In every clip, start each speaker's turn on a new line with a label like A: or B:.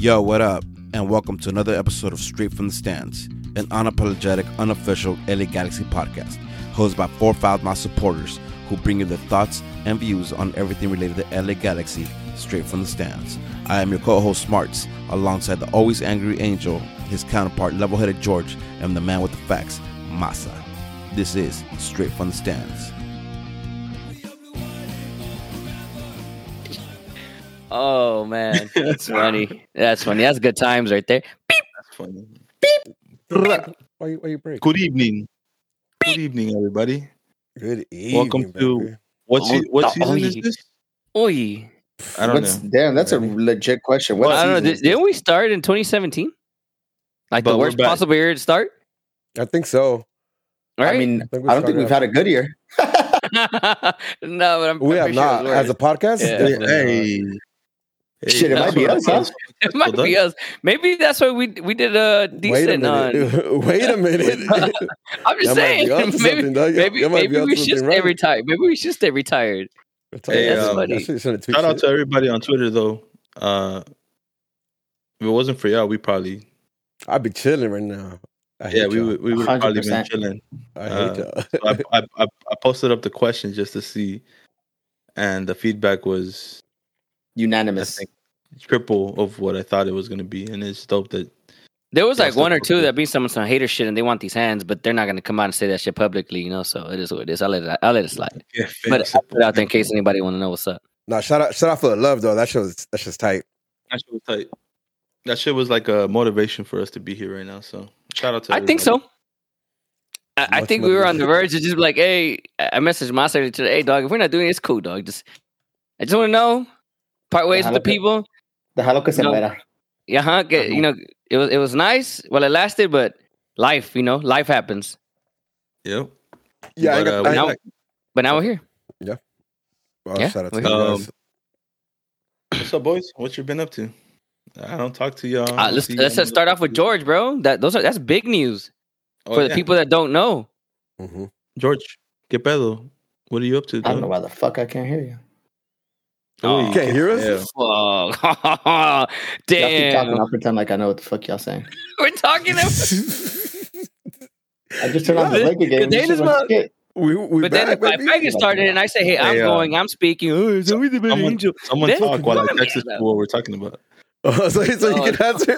A: Yo, what up? And welcome to another episode of Straight from the Stands, an unapologetic, unofficial LA Galaxy podcast, hosted by four Foul supporters who bring you their thoughts and views on everything related to LA Galaxy straight from the stands. I am your co-host Smarts, alongside the always angry Angel, his counterpart level-headed George, and the man with the facts, Masa. This is Straight from the Stands.
B: Oh man, that's funny. That's funny. That's good times right there. Beep.
C: That's funny.
D: Why you, why you break?
C: Good evening. Good evening, everybody.
D: Good evening.
C: Welcome to-
D: baby.
C: What se- what
B: Oh,
C: season is this?
B: Oi.
C: I don't
E: What's,
C: know.
E: Damn, that's a
D: Ready?
E: legit question. What
B: I don't know. Did, didn't we start in 2017? Like
C: But
B: the worst possible year to start?
D: I think so.
B: Right?
E: I mean,
D: think we
E: I don't think we've had a good year.
B: no, but I'm
D: We have
B: I'm pretty sure
D: not as a podcast.
B: Yeah.
D: definitely.
C: Hey. Hey,
E: Shit, it might be us, huh?
B: It might be us. Maybe that's why we we did a
D: Wait a
B: decent on.
D: minute. Wait a minute.
B: I'm just
D: Y'all
B: saying. Maybe
D: something, dog. Y'all-
B: maybe,
D: y'all might be
B: maybe we should
D: something
B: stay
D: right.
B: retired. Maybe we should stay retired.
C: Hey,
B: That's
C: um,
B: funny.
D: Shit
C: Shout out to everybody on Twitter though. Uh, if it wasn't for y'all, we probably
D: I'd be chilling right now. I
C: yeah we
D: y'all.
C: would we would have probably been chilling.
D: I hate
C: uh,
D: y'all.
C: So I, I I I posted up the question just to see, and the feedback was I
E: Unanimous.
C: triple of what I thought it was gonna be, and it's dope that
B: There was like one or two that be some some hater shit and they want these hands, but they're not gonna come out and say that shit publicly, you know. So it is what it is. I'll let it I'll let it slide.
C: yeah,
B: But I'll put it out there in case anybody want to know what's up.
D: Nah, shout out, shout out for the love though. That shit was that shit's tight.
C: That shit was tight. That shit was like a motivation for us to be here right now. So shout out to.
B: I think so. I, I think we were on the verge of just like, hey, I messaged my secretary today, hey dog, if we're not doing it, it's cool, dog. Just I just want to know, part ways with the
E: Okay.
B: people.
E: Déjalo que se
B: No.
E: muera.
B: Yeah, huh? Get, you know, it was it was nice. Well, it lasted, but life, you know, life happens.
C: Yep.
D: Yeah, I
C: But,
D: got,
C: uh,
D: I,
B: now-
C: like-
B: But now we're here.
D: well,
B: yeah,
D: shout out to
B: we-
C: Um, what's up, boys? What you been up to? I don't talk to y'all.
B: Uh, let's let's just start off with George, bro. That those are that's big news
C: Oh,
B: for
C: yeah.
B: the people that don't know.
D: hmm
C: George, ¿qué pedo? What are you up to?
E: I don't know why the fuck I can't hear you.
C: Oh,
D: You can't hear us?
C: Yeah.
B: Fuck.
E: Y'all keep talking. I'll pretend like I know what the fuck y'all saying.
B: We're talking about
E: I just turned on the
B: Yeah,
E: Laker game.
B: good day
E: This shit
B: this
E: went
B: month.
E: shit.
D: we we
B: But then
D: back,
B: if I
D: baby?
B: if I get started and I say, "Hey, I'm
C: Hey, uh,
B: going, I'm speaking," oh, so we the big
C: Someone,
B: angel.
C: someone
B: Then-
C: talk while I
B: Come
C: text
B: here,
C: what we're talking about.
D: Oh, so, so you can answer.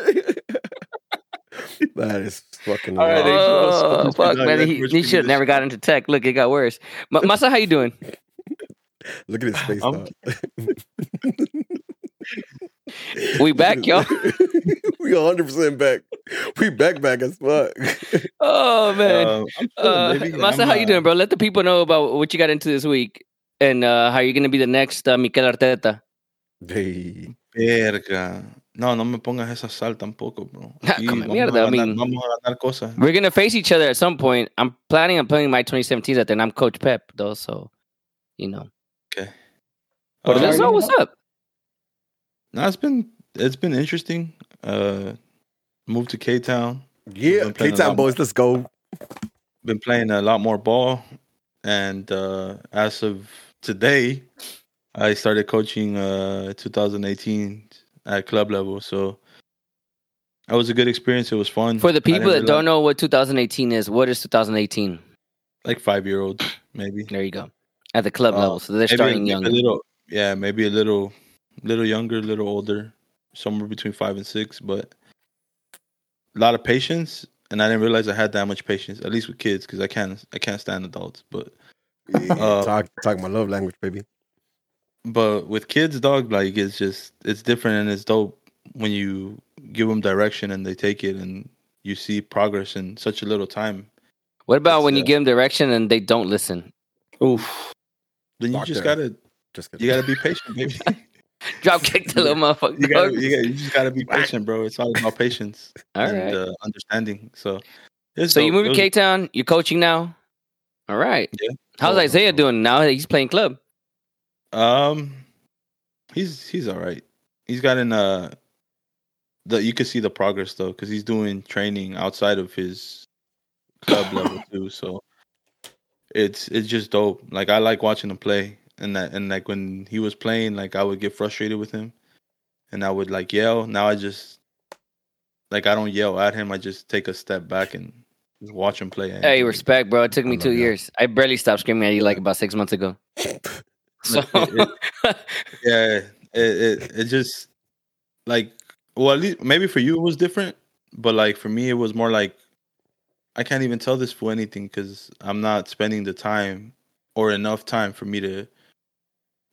D: that is fucking.
C: All right,
D: hilarious.
C: Angel,
B: Oh
C: let's
B: fuck,
C: be
B: man! He, he should have never got into tech. Look, it got worse. Ma- Masa, how you doing?
D: Look at his face.
C: I'm-
D: dog.
B: We back, y'all.
D: we 100 percent back. We back back as fuck.
B: Oh man,
C: Um,
B: uh,
C: chilling.
B: Masa, how you doing, bro? Let the people know about what you got into this week and uh, how you're gonna be the next uh, Mikel Arteta.
D: Hey.
C: Verga. No, no me pongas esa sal tampoco, bro. Aquí
B: Come on,
C: vamos,
B: mierda,
C: a
B: I
C: ganar,
B: mean-
C: vamos a ganar cosas.
B: We're gonna face each other at some point. I'm planning on playing my 2017s at then I'm Coach Pep though, so you know.
C: Okay.
E: What
C: Uh,
E: are
B: know what's up.
C: No, it's been it's been interesting. Uh, moved to K Town.
D: Yeah,
C: Been playing a
D: K-Town
C: lot
D: boys, let's go.
C: Been playing a lot more ball, and uh, as of today, I started coaching uh 2018 at club level. So that was a good experience. It was fun
B: For the people that don't know what 2018 is, what is 2018?
C: like five year olds maybe.
B: There you go. At the club
C: Uh,
B: level, so they're
C: Maybe a-
B: starting young.
C: A little, yeah, maybe a little, little younger, a little older, somewhere between five and six. But a lot of patience, and I didn't realize I had that much patience. At least with kids, because I can't, I can't stand adults. But
D: Yeah,
C: Uh,
D: talk talk my love language, baby.
C: but with kids, dog, like it's just it's different and it's dope when you give them direction and they take it and you see progress in such a little time.
B: What about
C: It's,
B: when you
C: uh,
B: give them direction and they don't listen?
E: Oof.
C: Then you
D: Fuck
C: just gotta
D: Just kidding.
C: you gotta be patient, baby.
B: Drop kick the little motherfucker.
C: you gotta, you gotta you just gotta be patient, bro. It's all about patience
B: All
C: and
B: right.
C: uh, understanding. So
B: so you moved to K Town. You're coaching now. All right.
C: Yeah.
B: How's
D: Oh,
B: Isaiah
D: no.
B: doing now that he's playing club?
C: Um, he's he's all right. He's gotten uh the you can see the progress though because he's doing training outside of his club level too. So it's it's just dope. Like I like watching him play, and that and like when he was playing, like I would get frustrated with him, and I would like yell. Now I just like I don't yell at him. I just take a step back and just watch him play.
B: Hey, respect, bro. It took me two
A: that.
B: years. I barely stopped screaming at you like about six months ago. So
C: Yeah, it, it it just like well at least maybe for you it was different, but like for me it was more like I can't even tell this for anything because I'm not spending the time or enough time for me to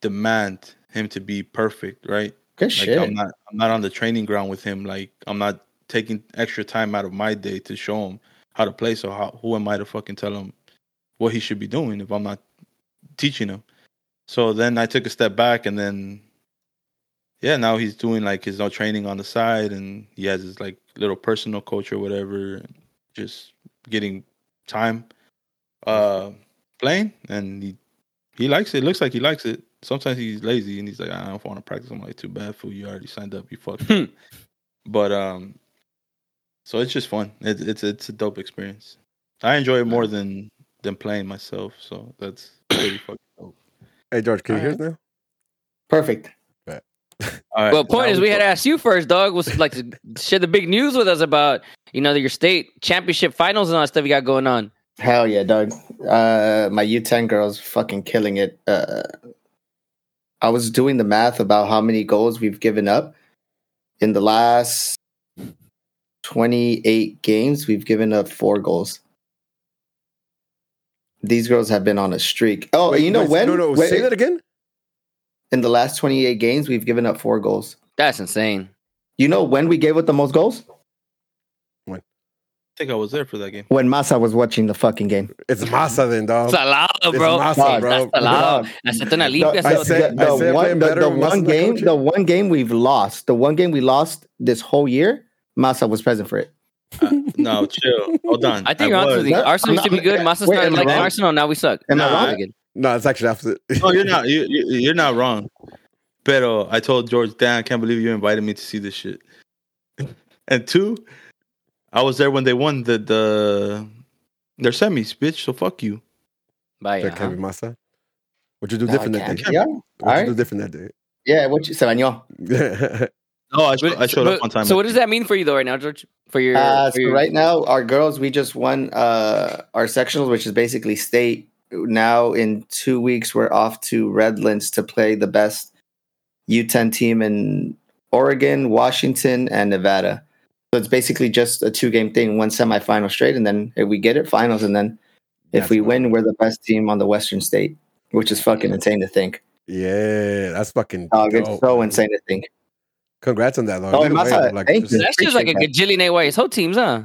C: demand him to be perfect, right?
E: Good
C: Like
E: shit.
C: I'm not I'm not on the training ground with him. Like I'm not taking extra time out of my day to show him how to play. So how who am I to fucking tell him what he should be doing if I'm not teaching him? So then I took a step back and then yeah, now he's doing like his own training on the side and he has his like little personal coach or whatever just getting time uh playing and he he likes it. Looks like he likes it. Sometimes he's lazy and he's like, I don't want to practice. I'm like, too bad for you. You already signed up. You fucked. up." but um, so it's just fun. It, it's it's a dope experience. I enjoy it more than than playing myself. So that's pretty fucking dope.
D: Hey George, can you hear us now?
E: Perfect.
C: All right,
B: well, point
C: now
B: is, we had asked you first, dog. Was like to share the big news with us about you know your state championship finals and all that stuff you got going on.
E: Hell yeah, Doug. Uh, my U10 girls fucking killing it. Uh, I was doing the math about how many goals we've given up in the last 28 games. We've given up four goals. These girls have been on a streak. Oh,
D: Wait,
E: you know
D: wait,
E: when?
D: No, no.
E: when-
D: say that again.
E: In the last 28 games, we've given up four goals.
B: That's insane.
E: You know when we gave up the most goals?
C: I think I was there for that game.
E: When Masa was watching the fucking game.
D: It's masa then, dog.
B: Salado,
D: It's
B: bro.
D: masa,
E: Dog,
D: bro.
B: That's salado. Hacete una limpia.
D: I
E: the,
D: said-
E: the,
D: I said
E: one, the, the one game,
D: coaching.
E: the one game we've lost, the one game we lost this whole year, Masa was present for it.
C: Uh, no, chill. Hold on.
B: I think you're onto
C: was.
B: the
E: No,
B: Arsenal used to be
E: I'm
B: good.
E: not-
B: Massa started like
E: wrong?
B: Arsenal. Now we suck.
E: Am I wrong?
B: Again.
D: No, it's actually opposite.
C: No, you're not. You, you, you're not wrong. Pero I told George, Dan, I can't believe you invited me to see this shit. and two, I was there when they won the the their semis, bitch. So fuck you.
B: Bye.
D: That
B: uh-huh.
D: can't be masa. What you do
E: No,
D: different
E: I
D: that day?
E: Yeah,
D: What you
E: alright.
D: do different that
E: yeah. What you said,
C: No, I,
B: But-
C: I showed
B: but-
C: up on time.
B: So what does that mean for you though right now, George? For your,
E: Uh,
B: for
E: so
B: your-
E: right now, our girls, we just won uh, our sectionals, which is basically state. Now, in two weeks, we're off to Redlands to play the best U10 team in Oregon, Washington, and Nevada. So it's basically just a two game thing, one semifinal straight, and then if we get it, finals, and then if
D: That's
E: we
D: what-
E: win, we're the best team on the Western state, which is fucking insane to think.
D: yeah, that's fucking.
E: Dog, it's
D: dope,
E: so insane to think.
D: Congrats on that, though.
E: Oh,
D: way, like,
E: thank
D: just-
E: you.
B: that's just like a
E: Appreciate
B: gajillion AYSO teams, huh?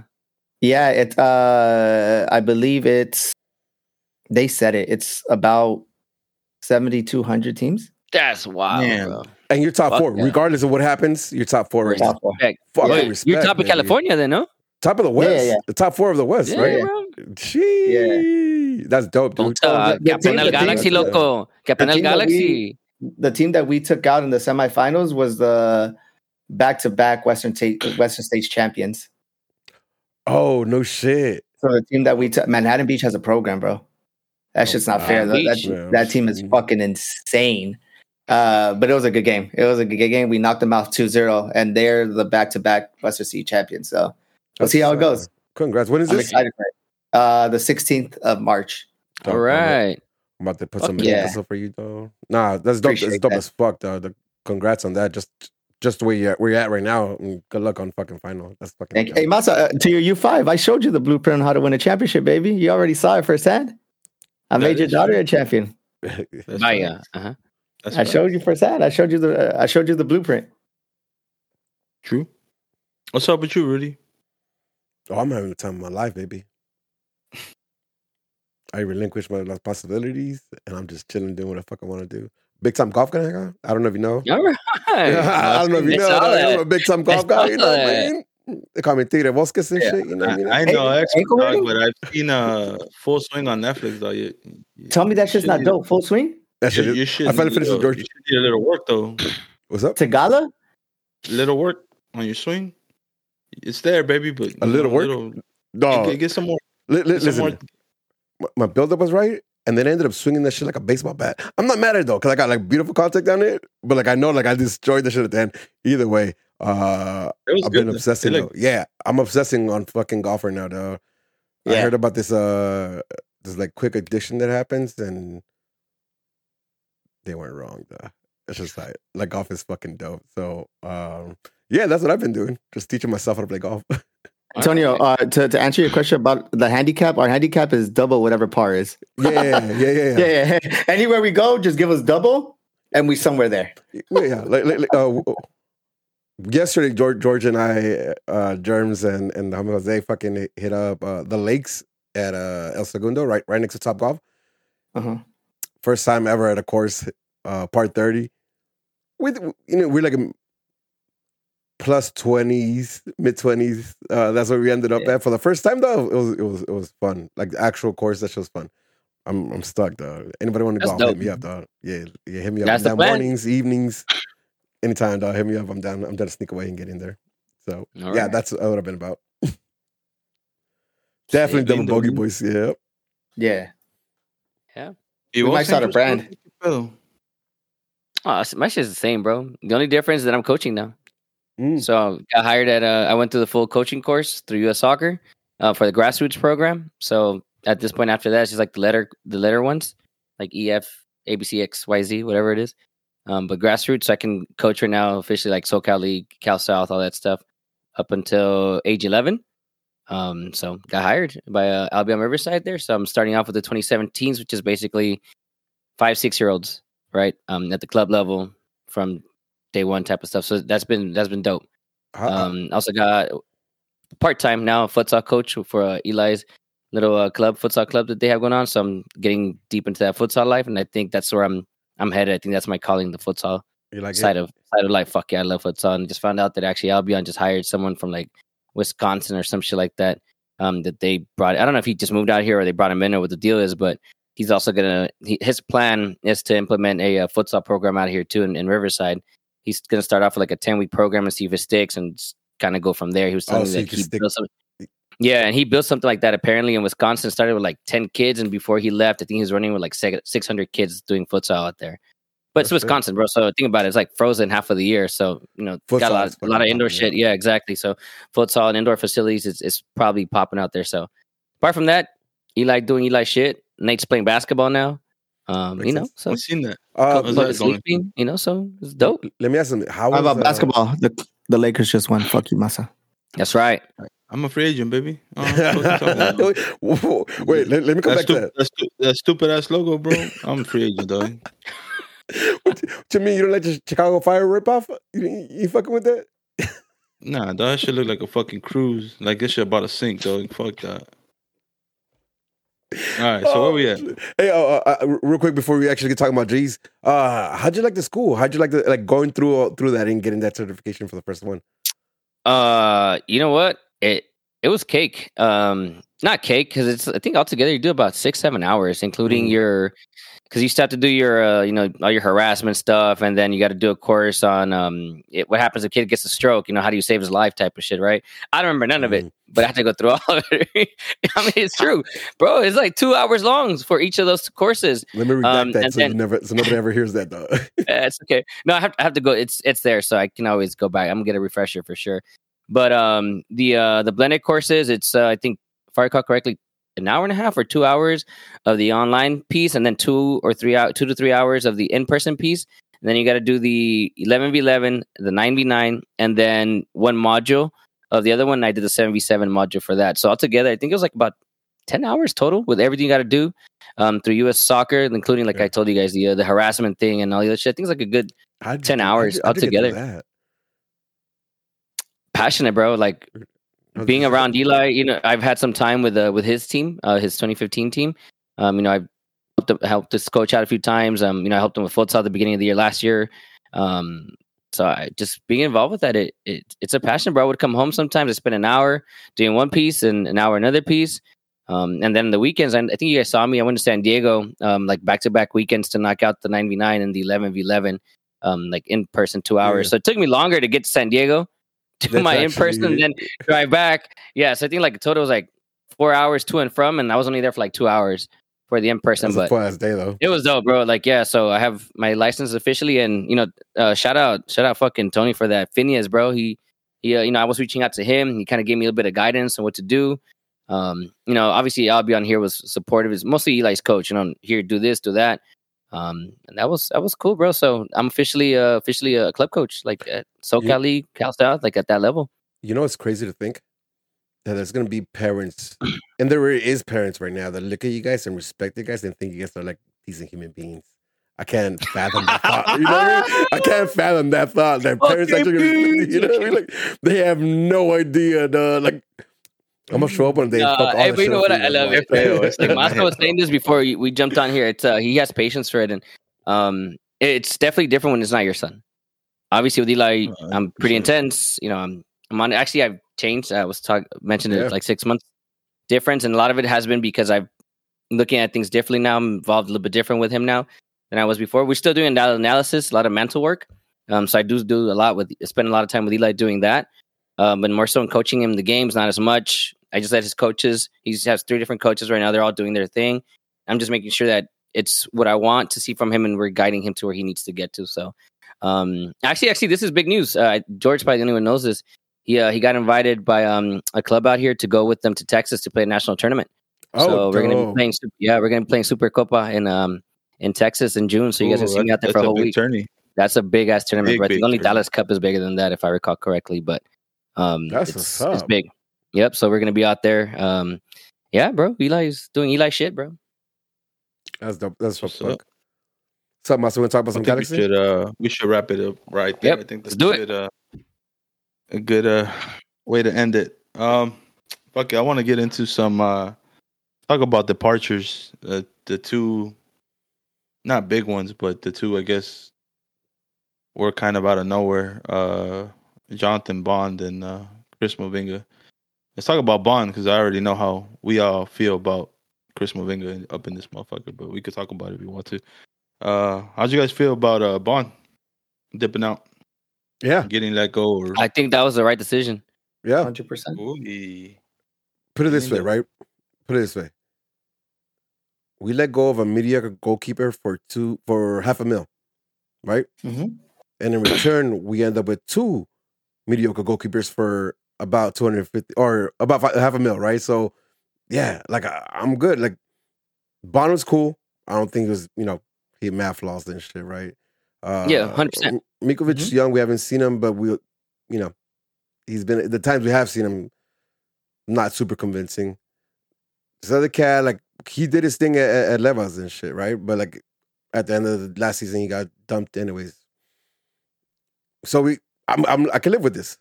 E: Yeah, it. Uh, I believe it's. They said it. It's about seventy two hundred teams.
B: That's wild,
C: Man.
B: bro.
D: And you're top
B: Fuck
D: four,
B: yeah.
D: regardless of what happens. You're top four right now.
E: Top four.
B: Respect.
D: Fuck,
B: Wait,
D: respect,
B: you're top of
D: baby.
B: California then, no?
D: Top of the West.
E: yeah, yeah.
D: The top four of the West,
B: Yeah,
D: right?
B: bro.
D: Gee, that's dope, dude.
B: Puta, uh,
E: the- oh, the
B: Captain
E: team-
B: El
E: the team-
B: Galaxy,
D: the-
B: loco. Captain El
E: team that
B: Galaxy.
E: The team that we took out in the semifinals was the back to back Western State Western States champions.
D: Oh no shit.
E: So the team that we took Manhattan Beach has a program, bro. That oh, shit's not
D: Oh,
E: fair. That, that, that team is mm-hmm. fucking insane. Uh, but it was a good game. It was a good game. We knocked them out 2-0, and they're the back to back Western State champions. So we'll see how it goes.
D: uh, Congrats. When is
E: I'm
D: this?
E: excited for it. Uh, the 16th of March.
B: All right.
D: I'm about to put some
E: yeah.
D: yeah. for you though. Nah, that's dope.
E: Appreciate
D: That's dope
E: that.
D: as fuck, though. The congrats on that. Just just where you're at, where you're at right now. And good luck on fucking final. That's fucking.
E: Thank you. Hey, Masa, uh, to your U5, I showed you the blueprint on how to win a championship, baby. You already saw it firsthand. I
C: That
E: made your daughter
C: true.
E: a champion.
C: That's
B: Bye.
C: facts.
B: Uh-huh.
C: That's
E: I
C: facts.
E: showed you firsthand. I showed you the. Uh, I showed you the blueprint.
C: True. What's up with you, Rudy?
D: oh, I'm having the time of my life, baby. I relinquished my possibilities, and I'm just chilling, doing what the fuck I want to do. Big time golf guy. huh? I don't know if you know.
B: All right.
D: I don't know if you know.
B: saw
D: dog. I'm a big time golf
B: I
D: guy. You know what I mean? They call me Tigre Bosques and
C: Yeah,
D: shit. You know what I mean?
C: I, I know,
E: hey,
C: expert dog, but I've seen uh, Full Swing on Netflix. Though. You, you-
E: Tell me that
C: you
E: shit's not
C: need-
E: dope. Full swing.
D: That
C: You,
D: shit.
C: you should.
D: I finally
C: need
D: finished
C: a-
D: with George.
C: You should need a little work though.
D: What's up?
E: Tagala.
C: little work on your swing. It's there, baby, but
D: A little
C: know,
D: work?
C: Little,
D: Dog.
C: get, get some more.
D: li- li-
C: Get some
D: listen,
C: more.
D: my- my buildup was right. and then I ended up swinging that shit like a baseball bat. I'm not mad at it though, because I got like beautiful contact on it, but like I know like I destroyed the shit at the end. Either way, uh, I've
C: good.
D: been
C: though.
D: obsessing
C: It
D: though.
C: looked-
D: Yeah, I'm obsessing on fucking golf right now, though. I heard about this uh this like quick addiction that happens, and they weren't wrong though. It's just like like golf is fucking dope. So um yeah, that's what I've been doing. Just teaching myself how to play golf.
E: Antonio, uh, to, to answer your question about the handicap, our handicap is double whatever par is.
D: yeah, yeah, yeah, yeah.
E: Yeah, yeah. Anywhere we go, just give us double, and we somewhere there.
D: yeah, yeah. Like, like, like, uh, yesterday, George, George and I, uh, Germs and and Jose fucking hit up uh, the lakes at uh, El Segundo, right, right next to Top Golf.
E: Uh-huh.
D: First time ever at a course, uh, part thirty. With you know, we're like a plus twenties, mid twenties. Uh, that's where we ended up
E: Yeah.
D: at for the first time. Though it was it was it was fun. Like the actual course, that was fun. I'm I'm stuck though. Anybody want to go? Hit me up, dog. Yeah, yeah. Hit me up.
B: That's the plan.
D: mornings, evenings, anytime, dog. Hit me up. I'm down. I'm down to sneak away and get in there. So
B: All
D: yeah,
B: right.
D: that's what I've been about. Definitely double bogey boys. Yeah.
E: Yeah.
C: You
E: We might
C: also
E: start a brand.
C: Phil?
B: Oh, it's- my shit's the same, bro. The only difference is that I'm coaching now.
D: Mm.
B: So got hired at. Uh, I went through the full coaching course through U.S. Soccer uh, for the grassroots program. So at this point, after that, it's just like the letter, the letter ones, like E EF, ABC, X, Y, Z, whatever it is. Um, but grassroots, I can coach right now officially, like SoCal League, Cal South, all that stuff, up until age 11. Um, so got hired by uh, Albion Riverside there. So I'm starting off with the 2017s, which is basically five, six year olds, right? Um, at the club level from day one type of stuff. So that's been that's been dope.
D: How-
B: Um, also got part time now futsal coach for uh, Eli's little uh, club futsal club that they have going on. So I'm getting deep into that futsal life, and I think that's where I'm I'm headed. I think that's my calling, the futsal
D: like
B: side
D: it?
B: of side of life. Fuck yeah, I love futsal, and just found out that actually Albion just hired someone from like Wisconsin or some shit like that. Um, that they brought. I don't know if he just moved out here or they brought him in or what the deal is, but he's also gonna. He, his plan is to implement a, uh futsal program out here too in, in Riverside. He's gonna start off with like a ten week program and see if it sticks, and kind of go from there. He was
D: Oh,
B: telling
D: so
B: me that he
D: stick-
B: built some. Yeah, and he built something like that apparently in Wisconsin. Started with like ten kids, and before he left, I think he was running with like six hundred kids doing futsal out there. But it's
D: That's fair.
B: Wisconsin, bro. So think about it; it's like frozen half of the year. So you know, got a lot,
D: is
B: a lot of indoor
D: popping,
B: shit. Yeah, exactly. So futsal and indoor facilities is, is probably popping out there. So apart from that, Eli doing Eli shit. Nate's playing basketball now. Um,
D: Makes
B: you know,
D: sense.
B: so
C: I've seen that.
D: Uh,
C: How's that
B: sleeping, you know, so it's dope.
D: let me ask them. How,
E: How about
D: uh,
E: basketball? The the Lakers just won. Fuck you, Massa.
B: That's right.
C: I'm a free agent, baby. What you talking about?
D: Wait, let, let me come
C: that,
D: back to that.
C: that, stu- that stupid ass logo, bro. I'm a free agent, dog.
D: What, to me, you don't like the Chicago Fire ripoff? You, you, you fucking with that?
C: Nah, dog, that shit look like a fucking cruise. Like this shit about to sink, dog. Fuck that. All right, so where we at?
D: Hey, uh, uh, uh, real quick before we actually get talking about G's, uh, how'd you like the school? How'd you like the like going through through that and getting that certification for the first one?
B: Uh, you know what? It it was cake. Um, not cake because it's. I think altogether you do about six seven hours, including
D: Mm.
B: your. Because you still have to do your, uh, you know, all your harassment stuff, and then you got to do a course on um, it, what happens if a kid gets a stroke. You know, how do you save his life, type of shit, right? I don't remember none of it, but I have to go through all of it. I mean, it's true, bro. It's like two hours long for each of those courses.
D: Let me redact
B: Um,
D: that so you never so nobody ever hears that though.
B: That's okay. No, I have, I have to go. It's it's there, so I can always go back. I'm gonna get a refresher for sure. But um, the uh the blended courses, it's uh, I think if I recall correctly, an hour and a half or two hours of the online piece, and then two or three out two to three hours of the in person piece. And then you got to do the 11v11, the 9v9, and then one module of the other one. I did the 7v7 module for that. So altogether, I think it was like about 10 hours total with everything you got to do um, through U.S. soccer, including, like
D: Yeah.
B: I told you guys, the, uh, the harassment thing and all the other shit. I think it's like a good
D: How'd you
B: 10
D: how'd
B: hours
D: you- how'd you get
B: altogether.
D: that?
B: passionate, bro. Like Being around Eli, you know, I've had some time with uh, with his team, uh, his 2015 team. Um, you know, I've helped, him- helped this coach out a few times. Um, you know, I helped him with futsal at the beginning of the year last year. Um, so I just being involved with that, it, it it's a passion, bro. I would come home sometimes, I spend an hour doing one piece and an hour another piece. Um, and then the weekends, and I think you guys saw me. I went to San Diego, um, like back to back weekends to knock out the 9v9 and the 11v11, um, like in person two hours.
D: Yeah.
B: So it took me longer to get to San Diego to
D: That's
B: my in person
D: actually-
B: than drive back. Yeah, so I think like total was like four hours to and from, and I was only there for like two hours. for the in person,
D: a
B: but
D: fun day though.
B: it was dope, bro. Like, yeah, so I have my license officially, and you know, uh, shout out, shout out, fucking Tony for that. Phineas, bro. He, he, uh, you know, I was reaching out to him. He kind of gave me a little bit of guidance on what to do. Um, you know, obviously, Albion here was supportive. It's mostly Eli's coach. You know, here, do this, do that. Um, and that was that was cool, bro. So I'm officially, uh, officially a club coach, like at SoCal League, Cal South, like at that level.
D: You know, it's crazy to think that there's gonna be parents, and there is parents right now that look at you guys and respect you guys and think you guys are like decent human beings. I can't fathom that thought. You know what I mean? I can't fathom that thought that parents
B: Fucking
D: actually respect you. Know what I mean? Like they have no idea. Dog. Like I'm gonna show up one day. and
B: Nah,
D: fuck all
B: hey, you know what? I, I love it. Like Moscow was saying this before we we jumped on here. It's uh, he has patience for it, and um, it's definitely different when it's not your son. Obviously, with Eli,
C: Uh,
B: I'm pretty
C: sure.
B: intense. You know, I'm I'm on. Actually, I've changed. I was talk mentioned
D: Yeah.
B: it like six months difference, and a lot of it has been because I've looking at things differently now. I'm involved a little bit different with him now than I was before. We're still doing that analysis, a lot of mental work. Um, so I do do a lot with spend a lot of time with Eli doing that. Um, but more so in coaching him the games, not as much. I just let his coaches. He has three different coaches right now. They're all doing their thing. I'm just making sure that it's what I want to see from him, and we're guiding him to where he needs to get to. So, um, actually, actually, this is big news. Uh, George probably the only one knows this. He uh, he got invited by um a club out here to go with them to Texas to play a national tournament.
D: Oh,
B: so we're gonna be playing. Yeah, we're gonna be playing Super Copa in um in Texas in June. So you guys
C: Ooh,
B: can see me out there for a whole
C: big
B: week.
C: tourney.
B: That's a big ass tournament.
C: Big.
B: I think only. Dallas Cup is bigger than that, if I recall correctly. But um,
D: That's
B: it's,
D: what's
B: it's big. Yep. So we're gonna be out there. Um, yeah, bro. Eli's doing Eli shit, bro.
D: That's dope. That's
C: What's
D: what
C: up?
D: fuck. What's up, Master? Want to talk about some
C: think we should uh we should wrap it up right there.
B: Yep,
C: I think
B: let's
C: that's
B: do
C: a
B: it.
C: good uh a good uh way to end it. Um fuck it, I want to get into some uh talk about departures. Uh, the two not big ones, but the two I guess were kind of out of nowhere. Uh Jonathan Bond and uh Chris Mavinga. Let's talk about Bond because I already know how we all feel about Chris Mavinga up in this motherfucker, but we could talk about it if you want to. Uh, how'd you guys feel about uh Bond dipping out,
D: Yeah,
C: getting let go, or
B: I think that was the right decision.
D: yeah.
E: Hundred percent.
D: Put it this way, right? Put it this way. We let go of a mediocre goalkeeper for two for half a mil, right?
E: Mhm.
D: And in return, we end up with two mediocre goalkeepers for about 250 or about fi- half a mil, right? So, yeah, like I, I'm good. Like, Bond was cool. I don't think it was, you know, he had math flaws and shit, right? Uh,
B: Yeah, 100%.
D: M- Micovic is young. We haven't seen him, but we, you know, he's been, the times we have seen him, not super convincing. This other cat, like, he did his thing at, at at Levas and shit, right? But, like, at the end of the last season, he got dumped anyways. So we, I'm, I'm, I can live with this,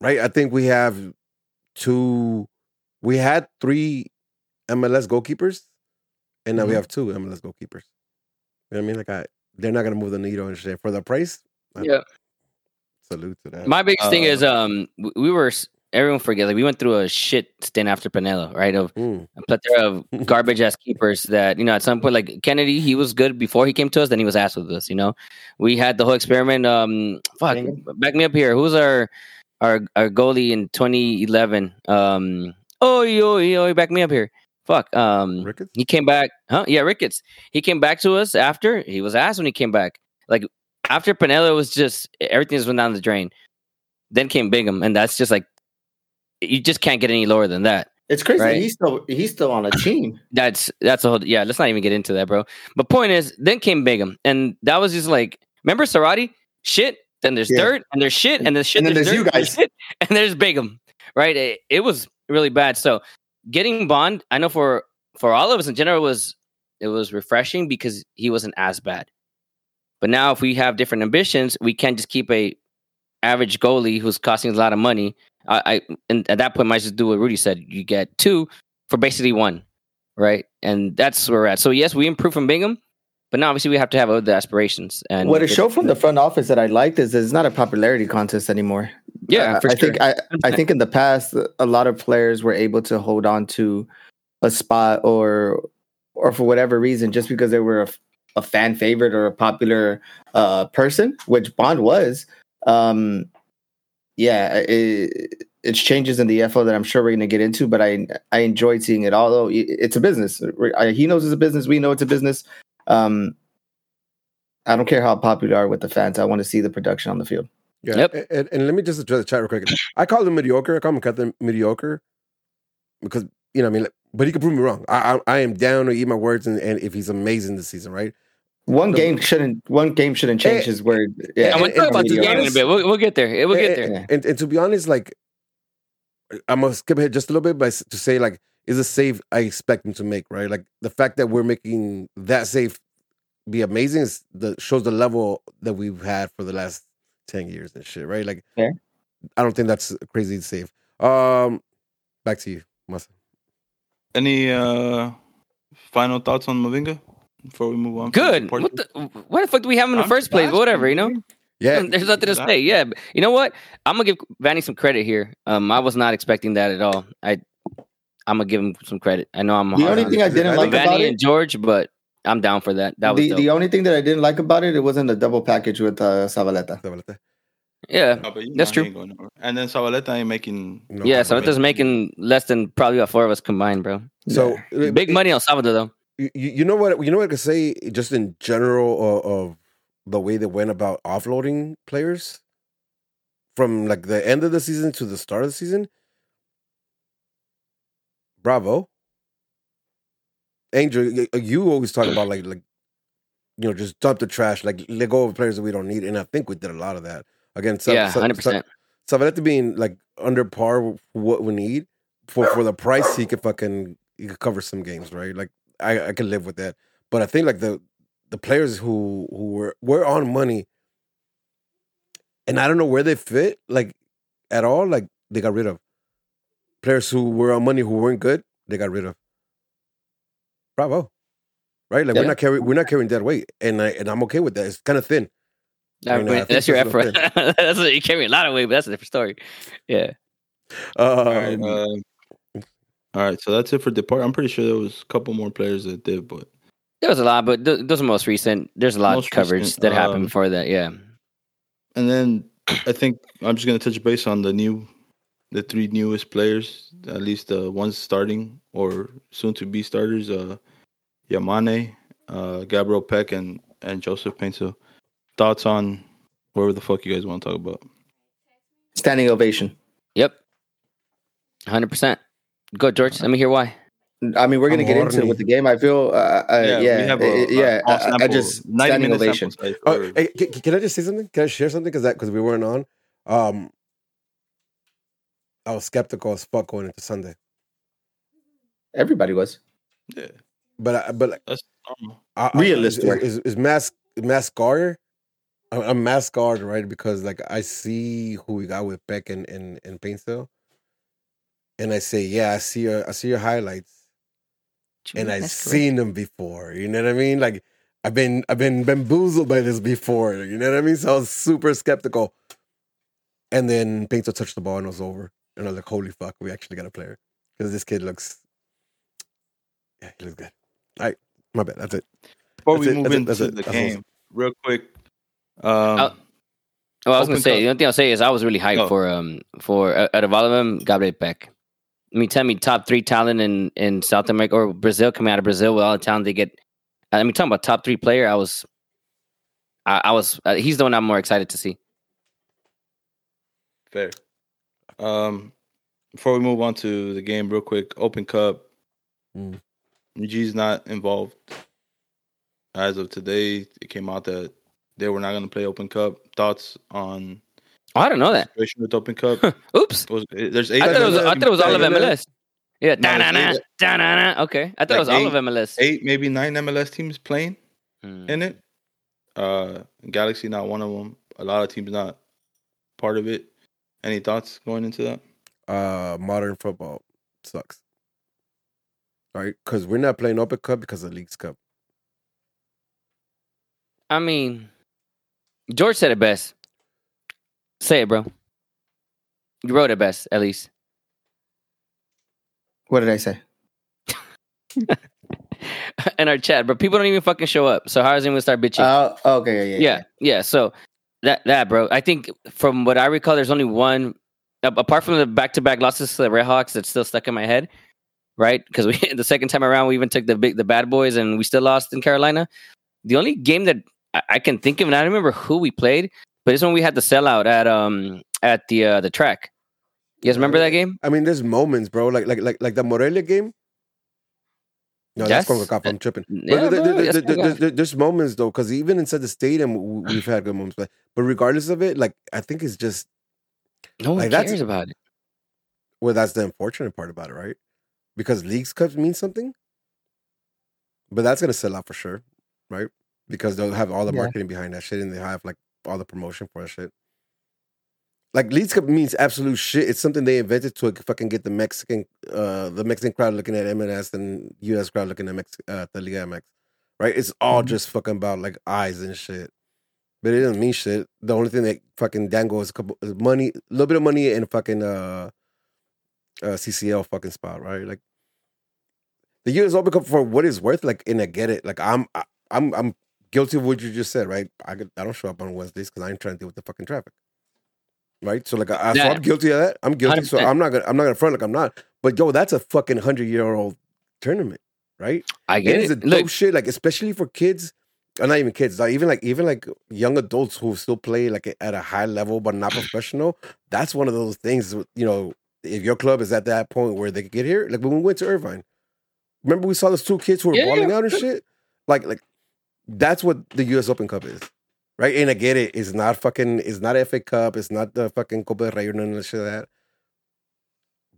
D: right? I think we have two. We had three MLS goalkeepers, and now we
E: Mhm.
D: have two MLS goalkeepers. You know what I mean? Like, I, they're not gonna move the needle and shit for the price. I-
B: Yeah.
D: Salute to that.
B: My biggest thing
C: Uh,
B: is um we were s- everyone forget like we went through a shit stint after Penedo, right? Of
D: Mm.
B: a plethora of garbage ass keepers that you know at some point like Kennedy he was good before he came to us then he was ass with us you know? We had the whole experiment um fuck back me up here. Who's our our our goalie in 2011 um oh yo yo back me up here. Fuck um
D: Ricketts?
B: he came back huh? Yeah Ricketts. He came back to us after he was ass when he came back. Like after Penedo was just everything just went down the drain. Then came Bingham and that's just like you just can't get any lower than that
E: It's crazy.
B: Right.
E: He's still he's still on a team.
B: that's that's a whole yeah. Let's not even get into that, bro. But point is, then came Bingham, and that was just like, remember Sarati? Shit. Then there's
E: Yeah.
B: dirt, and there's shit, and there's shit.
E: And then there's you
B: dirt,
E: guys.
B: shit, and there's Bingham. Right? It, it was really bad. So getting Bond, I know for for all of us in general was it was refreshing because he wasn't as bad. But now, if we have different ambitions, we can't just keep a average goalie who's costing us a lot of money. I, I and at that point, might just do what Rudy said. You get two for basically one, right? And that's where we're at. So yes, we improved from Bingham, but now obviously we have to have other aspirations. And
E: what it
B: it's-
E: showed from the front office that I liked is it's not a popularity contest anymore.
B: yeah,
E: I,
B: for
E: I
B: sure.
E: think I, I think in the past a lot of players were able to hold on to a spot or or for whatever reason just because they were a, a fan favorite or a popular uh, person, which Bond was. Um, yeah, it, it's changes in the FO that I'm sure we're going to get into, but I I enjoyed seeing it. Although it's a business, he knows it's a business. We know it's a business. Um, I don't care how popular you are with the fans. I want to see the production on the field.
D: Yeah.
B: Yep.
D: And, and let me just address the chat real quick. I call him mediocre. I call him Captain mediocre because you know what I mean. Like, but he could prove me wrong. I, I I am down to eat my words, and, and if he's amazing this season, right?
E: One
D: No.
E: game shouldn't one game shouldn't change his word.
D: eh,
B: I'm
D: and-
B: gonna talk
D: and
B: about
D: to
B: this
D: be
B: game in a bit. We'll, we'll get there. We'll get there.
D: And, and to be honest, like I'm gonna skip ahead just a little bit, but to say like is a save I expect him to make, right? Like the fact that we're making that save be amazing is the shows the level that we've had for the last ten years and shit, right? Like
E: Fair.
D: I don't think that's a crazy save. Um, back to you, Masa.
C: Any uh final thoughts on Mavinga before we move on?
B: Good. What the, what the fuck do we have him in the
C: I'm
B: first place?
C: asking,
B: Whatever, you know.
D: Yeah,
B: There's nothing to say. Yeah, but you know what? I'm gonna give Vanney some credit here. Um, I was not expecting that at all. I, I'm gonna give him some credit. I know I'm
E: The
B: hard
E: only
B: on
E: thing I didn't like
D: think
E: about
B: Vanney
E: it,
B: and George, but I'm down for that. That was
E: the,
B: dope.
E: the only thing that I didn't like about it, it wasn't a double package with uh, Zavaleta.
B: yeah,
C: No,
B: That's
C: know
B: true.
C: ain't going nowhere. And then Zavaleta ain't making.
D: No
B: yeah.
D: problem.
B: So it does making less than probably about four of us combined, bro.
D: So
B: Big money on Salvador though.
D: You, you know what? You know what I could say just in general of, of the way they went about offloading players from like the end of the season to the start of the season. Bravo, Angel. You always talk about like like you know just dump the trash, like let go of players that we don't need, and I think we did a lot of that. Again, Sa-
B: yeah, hundred percent.
D: Zavaleta being like under par what we need for for the price he could fucking he could cover some games, right? Like I I could live with that. But I think like the the players who who were were on money and I don't know where they fit like at all, like they got rid of. Players who were on money who weren't good, they got rid of. Bravo. Right? Like
B: Yeah.
D: we're not carrying we're not carrying that weight. And I and I'm okay with that. It's kind of thin.
B: I
D: I know, I
B: that's your
D: that's
B: effort.
D: what
B: that's what you carry a lot of weight, but that's a different story. Yeah.
D: Um,
C: All right, uh, all right, so that's it for depart. I'm pretty sure there was a couple more players that did, but
B: There was a lot, but th- those are most recent. There's a lot
C: Most
B: of coverage
C: recent,
B: that happened
C: um,
B: before that. Yeah.
C: and then I think I'm just gonna touch base on the new, the three newest players, at least the ones starting or soon to be starters. Uh, Yamane, uh, Gabriel Pec, and and Joseph Paintsil. Thoughts on whatever the fuck you guys want to talk about?
E: Standing ovation.
B: Yep. Hundred percent. Go, George. Let me hear why.
E: I mean, we're gonna
D: I'm
E: get into it with the game. I feel, uh, uh, yeah,
C: a-
E: uh, yeah.
C: a
E: I- I,
C: sample-
E: just
C: 90
E: standing ovation.
D: Oh, hey, can, can I just say something? Can I share something? Because that because we weren't on. Um, I was skeptical as fuck going into Sunday,
E: Everybody was.
C: yeah,
D: but I, but like,
C: that's normal.
D: I, I-
E: Realistic.
D: is, is, is mask mascar. I'm, I'm mascard right because like I see who we got with Pec and and and Paintsil, and I say, yeah, I see your I see your highlights, and I've
B: That's
D: seen them before. You know what I mean? Like I've been I've been bamboozled by this before. You know what I mean? So I was super skeptical. And then Pinto touched the ball and it was over. And I was like, holy fuck, we actually got a player. Because this kid looks Yeah, he looks good. All right. My bad. That's it.
C: Before
D: That's
C: we
D: it,
C: move into
D: it,
C: the
D: that's all.
C: game, real quick. Um,
B: Oh, I was gonna say
C: cup.
B: the only thing I'll say is I was really hyped
C: Oh.
B: for um for uh, out of all of them, Gabriel Pec. I mean, tell me top three talent in in South America or Brazil coming out of Brazil with all the talent they get. I mean, talking about top three player, I was, I, I was. Uh, he's the one I'm more excited to see.
C: Fair. Um, before we move on to the game, real quick, Open Cup.
D: Mm.
C: G's not involved. As of today, it came out that they were not going to play Open Cup. Thoughts on
B: Oh, I don't know that.
C: situation with Open Cup?
B: Oops.
C: was, there's eight.
B: I thought it was. I thought it was all of
D: Yeah, yeah.
B: MLS. Yeah. Da-na-na, da-na-na. Okay. I thought it was all of MLS.
C: eight, maybe nine MLS teams playing
B: Hmm.
C: in it. Uh, Galaxy not one of them. A lot of teams not part of it. Any thoughts going into that?
D: Uh modern football sucks. All right, because we're not playing Open Cup because of Leagues Cup.
B: I mean, George said it best. Say it, bro. You wrote it best, at least.
E: What did I say?
B: in our chat, but people don't even fucking show up. So how is anyone gonna start bitching?
E: Uh, okay, yeah, yeah,
B: yeah, yeah. So that that bro, I think from what I recall, there's only one apart from the back-to-back losses to the Red Hawks, that's still stuck in my head, right? Because we the second time around we even took the big the bad boys and we still lost in Carolina. The only game that I, I can think of, and I don't remember who we played, but it's when we had the sellout at um at the uh, the track. You guys remember that game?
D: I mean, there's moments, bro. Like like like like the Morelia game. No, that's
B: Yes.
D: Concacaf. I'm tripping.
B: Yeah,
D: but there- there-
B: yes,
D: there- there- there- there's moments though, because even inside the stadium, we've had good moments. But but regardless of it, like I think it's just
B: No one
D: Like, that's-
B: cares about it.
D: well, that's the unfortunate part about it, right? Because leagues cups mean something, but that's gonna sell out for sure, right? Because they'll have all the
E: Yeah.
D: marketing behind that shit, and they have like all the promotion for shit. Like Leagues Cup means absolute shit. It's something they invented to fucking get the Mexican, uh, the Mexican crowd looking at MLS and U.S. crowd looking at Mex- uh, the Liga MX, right? It's all
E: Mhm.
D: just fucking about like eyes and shit. But it doesn't mean shit. The only thing that fucking dangle is a couple is money, a little bit of money and fucking uh, uh CCL fucking spot, right? Like the U.S. Open Cup for what it's worth. Like, and I get it. Like I'm, I, I'm, I'm guilty of what you just said, right? I could, I don't show up on Wednesdays because I ain't trying to deal with the fucking traffic, right? So like, I, so
B: Yeah.
D: I'm guilty of that. I'm guilty. So
B: 100%.
D: I'm not gonna, I'm not gonna front like I'm not. But yo, that's a fucking hundred year old tournament, right?
B: I get
D: It is a dope
B: Look,
D: shit, like especially for kids. Or not even kids, like even like even like young adults who still play like at a high level but not professional. That's one of those things. You know, if your club is at that point where they could get here, like when we went to Irvine, remember we saw those two kids who were
B: Yeah,
D: balling out and shit. Like like that's what the U.S. Open Cup is, right? And I get it. It's not fucking. It's not FA Cup. It's not the fucking Copa del Rey or none of that shit. Like that.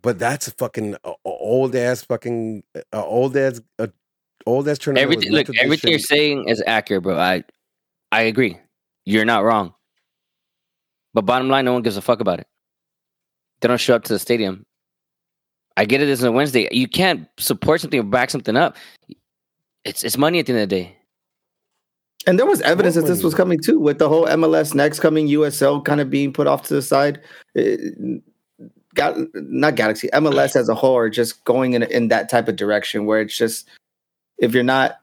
D: But that's a fucking old ass fucking uh, old ass uh, old ass tournament.
B: everything. Look, everything you're saying is accurate, bro. I, I agree. You're not wrong. But bottom line, no one gives a fuck about it. They don't show up to the stadium. I get it. Is a Wednesday. You can't support something or back something up. It's it's money at the end of the day.
E: And there was evidence that this was coming too, with the whole MLS next coming USL kind of being put off to the side. It- Gal- not Galaxy, MLS as a whole are just going in in that type of direction where it's just if you're not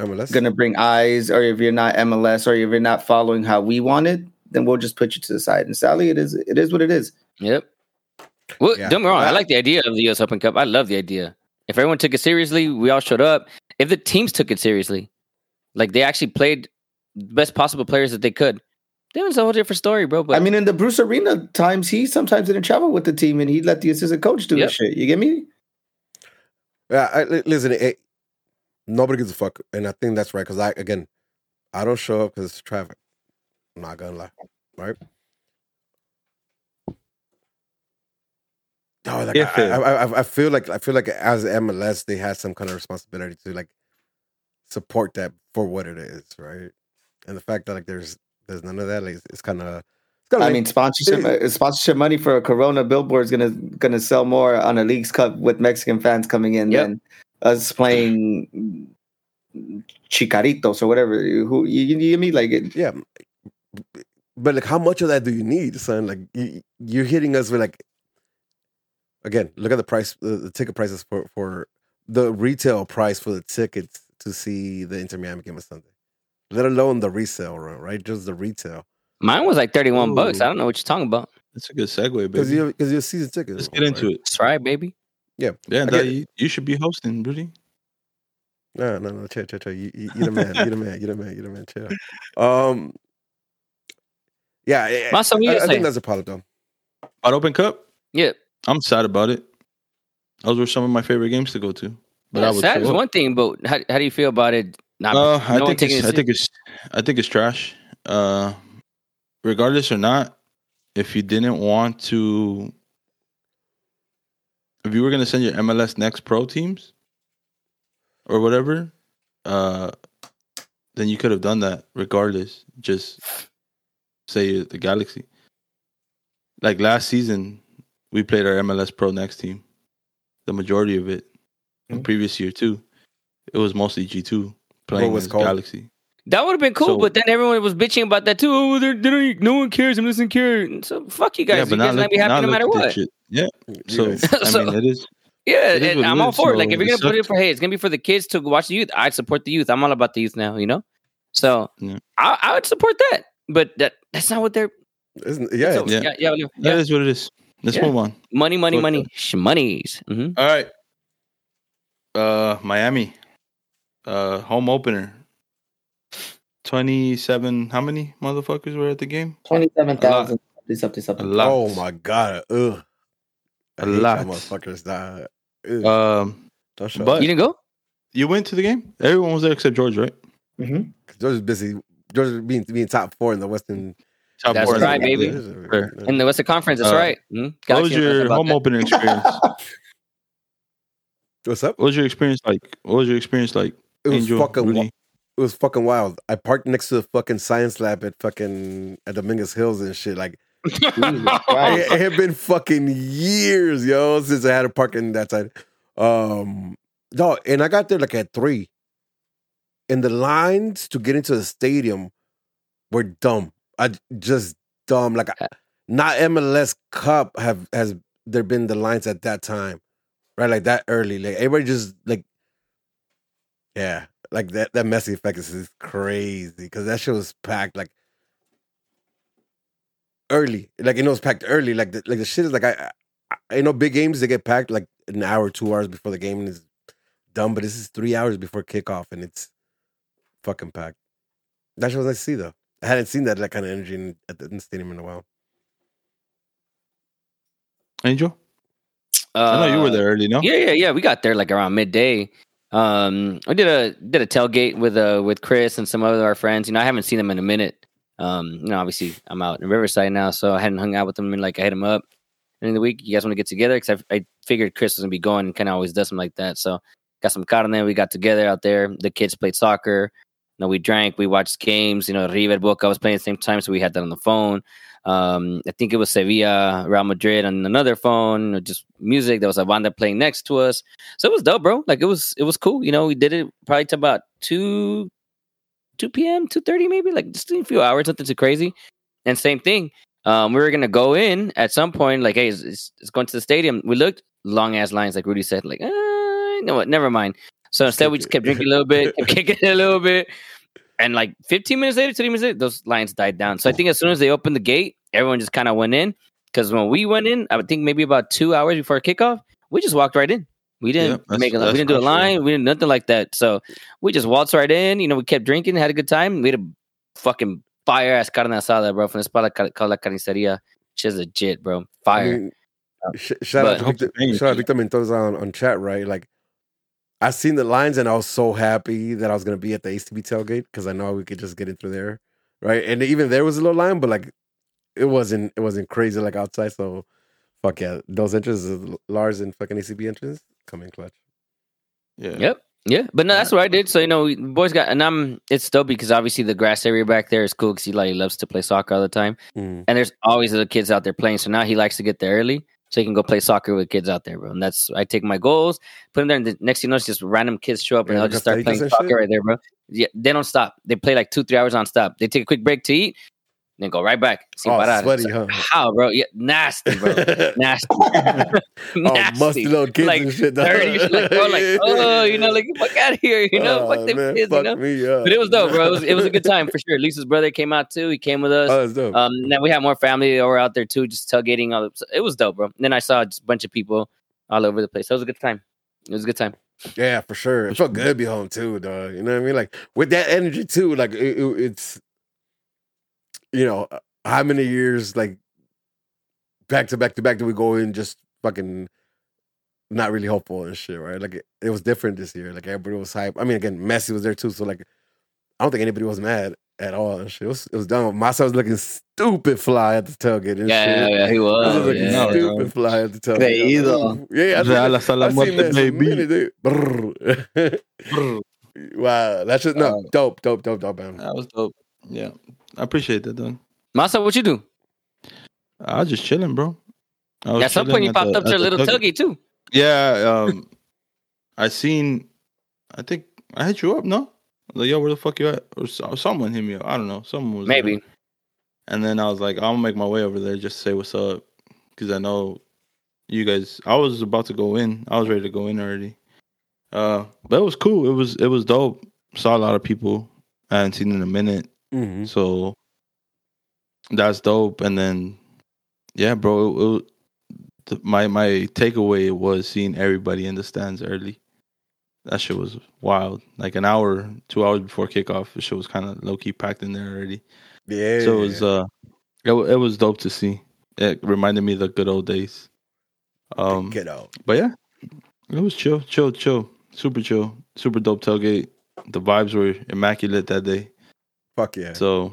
D: MLS.
E: going to bring eyes, or if you're not MLS, or if you're not following how we want it, then we'll just put you to the side. And sadly, it is it is what it is.
B: Yep. Well,
D: Yeah.
B: don't get me wrong. I like the idea of the U.S. Open Cup. I love the idea. If everyone took it seriously, we all showed up. If the teams took it seriously, like they actually played the best possible players that they could, then it's a whole different story, bro. But
E: I mean, in the Bruce Arena times, he sometimes didn't travel with the team, and he let the assistant coach do
B: Yep.
E: the shit. You get me?
D: Yeah, I, listen. It, nobody gives a fuck, and I think that's right. Because I again, I don't show up because it's traffic. I'm not gonna lie, right? No, like I. I, I, I feel like I feel like as MLS, they had some kind of responsibility to like support that for what it is, right? And the fact that like there's there's none of that, like, it's kind of.
E: I mean, sponsorship uh, sponsorship money for a Corona billboard is gonna gonna sell more on a League's Cup with Mexican fans coming in
B: Yep.
E: than us playing Chicaritos or whatever. Who you, you, mean like it,
D: yeah but like how much of that do you need son like you, you're hitting us with like again look at the price the, the ticket prices for for the retail price for the tickets to see the inter miami game on sunday let alone the resale run right just the retail
B: mine was like thirty-one bucks. I don't know what you're talking about.
C: That's a good segue,
D: because
C: baby.
D: you because you're season ticket
C: Let's get into it.
B: That's right, baby.
C: Yeah,
D: get
C: that, you, you should be hosting, Rudy.
D: no no no chill chill chill you, you, you the man you the man you the man you the man chill um yeah I,
B: Maso, you
D: I, I think that's a problem though
C: At Open Cup,
B: Yeah,
C: I'm sad about it. Those were some of my favorite games to go to. But I
B: yeah sad is one thing, but how, how do you feel about it? Not,
C: Uh,
B: no
C: I think
B: taking
C: it's,
B: it
C: I think it's I think it's trash. Uh, regardless or not, if you didn't want to, if you were gonna send your MLS Next Pro teams or whatever, uh, then you could have done that regardless. Just say the Galaxy. Like last season, we played our MLS Pro Next team. The majority of it, the
E: Mhm.
C: previous year too, it was mostly G two playing
D: was
C: as? Galaxy.
B: That would have been cool,
C: So-
B: but then everyone was bitching about that too. Oh, they're, they don't, no one cares. I'm listening care. So fuck you guys. you guys
C: look-
B: not be happy no matter what.
C: shit. Yeah.
D: You
C: So I mean, it is.
B: Yeah,
C: It is
B: and I'm all
C: is,
B: for it. Like if you're gonna put it
C: sucks.
B: for hey, it's gonna be for the kids to watch the youth. I support the youth. I'm all about the youth now. You know, so
C: Yeah.
B: I, I would support that. But that that's not what they're.
D: Isn't, yeah
B: so-
C: Yeah.
B: yeah, yeah, yeah,
C: That is what it is. Let's
B: Yeah.
C: move on.
B: Money, money,
C: Okay.
B: money, shmoneys. hmm
C: All right. Uh, Miami. Uh, home opener. Twenty-seven. How many motherfuckers were at the game?
E: Twenty-seven thousand. Something, something,
C: A
E: something.
C: lot.
D: Oh my god. Ugh. I
C: A lot.
D: y'all motherfuckers. Nah. Ugh.
C: Um, but-
B: You didn't go?
C: you went to the game. Everyone was there except George, right?
E: Mhm.
D: George is busy. George is being being top four in the Western.
C: Top
B: That's
C: four in the
B: right,
C: league.
B: baby.
C: Sure.
B: In the Western Conference, that's
C: Uh,
B: right. Mhm.
C: What was
B: knows
C: your home
B: that.
C: opening experience?
D: What's up?
C: what was your experience like? What was your experience like?
D: It was
C: Angel,
D: fucking.
C: Rudy?
D: wi- It was fucking wild. I parked next to the fucking science lab at fucking at Dominguez Hills and shit. Like it, it had been fucking years, yo, since I had a parking that side. Um, no, and I got there like at three. And the lines to get into the stadium were dumb. I just dumb. Like not MLS Cup have has there been the lines at that time, right? Like that early. Like everybody just like, yeah, like that that Messi effect is, is crazy because that shit was packed like early. Like it was packed early. Like the, like the shit is like I, I I know big games they get packed like an hour, two hours before the game is done, but this is three hours before kickoff and it's fucking packed. That shit was nice to see though. I hadn't seen that like kind of energy in, the, in the stadium in a while.
C: Angel, I know you were
B: Uh,
C: there early, no?
B: Yeah, yeah, yeah. We got there like around midday. Um, I did a did a tailgate with uh with Chris and some other our friends. You know, I haven't seen them in a minute. Um, you know, obviously I'm out in Riverside now, so I hadn't hung out with them. And like I hit them up And in the week. You guys want to get together? Because I, I figured Chris was gonna be going and kind of always does something like that. So got some carne. We got together out there. The kids played soccer. You know, we drank. We watched games. You know, River Boca was playing at the same time, so we had that on the phone. Um, I think it was Sevilla, Real Madrid on another phone. or Just music. There was a banda playing next to us. So it was dope, bro. Like it was it was cool. You know, we did it probably to about two two PM, two thirty maybe, like just a few hours, nothing too crazy. And same thing. Um, we were gonna go in at some point, like, hey, it's, it's, it's going to the stadium. We looked long ass lines, like Rudy said, like, uh, you know what, never mind. So instead, we just kept drinking a little bit, kept kicking it a little bit, and like 15 minutes later, 20 minutes later, those lines died down. So I think as soon as they opened the gate, everyone just kind of went in. Because when we went in, I would think maybe about two hours before kickoff, we just walked right in. We didn't
C: Yeah,
B: make a, we didn't do a
C: not true.
B: line, we didn't nothing like that. So we just waltzed right in. You know, we kept drinking, had a good time. We had a fucking fire ass carne asada, bro, from the spot ca- called La Carniceria. She's legit, bro.
D: I
B: Fire.
D: mean, sh- shout out
B: But-
D: to Victor,
C: Thank
D: shout out
C: you.
D: Victor Mendoza on, on chat, right? Like, I seen the lines and I was so happy that I was gonna be at the ACB tailgate because I know we could just get in through there, right? And even there was a little line, but like, it wasn't it wasn't crazy like outside. So, fuck yeah, those entrances, Lars and fucking ACB entrance, come in clutch.
C: Yeah.
B: Yep. Yeah, but no, that's what I did. So you know, boys got, and I'm. It's dope because obviously the grass area back there is cool because he like he loves to play soccer all the time,
D: Mm.
B: and there's always little kids out there playing. So now he likes to get there early so he can go play soccer with kids out there, bro. And that's I take my goals, put them there, and the next thing you know, it's just random kids show up and
D: Yeah,
B: they'll just start playing soccer
D: shit?
B: right there, bro. Yeah, they don't stop. They play like two, three hours on stop. They take a quick break to eat, then go right back. Sin
D: Oh,
B: parar.
D: sweaty,
B: So-
D: huh?
B: How, bro? Yeah, nasty, bro. nasty.
D: oh, musty little kids
B: Like,
D: and shit.
B: dirty, like, bro, like, oh, you know, like, fuck out of here, you know,
D: Oh,
B: fuck them
D: man,
B: kids,
D: fuck
B: you know.
D: me up.
B: But it was dope, bro. It was, it was a good time for sure. Lisa's brother came out too. He came with us.
D: Oh, that's dope.
B: Um, then we had more family over out there too, just tailgating. All so it was dope, bro. And then I saw just a bunch of people all over the place. So it was a good time. It was a good time.
D: Yeah, for sure. It felt good to be home too, dog. You know what I mean? Like with that energy too. Like it, it- it's, you know, how many years like back to back to back do we go in just fucking not really hopeful and shit, right? Like it, it was different this year. Like everybody was hype. I mean, again, Messi was there too, so like I don't think anybody was mad at all and shit. It was, it was dumb. Massa was looking stupid fly at the tailgate and
B: Yeah,
D: shit.
B: yeah, yeah, he
D: He was
B: was.
D: looking
B: yeah.
C: no,
D: stupid
C: no.
D: fly at the tailgate.
E: Creído.
D: Yeah, I think-
C: Real
D: I've seen that some
C: baby.
D: minute, dude. Brrr. wow, that's just no
C: Uh,
D: dope, dope, dope, dope, man.
C: That was dope. Yeah. I appreciate that, dog.
B: Masa, what you do?
C: I was just chilling, bro.
B: At some point, you popped
C: the-
B: up to a little
C: tailgate.
B: tailgate too.
C: Yeah, um, I seen. I think I hit you up. No, like yo, where the fuck you at? Or so- someone hit me up. I don't know. Someone was there.
B: Maybe.
C: And then I was like, I'm gonna make my way over there just to say what's up, because I know you guys. I was about to go in. I was ready to go in already. Uh, but it was cool. It was it was dope. Saw a lot of people I hadn't seen in a minute.
D: Mm-hmm.
C: So that's dope. And then, yeah, bro, it, it, the, my my takeaway was seeing everybody in the stands early. That shit was wild. Like an hour, two hours before kickoff, the shit was kind of low key packed in there already.
D: Yeah.
C: So it was uh, it, it was dope to see. It reminded me of the good old days. Um,
D: get out.
C: but yeah, it was chill, chill, chill, super chill, super dope tailgate. The vibes were immaculate that day.
D: Fuck yeah.
C: So,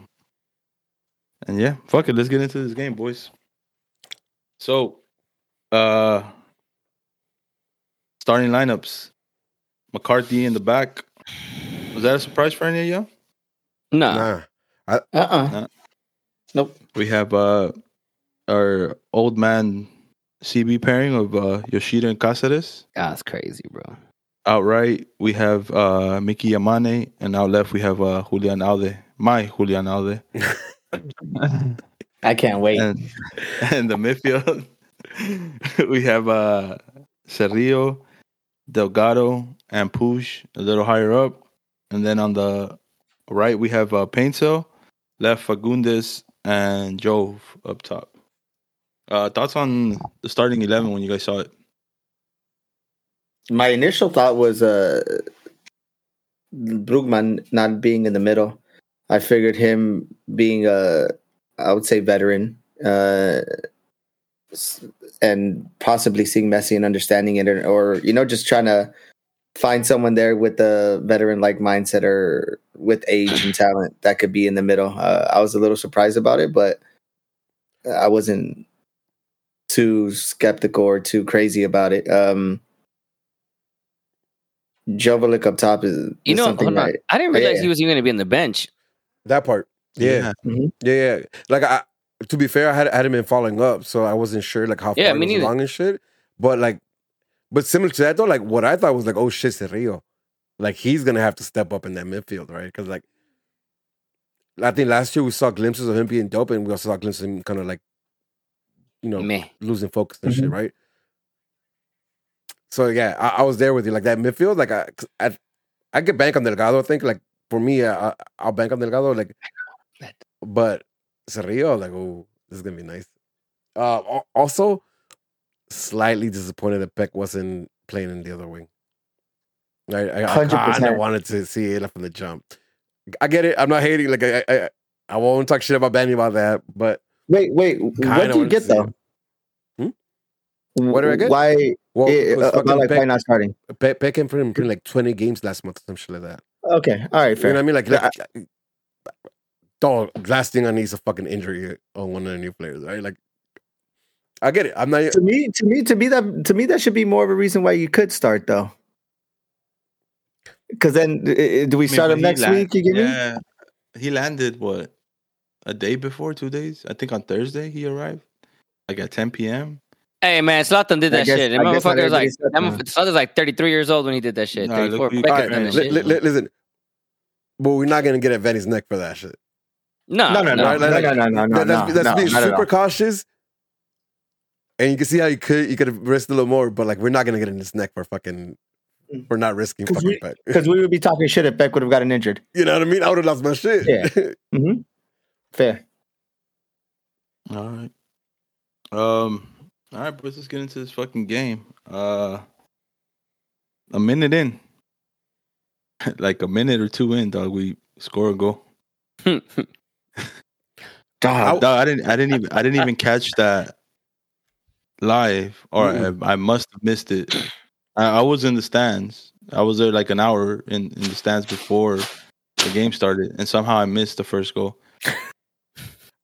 C: and yeah, fuck it. Let's get into this game, boys. So, uh, starting lineups: McCarthy in the back. Was that a surprise for any of y'all?
B: No.
D: Nah.
E: Uh-uh.
C: Uh. We have uh our old man CB pairing of uh, Yoshida and Cáceres.
B: That's crazy, bro.
C: Outright, we have uh, Mickey Yamane, and out left we have uh, Julian Aude, my Julian Aude,
E: I can't wait.
C: and and the midfield we have uh, Cerrillo, Delgado, and Puig a little higher up, and then on the right we have uh, Paintsil, left Fagundes, and Jove up top. Uh, thoughts on the starting eleven when you guys saw it?
E: My initial thought was uh Brugman not being in the middle. I figured him being a I would say veteran uh and possibly seeing Messi and understanding it or, or you know just trying to find someone there with a veteran like mindset or with age and talent that could be in the middle. Uh, I was a little surprised about it, but I wasn't too skeptical or too crazy about it. Um Joveljic up top is, is
B: You know,
E: something
B: hold on.
E: that
B: I didn't
E: Oh, yeah,
B: realize
E: yeah.
B: he was even going to be on the bench.
D: That part. Yeah. Yeah. yeah. Like I to be fair, I had I hadn't been following up, so I wasn't sure like how far
B: Yeah,
D: he
B: me
D: was along and shit. But like but similar to that though, like what I thought was like, oh shit, Cerrillo. Like he's gonna have to step up in that midfield, right? Because like I think last year we saw glimpses of him being dope, and we also saw glimpses of him kind of like, you know,
B: Meh.
D: losing focus and shit,
E: Mhm.
D: right? So yeah, I, I was there with you. Like that midfield, like I, 'cause I, I could bank on Delgado. I think like for me, I, I- I'll bank on Delgado. Like, but Cerrillo, like, oh, this is gonna be nice. Uh, also, slightly disappointed that Pec wasn't playing in the other wing. I, I, I
E: 100%.
D: kind of wanted to see it from the jump. I get it. I'm not hating. Like, I, I, I won't talk shit about Vanney about that. But
E: Wait, wait. What do you get though?
D: him. What do I get?
E: Why?
D: well,
E: eh,
D: because
E: about like why
D: Pec,
E: not starting?
D: Pec, Pec came from like 20 games last month, some shit like that.
E: Okay, all right, Fair.
D: You know what I mean? Like,
E: Yeah,
D: like dog, last thing I need is a fucking injury on one of the new players, right? Like, I get it. I'm not.
E: to me, to me, to me that to me that should be more of a reason why you could start though. Because then, do we
C: I mean,
E: start
C: when
E: him next
C: land-
E: week? You give me?
C: Yeah, he landed what a day before, two days. I think on Thursday he arrived, like at 10 p.m.
B: Hey, man, Zlatan did that
E: guess-
B: shit. That
E: I guess not
B: motherfucker was like,
E: everybody said
B: that
E: that.
B: motherf- Zlatan's like 33 years old when he did that shit.
C: Nah, look, we-
B: Pec
D: All
B: has
D: right,
B: done
D: li-
B: that
D: li- li- listen, but we're not gonna get at Vanney's neck for that shit.
B: No,
E: No, no, no,
D: Right,
E: no,
D: like-
E: no, no, no, no,
D: That- that's
E: no,
D: that's
E: no,
D: being super cautious. And you can see how you could you could have risked a little more, but like we're not gonna get in his neck for fucking we're not risking
E: 'Cause
D: fucking
E: we- Because we would be talking shit if Pec would have gotten injured.
D: You know what I mean? I would have lost my shit.
E: Yeah. Mm-hmm. Fair.
C: All right. Um. All right, boys. Let's get into this fucking game. Uh, a minute in, like a minute or two in, dog. We score a goal.
E: Dog.
C: Dog, I didn't. I didn't even. I didn't even catch that live, or I, I must have missed it. I, I was in the stands. I was there like an hour in in the stands before the game started, and somehow I missed the first goal.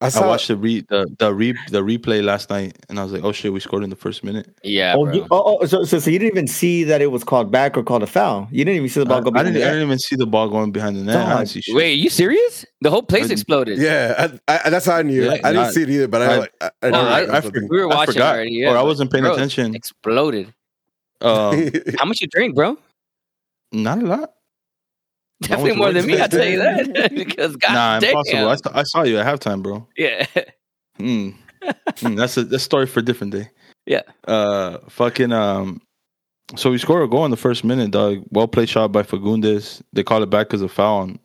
D: I
C: I watched the re the the re the replay last night, and I was like, "Oh shit, we scored in the first minute."
B: Yeah,
E: Oh, you, oh, oh, so, so so you didn't even see that it was called back or called a foul. You didn't even see the ball
C: I,
E: go
C: I didn't.
E: the
C: I didn't even see the ball going behind the net. I
E: Dog.
C: shit.
B: Wait, are you serious? The whole place
C: I-
B: exploded.
D: Yeah, I, I, that's how I knew.
C: Yeah,
D: I didn't
C: not-
D: see it either, but I,
C: I-
D: I, I,
B: No,
D: knew
B: I-
D: it was
C: I
D: something.
B: We were
C: I
B: watching
C: forgot,
B: already. Yeah,
C: or I wasn't paying
B: bro,
C: attention.
B: Exploded.
C: Um,
B: How much you drink, bro?
C: not a lot.
B: Definitely more than me. I tell you that because God
C: nah,
B: damn.
C: impossible. I, saw- I saw you at halftime, bro.
B: Yeah.
C: Hmm. Hmm, that's a that's a story for a different day.
B: Yeah.
C: Uh, fucking um. So we score a goal in the first minute, dog. Well played shot by Fagundes. They call it back as a foul on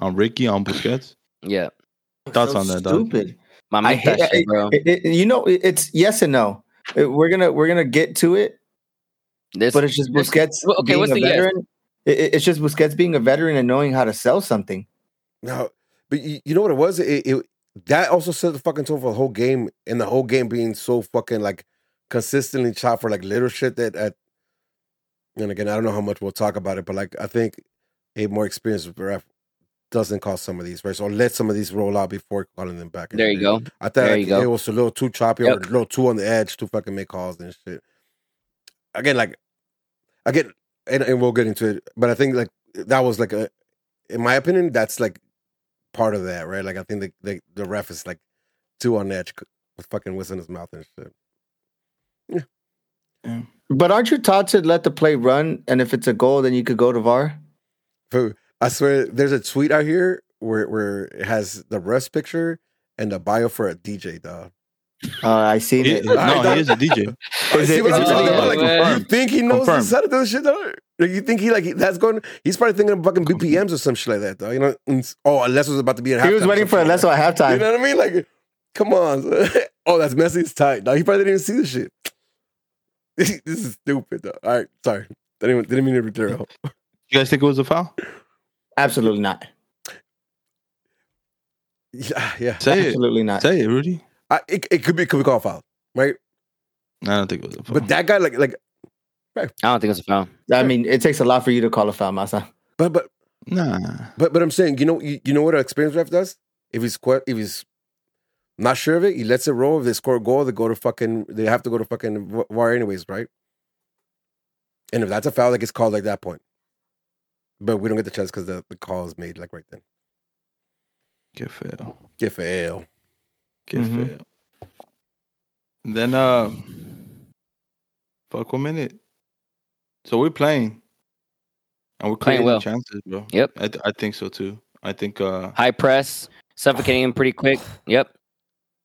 C: on Ricky on Busquets.
B: Yeah.
C: Thoughts
E: So
C: on that, dog?
E: Stupid.
B: My
E: I hate
B: that shit, bro.
E: It- it- you know, it- it's yes and no. We're gonna we're gonna get to it,
B: This,
E: but it's just Busquets
B: well, okay,
E: being
B: what's
E: a
B: the yes?
E: veteran. It- it- it's just Busquets being a veteran and knowing how to sell something.
D: No, but you, you know what it was? It, it that also set the fucking tone for the whole game, and the whole game being so fucking like consistently chopped for like little shit that at. And again, I don't know how much we'll talk about it, but like I think a more experienced ref doesn't call some of these right, or let some of these roll out before calling them back.
B: There you go.
D: I thought like, it was a little too choppy
B: Yep.
D: or a little too on the edge to fucking make calls and shit. Again, like again, and, and we'll get into it, but I think like that was like a, in my opinion, that's like part of that, right? Like I think the the, the ref is like too on edge with fucking in his mouth and shit. Yeah. yeah.
E: But aren't you taught to let the play run, and if it's a goal, then you could go to VAR?
D: I swear, there's a tweet out here where where it has the rest picture and the bio for a DJ, dog.
E: Uh, I seen
C: He-
E: it.
C: no, he is a DJ.
E: Is
D: See
E: it-
D: what
E: is
D: I'm
E: it
D: talking
E: really-
D: about? Like, you think he knows
C: Confirmed.
D: how to do this shit? Though? Like, you think he like that's going? He's probably thinking of fucking BPMs or some shit like that, though. You know? And- Oh, unless it was about to be. In
E: He was waiting for
D: something
E: Alesso
D: like
E: at halftime.
D: You know what I mean? Like, come on. oh, that's messy. It's tight. Dog. He probably didn't even see the shit. this is stupid, though. All right, sorry. Didn't even, didn't mean to derail.
C: You guys think it was a foul?
E: Absolutely not.
D: Yeah, yeah.
C: Say it.
E: Absolutely not.
C: Say it, Rudy.
D: I, it, it could be could be called foul, right?
C: I don't think it was a foul.
D: But that guy, like, like,
B: I don't think it's a foul.
E: I mean, it takes a lot for you to call a foul, Masa.
D: but but
C: nah.
D: But but I'm saying, you know, you, you know what an experienced ref does? If he's que- if he's not sure of it, he lets it roll. If they score a goal, they go to fucking they have to go to fucking v- VAR anyways, right? And if that's a foul, that gets called like that point. But we don't get the chance because the, the call is made like right then.
C: Get fail.
D: Get fail.
C: Get
E: Mhm.
C: fail. And then uh fuck one minute. So we're playing. And we're
B: Playing
C: creating
B: well.
C: chances, bro.
B: Yep.
C: I, th- I think so too. I think uh
B: High press, suffocating him pretty quick. Yep.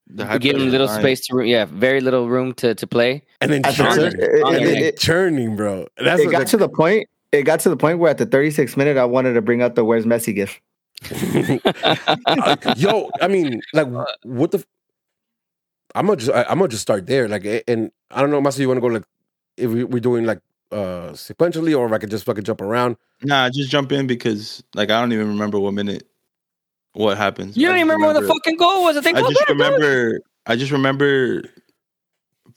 C: the
B: We give him little space to, yeah, very little room to, to play.
D: And then
E: At the
D: churning.
E: tur- it-
D: and
B: your
D: then
E: it-
D: churning, bro. That's
E: it got
D: the-
E: to the point. It got to the point where at the 36 minute, I wanted to bring out the "Where's Messi" gif.
D: Uh, yo, I mean, like, what the? F- I'm gonna just, I, I'm gonna just start there. Like, and I don't know, Master, you want to go like, if we, we're doing like uh sequentially, or if I could just fucking jump around.
C: Nah, just jump in because like I don't even remember what minute what happens.
B: You don't even remember what the fucking goal was. I think
C: I just remember I just remember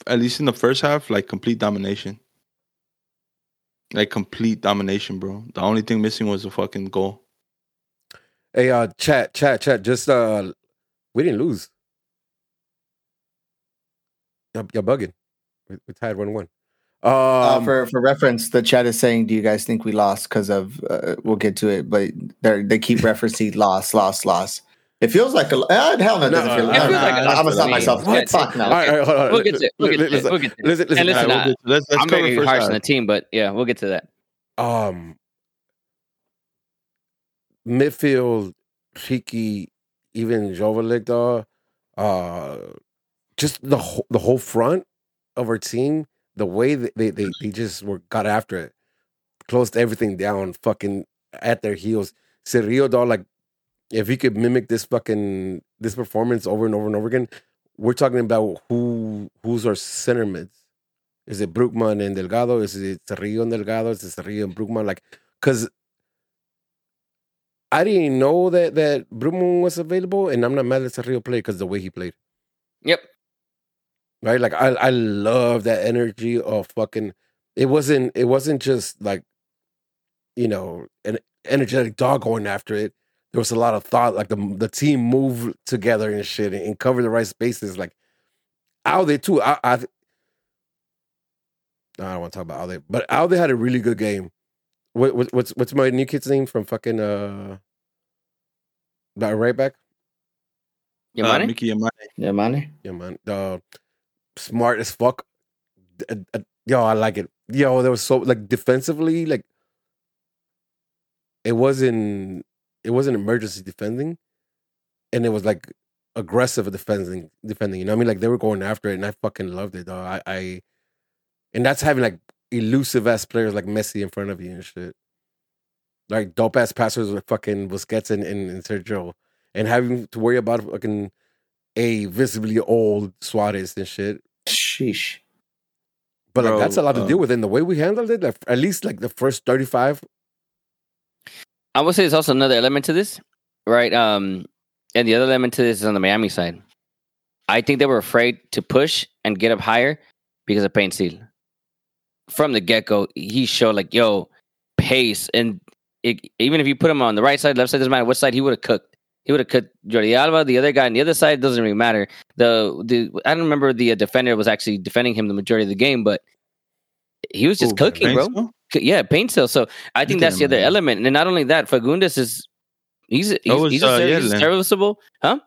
C: at least in the first half, like complete domination. Like complete domination, bro. The only thing missing was a fucking goal.
D: Hey, uh, chat, chat, chat. Just uh, we didn't lose. You're, you're bugging. We, we tied one one. Um,
E: Uh, for for reference, the chat is saying, "Do you guys think we lost?" Because of uh, we'll get to it, but they they keep referencing loss, loss, loss. It feels like a uh, hell no. It doesn't
D: No,
E: feel
D: it
E: like,
D: feels like a
E: I'm
B: loss
E: gonna stop myself.
B: What?
E: Fuck no.
D: all right, all right, hold on.
B: We'll get to it. We'll get to it.
D: Listen,
B: We'll get to it.
D: listen, listen,
B: And listen,
C: Alright,
B: uh,
C: we'll get- let's let's
B: I'm
C: cover
B: very harsh on the team, but yeah, we'll get to that.
D: um midfield Shiki, even Joveljic though, uh just the whole the whole front of our team, the way that they they, they just were got after it, closed everything down, fucking at their heels. Cerrillo though, like if he could mimic this fucking this performance over and over and over again, we're talking about who who's our center mids. Is it Brugman and Delgado? Is it Cerrillo and Delgado? Is it Cerrillo and Brugman? Like, because I didn't know that that Brugman was available, and I'm not mad at Cerrillo played because the way he played,
B: Yep.
D: Right? Like, I I love that energy of fucking. It wasn't it wasn't just like, you know, an energetic dog going after it. There was a lot of thought. Like the the team moved together and shit, and, and covered the right spaces. Like Aude too. I, I I don't want to talk about Aude, but Aude had a really good game. What, what what's what's my new kid's name from fucking uh, that right back?
B: You
C: Uh,
B: want it?
C: Mickey Yamane.
E: Yeah, man.
D: Yeah, man. Uh, smart as fuck. Uh, uh, Yo, I like it. Yo, there was so like defensively, like it wasn't it wasn't emergency defending, and it was like aggressive defending. Defending, you know what I mean? Like they were going after it, and I fucking loved it. Though I, I and that's having like elusive ass players like Messi in front of you and shit. Like dope ass passers with fucking Busquets and, and, and Sergio, and having to worry about fucking a visibly old Suarez and shit.
E: Sheesh.
D: But like that's a lot to
C: um,
D: deal with. And the way we handled it, like, at least like the first thirty five.
B: I would say there's also another element to this, right? Um, and the other element to this is on the Miami side. I think they were afraid to push and get up higher because of Paintsil. From the get go, he showed like, yo, pace. And it, even if you put him on the right side, left side, doesn't matter what side, he would have cooked. He would have cooked Jordi Alba. The other guy on the other side doesn't really matter. The the I don't remember the uh, defender was actually defending him the majority of the game, but he was just
C: Who,
B: cooking, bro. Paintsil? Yeah, Paintsil. So I think that's the other element. And not only that, Fagundes is he's he's,
C: was,
B: he's,
C: uh,
B: he's serviceable, huh?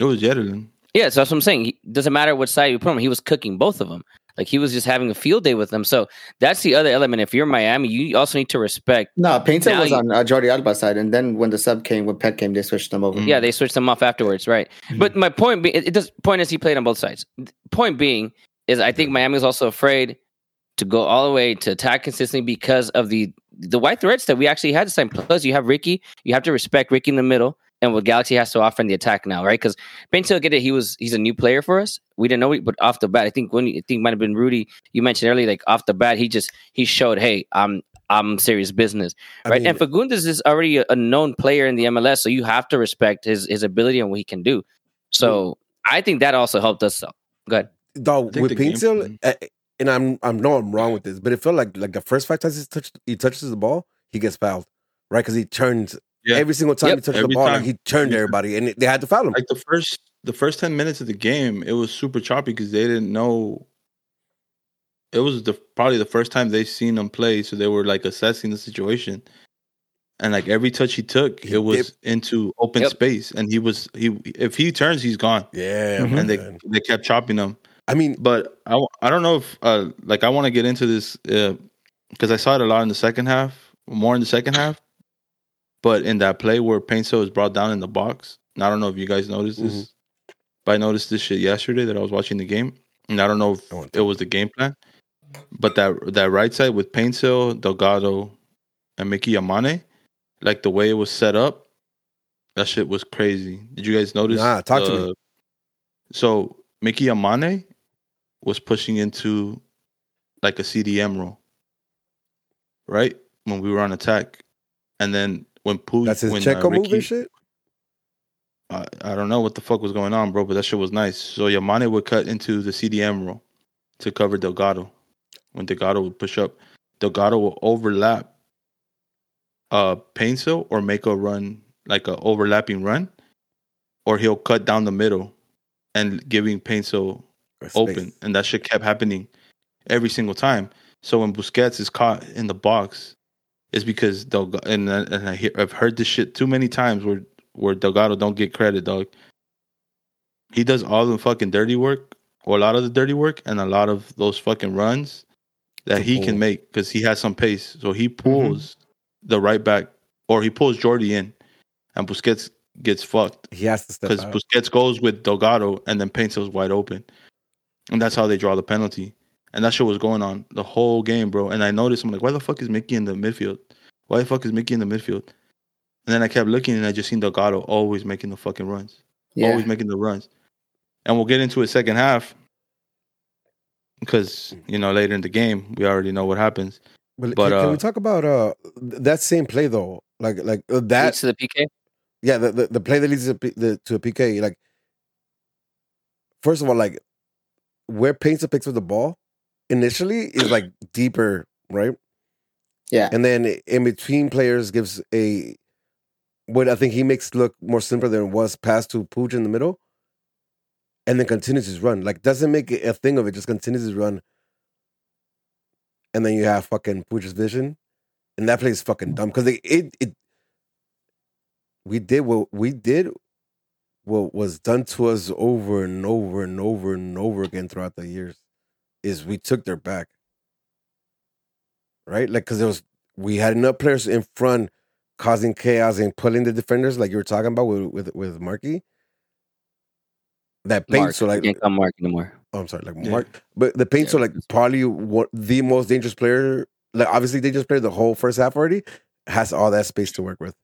C: It was Yedlin.
B: Yeah, so that's what I'm saying. He, doesn't matter what side you put him. He was cooking both of them. Like he was just having a field day with them. So that's the other element. If you're Miami, you also need to respect.
E: No,
B: Paintsil
E: was
B: you-
E: on uh, Jordi Alba's side, and then when the sub came, when Pet came, they switched them over.
C: Mm.
B: Yeah, they switched them off afterwards, right? But my point, be, it, it does. Point is, he played on both sides. Point being is, I think Miami is also afraid to go all the way to attack consistently because of the the white threats that we actually had this time. Plus, you have Ricky. You have to respect Ricky in the middle and what Galaxy has to offer in the attack now, right? Because Paintsil get it. He was he's a new player for us. We didn't know it, but off the bat, I think when I think might have been Rudy. You mentioned earlier, like off the bat, he just he showed, hey, I'm I'm serious business,
D: I
B: right?
D: mean,
B: and Fagundes is already a, a known player in the MLS, so you have to respect his his ability and what he can do. So I think that also helped us. So good.
D: dog
C: I
D: with
C: the game
D: Paintsil,
C: plan-
D: uh, and I'm I'm no I'm wrong with this, but it felt like like the first five times he touched he touches the ball, he gets fouled, right? Because he turns
C: Yeah.
D: every single time
B: Yep.
D: he touched
C: Every
D: the ball, like he turned
C: Every time.
D: everybody, and they had to foul him.
C: Like the first the first ten minutes of the game, it was super choppy because they didn't know. It was the probably the first time they seen him play, so they were like assessing the situation. And like every touch he took,
D: He
C: it was
D: dipped.
C: into open
B: Yep.
C: space, and he was he. If he turns, he's gone.
D: yeah,
E: Mhm.
C: And they
D: man.
C: they kept chopping him.
D: I mean,
C: But I, I don't know if uh like I want to get into this because I saw it a lot in the second half, more in the second half. But in that play where Paintsil is brought down in the box, and I don't know if you guys noticed this,
D: Mm-hmm.
C: but I noticed this shit yesterday that I was watching the game, and I don't know if
D: want
C: it was the game plan. But that that right side with Paintsil, Delgado, and Mickey Yamane, like the way it was set up, that shit was crazy. Did you guys notice?
D: Nah, talk to me.
C: So Mickey Yamane was pushing into like a CDM role, right? When we were on attack, and then when Pooh,
D: that's his
C: when,
D: Checo
C: uh,
D: move
C: Ricky-
D: and shit.
C: I, I don't know what the fuck was going on, bro, but that shit was nice. So Yamane would cut into the CDM role to cover Delgado. When Delgado would push up, Delgado will overlap uh Paintsil or make a run like a overlapping run, or he'll cut down the middle and giving Paintsil
D: Or
C: open, and that shit kept happening every single time. So when Busquets is caught in the box, it's because Delgado and I- and I hear, I've heard this shit too many times where where Delgado don't get credit, dog. He does all the fucking dirty work, or a lot of the dirty work, and a lot of those fucking runs that he
D: pull.
C: can make because he has some pace. So he mm-hmm. pulls the right back, or he pulls Jordi in, and Busquets gets fucked
D: He has to step
C: because. Busquets goes with Delgado and then Paintsil's wide open, and that's how they draw the penalty. And that shit was going on the whole game, bro. And I noticed, I'm like, why the fuck is Mickey in the midfield? Why the fuck is Mickey in the midfield? And then I kept looking, and I just seen Delgado always making the fucking runs,
E: Yeah.
C: always making the runs. And we'll get into it second half because you know later in the game we already know what happens.
D: But,
C: but,
D: can, can
C: uh,
D: we talk about uh that same play though? Like like uh, that
B: Leads to the PK.
D: yeah the, the the play that leads to, the, to a PK like first of all like where Paintsil picks up the ball initially is like deeper right?
E: Yeah.
D: and then in between players gives a what I think he makes look more simpler than it was pass to Puig in the middle and then continues his run. Like doesn't make a thing of it just continues his run. And then you have fucking Puig's vision. And that play is fucking dumb because it, it it we did what we did what was done to us over and over and over and over again throughout the years is we took their back right like because there was we had enough players in front causing chaos and pulling the defenders like you were talking about with with, with Marky that paint
B: Mark.
D: so like
B: can't call Mark anymore.
D: oh, I'm sorry like
C: Yeah.
D: Mark but the
B: Paintsil
D: like probably one, the most dangerous player like obviously they just played the whole first half already has all that space to work with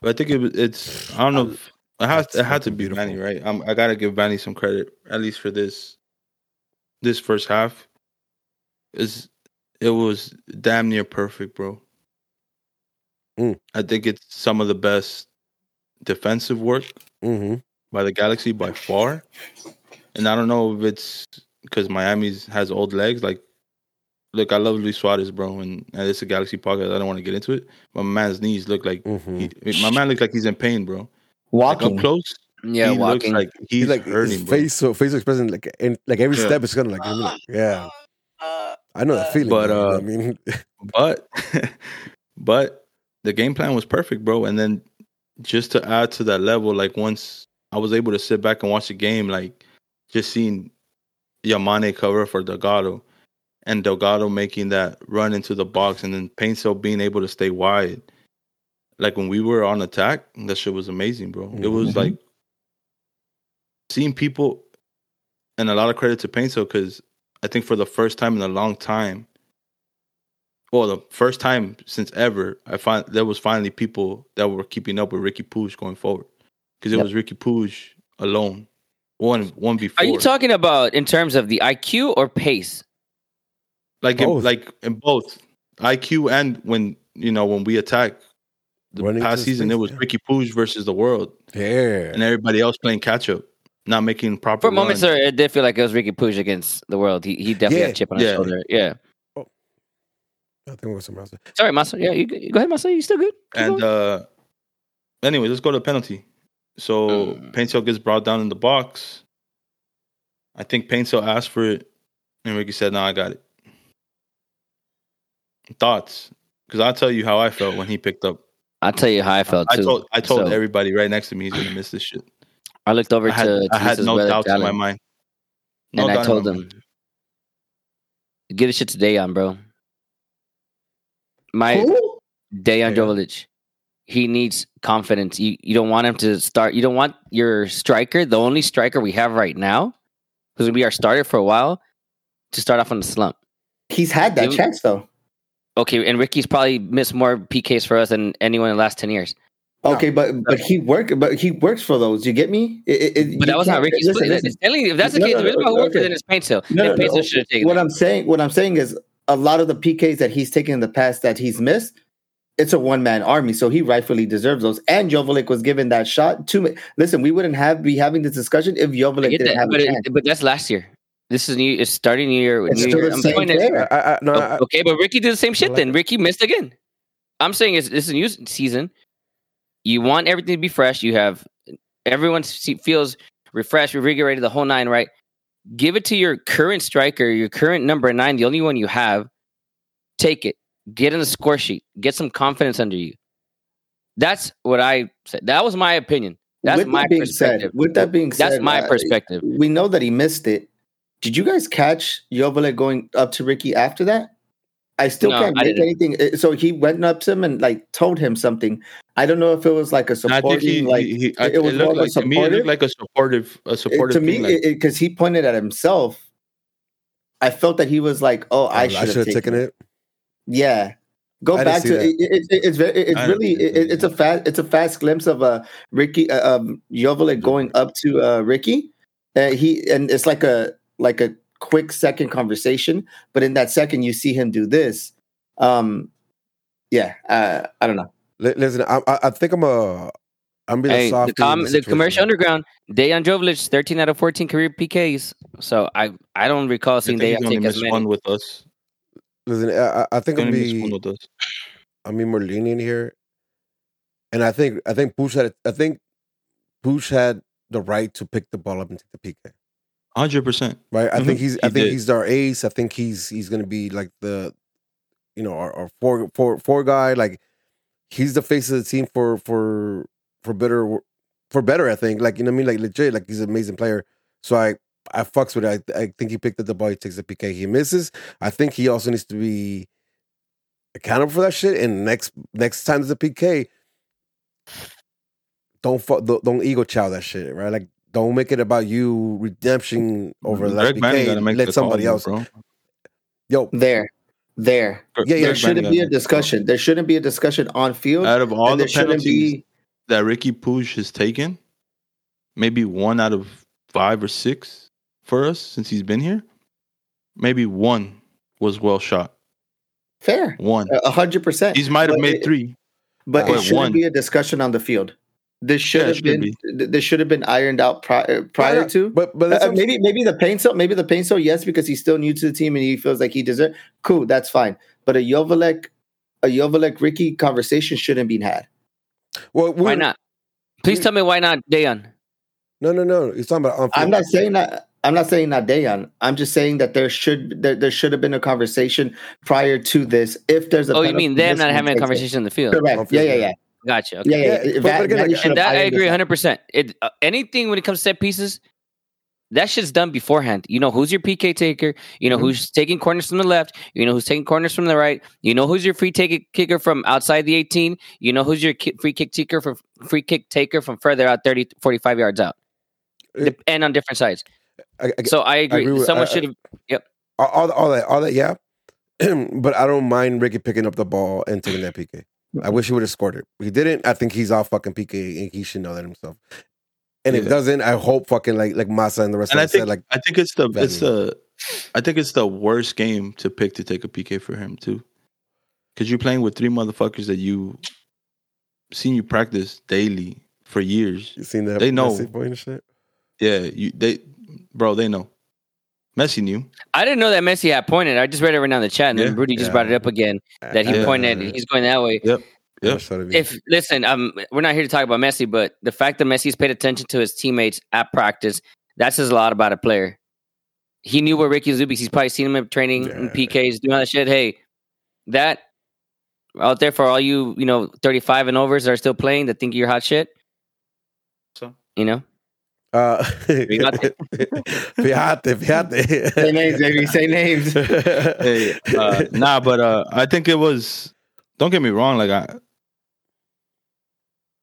C: But I think it, it's I don't know. If, it has
D: That's
C: it had to
D: fucking
C: be
D: beautiful.
C: Vanney, right? I'm, I gotta give Vanney some credit at least for this this first half is it was damn near perfect, bro.
D: Mm.
C: I think it's some of the best defensive work
D: Mm-hmm.
C: by the Galaxy by far. And I don't know if it's because Miami's has old legs. Like, look, I love Luis Suarez, bro, and, and it's a Galaxy podcast. I don't want to get into it, but my man's knees look like
D: Mm-hmm.
C: he, my man looks like he's in pain, bro. Like up close,
B: Yeah,
C: he
B: walking.
C: looks like he's,
D: He's like
C: hurting,
D: his
C: bro.
D: face, so facial expression, like in, like every
C: Yeah.
D: step is kind of like, like, yeah. I know that feeling.
C: But,
D: bro,
C: uh,
D: I mean,
C: but but the game plan was perfect, bro. And then just to add to that level, like once I was able to sit back and watch the game, like just seeing Yamane cover for Delgado and Delgado making that run into the box and then Paintsil being able to stay wide. Like when we were on attack, that shit was amazing, bro. It was
E: Mhm.
C: like seeing people and a lot of credit to Paintsil because I think for the first time in a long time, well, the first time since ever, I find there was finally people that were keeping up with Ricky Puig going forward because it
E: Yep.
C: was Ricky Puig alone, one one before.
B: Are you talking about in terms of the IQ or pace?
C: like in,
D: Both.
C: like in both IQ and when you know when we attack the
D: Running
C: past season,
D: space,
C: it was
D: yeah.
C: Ricky Puig versus the world,
D: yeah.
C: and everybody else playing catch up, not making proper.
B: For a moment, sir, it did feel like it was Ricky Puig against the world. He he definitely
D: Yeah,
B: had a chip on his
C: yeah.
B: shoulder. Yeah.
D: I think it was somewhere else.
B: Sorry, Masa. Yeah, you, you go ahead, Masa. You still good? Keep
C: And
B: going.
C: uh anyway, let's go to the penalty. So
B: Mm.
C: Paintsil gets brought down in the box. I think Paintsil asked for it, and Ricky said, "No, I got it." Thoughts? Because I'll tell you how I felt when he picked up.
B: I'll tell you how I felt
C: I
B: too.
C: told I told
B: So,
C: everybody right next to me he's gonna miss this shit.
B: I looked over
C: I had,
B: to,
C: I had no
B: brother,
C: doubts in my
B: Jalen,
C: mind.
B: and I told him,
C: mind.
B: "Get this shit to Dejan, bro. My
E: Who?
B: Dejan
D: Yeah.
B: Jovic. He needs confidence. You you don't want him to start. You don't want your striker, the only striker we have right now, who's gonna be our starter for a while, to start off on the slump.
E: He's had that
B: Dude.
E: chance though.
B: Okay, and Ricky's probably missed more PKs for us than anyone in the last ten years.
E: Okay, but but he work but he works for those. You get me? It- it-
B: But that was not
E: can't-
B: Ricky's
E: listen,
B: play.
E: listen.
B: Stanley, if that's the
E: No,
B: case,
E: no,
B: the reason why
E: no,
B: who worked
E: okay.
B: then is Paintsil.
E: No,
B: Then
E: no,
B: Paintsil
E: no.
B: should have taken
E: What
B: that.
E: I'm saying, what I'm saying is a lot of the PKs that he's taken in the past that he's missed, it's a one man army, so he rightfully deserves those. And Joveljic was given that shot. Too mi- listen, we wouldn't have be having this discussion if
B: I Joveljic
E: didn't
B: that,
E: have
B: but,
E: a
B: it,
E: chance.
B: but that's last year. This is new. It's starting new year.
E: It's
B: new
E: still
B: year.
E: the same player.
D: I, I, no,
B: O-
D: I,
B: okay, but Ricky did the same shit.
D: like
B: Then
D: it.
B: Ricky missed again. I'm saying it's this is a new season. You want everything to be fresh. You have everyone feels refreshed, revigorated, the whole nine. Right? Give it to your current striker, your current number nine, the only one you have. Take it. Get in the score sheet. Get some confidence under you. That's what I said. That was my opinion. That's
E: with
B: my
E: being
B: perspective.
E: said, with that being said,
B: That's my
E: uh,
B: perspective.
E: We know that he missed it. Did you guys catch Joveljic going up to Ricky after that? I still
B: No,
E: can't make anything. uh, So he went up to him and like told him something. I don't know if it was like a supporting,
C: he,
E: like
C: he, he I,
E: it
C: it,
E: was more of a
C: like to me it
E: supportive.
C: looked like a supportive a
E: it-
C: supportive
E: to me
C: thing, like,
E: because he pointed at himself. I felt that he was like, "Oh, I should have taken,
D: taken
E: it.
D: it.
E: Yeah, go
D: I
E: back to it, it, it- It's very. It's really. It, it's a fast. It's a fast glimpse of uh, Ricky uh, um, Joveljic going up to uh, Ricky. Uh, he and it's like a like a quick second conversation, but in that second, you see him do this. Um, yeah, uh, I don't know.
D: Li- Listen, I, I, I think I'm a. I'm being
B: Hey,
D: a
B: the,
D: soft.
B: com- the commercial underground, Dejan Jovic, 13 out of 14 career PKs. So I I don't recall seeing
C: think
B: Dejan take as
C: missed
B: many.
C: one with us.
D: Listen, I, I- I think
C: He's
D: I'm
C: only one
D: be.
C: with us.
D: I'm being more lenient here, and I think I think Puig had I think Puig had the right to pick the ball up and take the PK.
C: Hundred percent.
D: Right. I
C: Mhm.
D: think he's. I
C: He
D: think
C: did.
D: he's our ace. I think he's he's gonna be like the, you know, our, our four four four guy. Like he's the face of the team for for for better for better. I think. Like you know what I mean. Like legit. Like he's an amazing player. So I I fucks with it. I, I think he picked up the ball. He takes the PK. He misses. I think he also needs to be accountable for that shit. And next next time there's a PK, don't fuck, don't, don't ego chow that shit. Right. Like don't make it about you redemption over mm, the last
C: Greg Manning gotta make
D: Let
C: the
D: somebody
C: call,
D: else.
C: bro.
D: Yo,
E: There, there.
D: Yeah, yeah,
E: There
C: Greg
E: shouldn't
C: Manning
E: be a
C: make the call.
E: discussion. There shouldn't be a discussion on field.
C: Out of all the
E: there shouldn't
C: penalties
E: be.
C: that Ricky Puig has taken, maybe one out of five or six for us since he's been here. Maybe one was well shot.
E: Fair,
C: One.
E: a hundred percent.
C: He might have made
E: it-
C: three.
E: But
C: But
E: it shouldn't
C: one.
E: be a discussion on the field. This should
C: Yeah,
E: have
C: should
E: been.
C: be.
E: This should have been ironed out prior prior
D: Yeah,
E: to.
D: But but
E: Uh, uh, maybe maybe the Paintsil maybe the Paintsil yes because he's still new to the team and he feels like he deserves. Cool, that's fine. But a Joveljic, a Joveljic Ricky conversation shouldn't be had.
D: well,
B: Why not? Please tell me why not, Dejan.
D: No, no, no. He's talking about. on
E: I'm not saying that. I'm not saying not Dejan. I'm just saying that there should there, there should have been a conversation prior to this. If there's a
B: Oh, you mean them not having a
E: takes it.
B: conversation in the field?
E: Correct.
D: field,
E: Yeah, yeah,
D: yeah.
E: Yeah,
B: Gotcha. Okay.
E: yeah, yeah.
D: Yeah,
E: That,
D: but again,
E: that you
D: like-
E: should
B: and that I
E: ironed
B: agree
E: this
B: 100. percent It uh, anything when it comes to set pieces, that shit's done beforehand. You know who's your PK taker. You know
D: Mhm.
B: who's taking corners from the left. You know who's taking corners from the right. You know who's your free take kicker from outside the 18. You know who's your ki- free kick taker from free kick taker from further out 30 45 yards out.
D: It-
B: Dep- and on different sides.
D: I, I,
B: So I agree.
D: agree with-
B: Someone should have.
D: all, all, all that, all that, yeah. but I don't mind Ricky picking up the ball and taking that PK. I wish he would have scored it. He didn't. I think he's off fucking PK, and he should know that himself. And if
C: Yeah.
D: doesn't, I hope fucking like like Massa and the rest
C: And
D: of
C: I
D: said like
C: I think it's the it's the I think it's the worst game to pick to take a PK for him too. Cause you're playing with three motherfuckers that you seen you practice daily for years.
D: you seen that
C: They know.
D: point And shit.
C: Yeah, you they bro, they know. Messi knew.
B: I didn't know that Messi had pointed. I just read it right now in the chat, and then
C: Yeah.
B: Rudy just
D: Yeah.
B: brought it up again that he
C: Yeah.
B: pointed. He's going that way.
C: Yep.
D: Yeah, shut it,
B: If listen, um, we're not here to talk about Messi, but the fact that Messi's paid attention to his teammates at practice, that says a lot about a player. He knew what Ricky was doing because he's probably seen him in training in PKs, doing all that shit. Hey, that out there for all you, you know, 35 and overs that are still playing that think you're hot shit.
C: So?
B: You know,
D: uh,
B: Fíjate.
D: fíjate, fíjate.
E: Say names, baby. Say names.
C: Hey, uh, nah, but uh, I think it was. Don't get me wrong. Like I,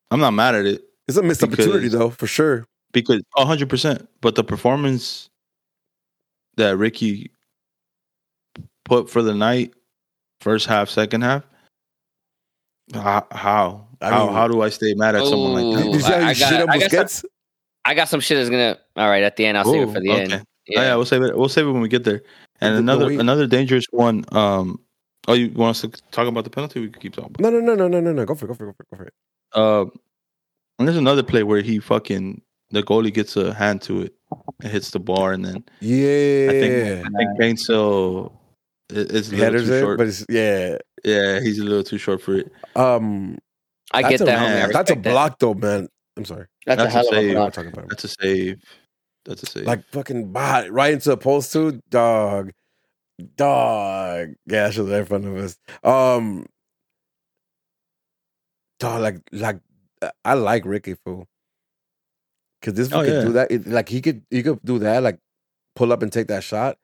C: I'm not mad at it
D: it's a missed opportunity though, for sure.
C: because 100. percent But the performance that Ricky put for the night, first half, second half. How how
D: I
C: how,
D: mean-
C: how do I stay mad at someone like
B: Ooh.
C: that?
D: Did you see how
B: I- I got-
D: shit on
B: I
D: Busquets?
B: I got some shit that's gonna. All right, at the end, I'll save it for the end.
C: okay. Oh, yeah, we'll save it. We'll save it when we get there. And
D: The- the
C: another
D: way-
C: another dangerous one. Um, oh, you want us to talk about the penalty? We can keep talking. About
D: No, no, no, no, no, no, no. Go for it. Go for it. Go for it. Go for it.
C: Uh, and there's another play where he fucking the goalie gets a hand to it and hits the bar, and then
D: Yeah,
C: I think I think Paintsil is a little
D: headers
C: too
D: it,
C: short.
D: but it's yeah.
C: yeah, he's a little too short for it.
D: Um,
B: I get that.
C: man.
B: I
D: That's a
B: respect that.
D: block though, man. I'm sorry.
E: That's,
C: That's
E: a
C: a
E: hell a
C: save.
D: I'm talking about.
C: That's a save. That's a save.
D: Like fucking bot right into the post too, dog, dog. Yeah, that was right in front of us. Um, dog, like like I like Ricky fool, because this
C: Oh,
D: could
C: yeah.
D: do that. It, like he could he could do that, like pull up and take that shot,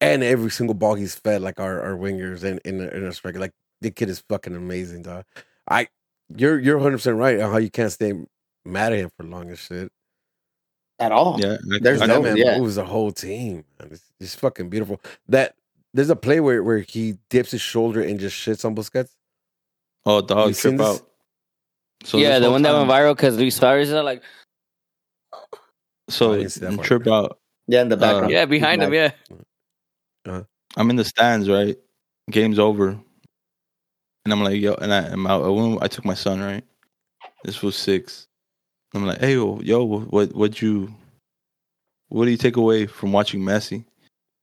D: and every single ball he's fed, like our our wingers and in in a striker, like the kid is fucking amazing, dog. I you're you're 100 percent right on how you can't stay mad at him for long as shit.
E: At all.
C: yeah, I-
E: There's
C: I
E: no-
C: know.
D: man
E: yeah.
D: moves the whole team. man. It's, it's fucking beautiful. That there's a play where, where he dips his shoulder and just shits on Busquets.
C: Oh, dog,
D: You
C: trip
D: this?
C: out. So
B: yeah, the
C: whole
B: one that went viral because Luis Suarez is like,
C: So
D: I didn't see that part.
C: trip out.
E: Yeah, in the uh, background.
B: yeah, behind him, yeah.
C: I'm in the stands, right? Game's over, and I'm like, yo, and I, and my, I, went- I took my son, right? This was six. I'm like, hey, yo, yo, what, what you, what do you take away from watching Messi,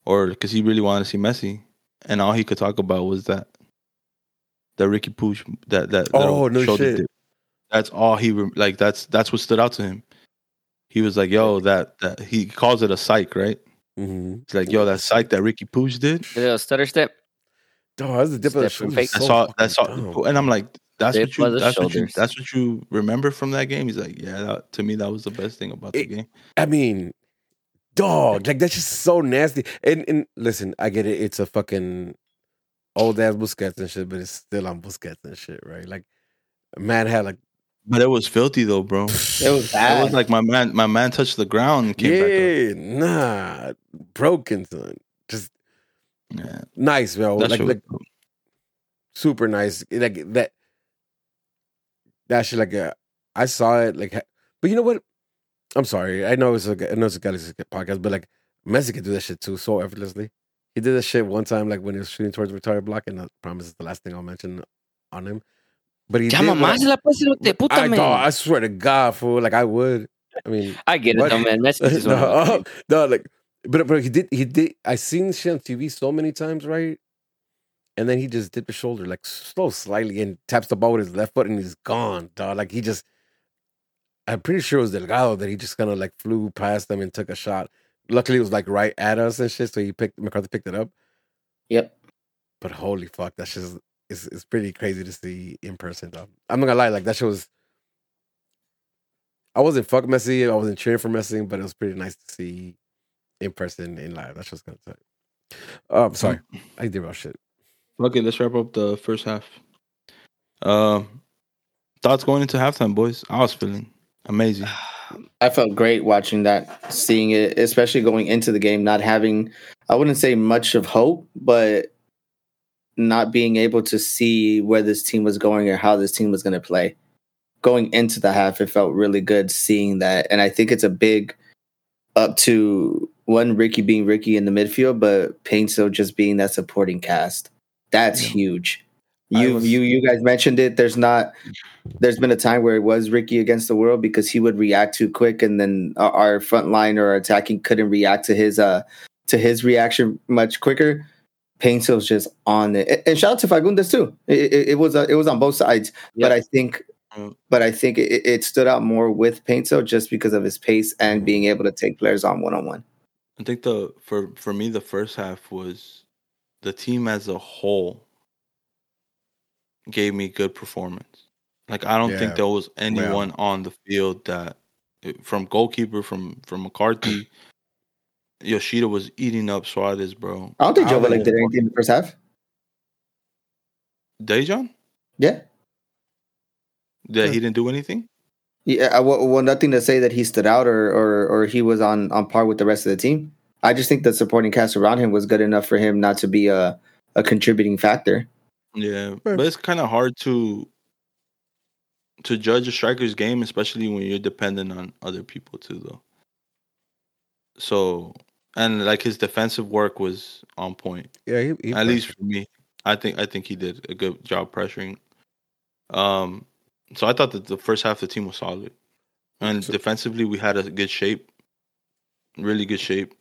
C: or because he really wanted to see Messi, and all he could talk about was that, that Ricky Puig, that that, that
D: Oh, no shit.
C: dip. That's all he like. That's that's what stood out to him. He was like, yo, that that he calls it a psych, right?
D: Mm-hmm.
C: He's like, yo, that psych that Ricky Puig did.
B: The little stutter step.
D: Oh, that's the dip of the
B: Step and
D: shoulder.
B: fake.
D: So
C: all. That's all.
D: dumb.
C: And I'm like, that's
B: Dip
C: what you.
B: of the
C: That's what you. That's what you remember from that game. He's like, yeah. That, to me, that was the best thing about the game.
D: I mean, dog, like that's just so nasty. And and listen, I get it. It's a fucking old ass Busquets and shit, but it's still on Busquets and shit, right? Like, man had like,
C: But it was filthy though, bro.
E: It was bad.
C: It was like my man. My man touched the ground and came back
D: yeah, nah, broken son.
C: Yeah,
D: nice, bro.
C: that
D: like, like
C: was-
D: super nice. Like that. That shit, like, uh, I saw it, like, but you know what? I'm sorry. I know it's a, I know it's a Galaxy podcast, but like, Messi can do that shit too, so effortlessly. he did that shit one time, like when he was shooting towards retarded block, and I promise it's the last thing I'll mention on him. But he did.
B: Llama más la de puta,
D: I,
B: man.
D: I swear to God, fool. Like I would. I mean,
B: I get it, though, man. Messi is one of
D: no,
B: those
D: no, like, but but he did. He did. I seen shit on TV so many times, right? And then he just dipped his shoulder, like slow, slightly, and taps the ball with his left foot, and he's gone, dog. Like he just. I'm pretty sure it was Delgado that he just kind of like flew past them and took a shot. Luckily, it was like right at us and shit, so he picked McCarthy picked it up.
E: Yep.
D: But holy fuck, that's just it's, it's pretty crazy to see in person, though. I'm not gonna lie, like that shit was. I wasn't fuck Messi. I wasn't cheering for Messi, but it was pretty nice to see in person in live. That's just gonna say. Um, sorry, I did about shit.
C: Okay, let's wrap up the first half. Um, thoughts going into halftime, boys. I was feeling amazing.
E: I felt great watching that, seeing it, especially going into the game, not having, I wouldn't say much of hope, but not being able to see where this team was going or how this team was going to play. Going into the half, it felt really good seeing that. And I think it's a big up to one, Ricky being Ricky in the midfield, but Paintsil just being that supporting cast. That's
C: Yeah.
E: huge. You
D: was-
E: you you guys mentioned it. There's not there's been a time where it was Ricky against the world because he would react too quick, and then our- front line or attacking couldn't react to his uh to his reaction much quicker. Paintsil's just on it, and- shout out to Fagundes too. It, it, it was uh, it was on both sides, but I think
C: Mm.
E: but I think it, it stood out more with Paintsil just because of his pace and being able to take players on one on one.
C: I think the for for me the first half was the team as a whole gave me good performance. Like I don't
D: Yeah.
C: think there was anyone on the field that from goalkeeper from from McCarthy Yoshida was eating up Suarez, bro.
E: I don't think
D: I
E: Joe did anything in the first half.
C: Dejan?
E: Yeah,
C: Yeah,
D: Yeah.
C: he didn't do anything.
E: Yeah. Well, well, nothing to say that he stood out or or or he was on on par with the rest of the team. I just think the supporting cast around him was good enough for him not to be a a contributing factor.
C: Yeah, but it's kind of hard to to judge a striker's game, especially when you're dependent on other people too, though. So, and like his defensive work was on point.
D: Yeah, he, he
C: At least for me, I think I think he did a good job pressuring. Um, so I thought that the first half of the team was solid, and
D: So-
C: defensively we had a good shape, really good shape.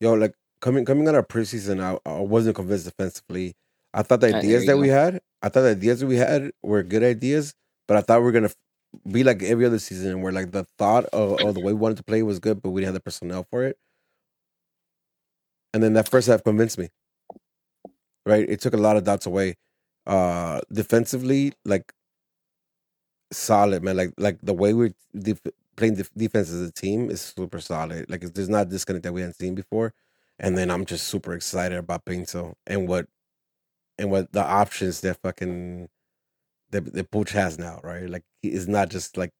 D: yo, like coming coming out of preseason, I, I wasn't convinced defensively. I thought the
B: Ah,
D: ideas
B: you
D: that
B: go.
D: we had, I thought the ideas that we had were good ideas, but I thought we are gonna be like every other season, where like the thought of, of the way we wanted to play was good, but we didn't have the personnel for it. And then that first half convinced me. Right, it took a lot of doubts away. Uh Defensively, like solid, man. Like like the way we're def- playing def- defense as a team is super solid. Like it's, there's not disconnect that we hadn't seen before. And then I'm just super excited about Pinto and what and what the options that fucking that that Pooch has now, right? Like he is not just like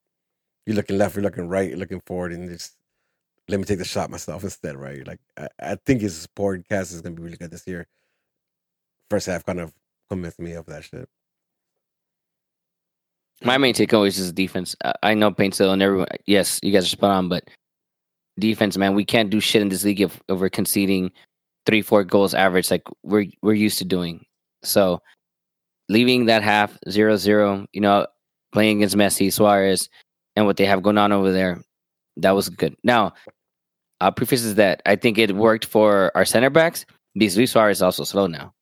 D: you're looking left, you're looking right, you're looking forward, and just let me take the shot myself instead, right? Like I, I think his support cast is gonna be really good this year. First half kind of convinced me of that shit.
B: My main takeaway is defense. I- know Paintsil and everyone. Yes, you guys are spot on, but defense, man, we can't do shit in this league if, if we're conceding three, four goals average like we're we're used to doing. So leaving that half zero zero, you know, playing against Messi, Suarez, and what they have going on over there, that was good. Now, I'll preface is that I think it worked for our center backs because Luis Suarez is also slow now.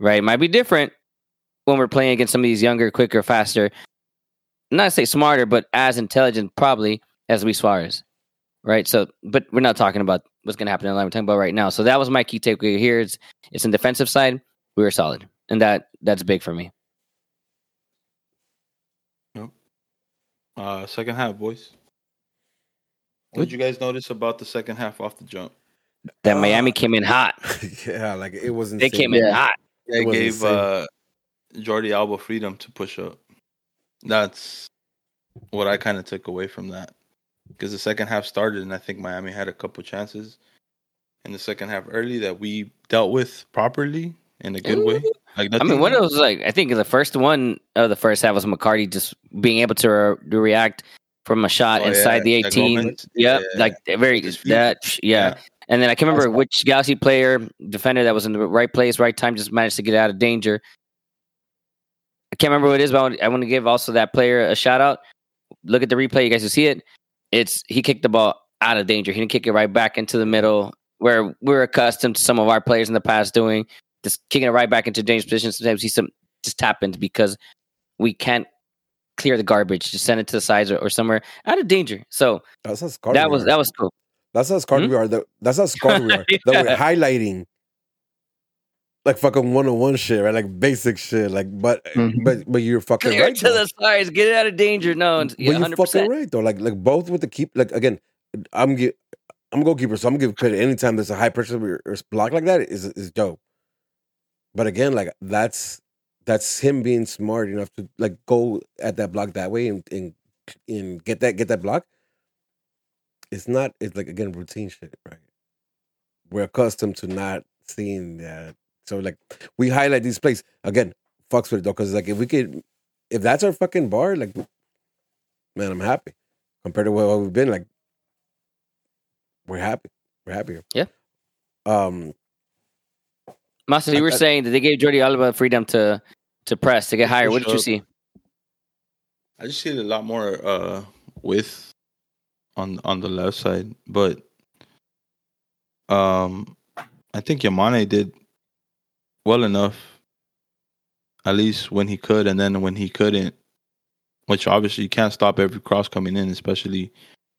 B: Right? Might be different when we're playing against some of these younger, quicker, faster not to say smarter, but as intelligent probably as Luis Suarez. Right. So, but we're not talking about what's going to happen in the line. We're talking about right now. So that was my key takeaway here. It's, it's in defensive side. We were solid. And that that's big for me.
C: Uh, second half, boys. What did you guys notice about the second half off the jump?
B: That
D: Uh,
B: Miami came in hot.
D: yeah, like it wasn't.
B: They came in
E: Yeah.
B: hot.
C: They
D: It
C: gave
D: insane.
C: uh, Jordi Alba freedom to push up. That's what I kind of took away from that. Because the second half started, and I think Miami had a couple chances in the second half early that we dealt with properly in a good way. Mm-hmm. Like
B: I mean, one of those like I think the first one of the first half was McCarthy just being able to, re- to react from a shot
C: Oh,
B: inside
C: yeah,
B: the 18. Yep,
C: Yeah.
B: like very
C: With his feet.
B: that yeah. And then I can't remember which Galaxy player, defender that was in the right place, right time, just managed to get out of danger. Can't remember what it is, but I want, I want to give also that player a shout out. Look at the replay, you guys will see it. It's he kicked the ball out of danger. He didn't kick it right back into the middle where we're accustomed to some of our players in the past doing, just kicking it right back into dangerous position. Sometimes he some just happens because we can't clear the garbage, just send it to the sides or, or somewhere out of danger. So
D: That's
B: that was that was cool.
D: That's how scarred
B: Hmm?
D: we are. That, that's how scarred we are. That we're highlighting like fucking one on one shit, right? Like basic shit. Like, but
E: Mhm.
D: but but you're fucking
B: Clear
D: right.
B: to
D: though.
B: the sides, get it out of danger. No,
D: but you're
B: hundred
D: fucking right though. Like like both with the keep. Like again, I'm get I'm a goalkeeper, so I'm gonna give credit anytime there's a high pressure or or block like that is is dope. But again, like that's that's him being smart enough to like go at that block that way and and, and get that get that block. It's not. It's like again routine shit, right? We're accustomed to not seeing that. So like we highlight these plays again. Fucks with it though, because like if we could, if that's our fucking bar, like man, I'm happy compared to what we've been. Like we're happy. We're happier.
B: Yeah.
D: Um.
B: Masa, you were
D: I-
B: saying that they gave Jordi Alba freedom to to press to get higher. What did you see?
C: I just see a lot more uh width on on the left side, but um I think Yamane did well enough at least when he could and then when he couldn't which obviously you can't stop every cross coming in especially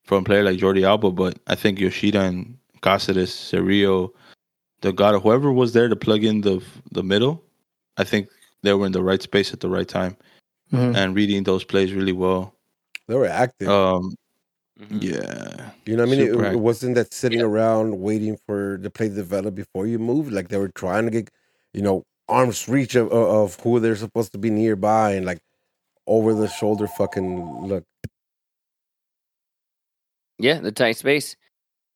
C: from a player like Jordi Alba but I think Yoshida and Cáceres, Cerrillo, Delgado, whoever was there to plug in the the middle, I think they were in the right space at the right time
E: Mhm.
C: and reading those plays really well.
D: They were active.
C: Um,
B: Mhm.
C: yeah,
D: you know what I mean? It, it wasn't that sitting around waiting for the play to develop before you move. Like they were trying to get, you know, arms reach of, of of who they're supposed to be nearby and like over the shoulder fucking look.
B: Yeah, the tight space.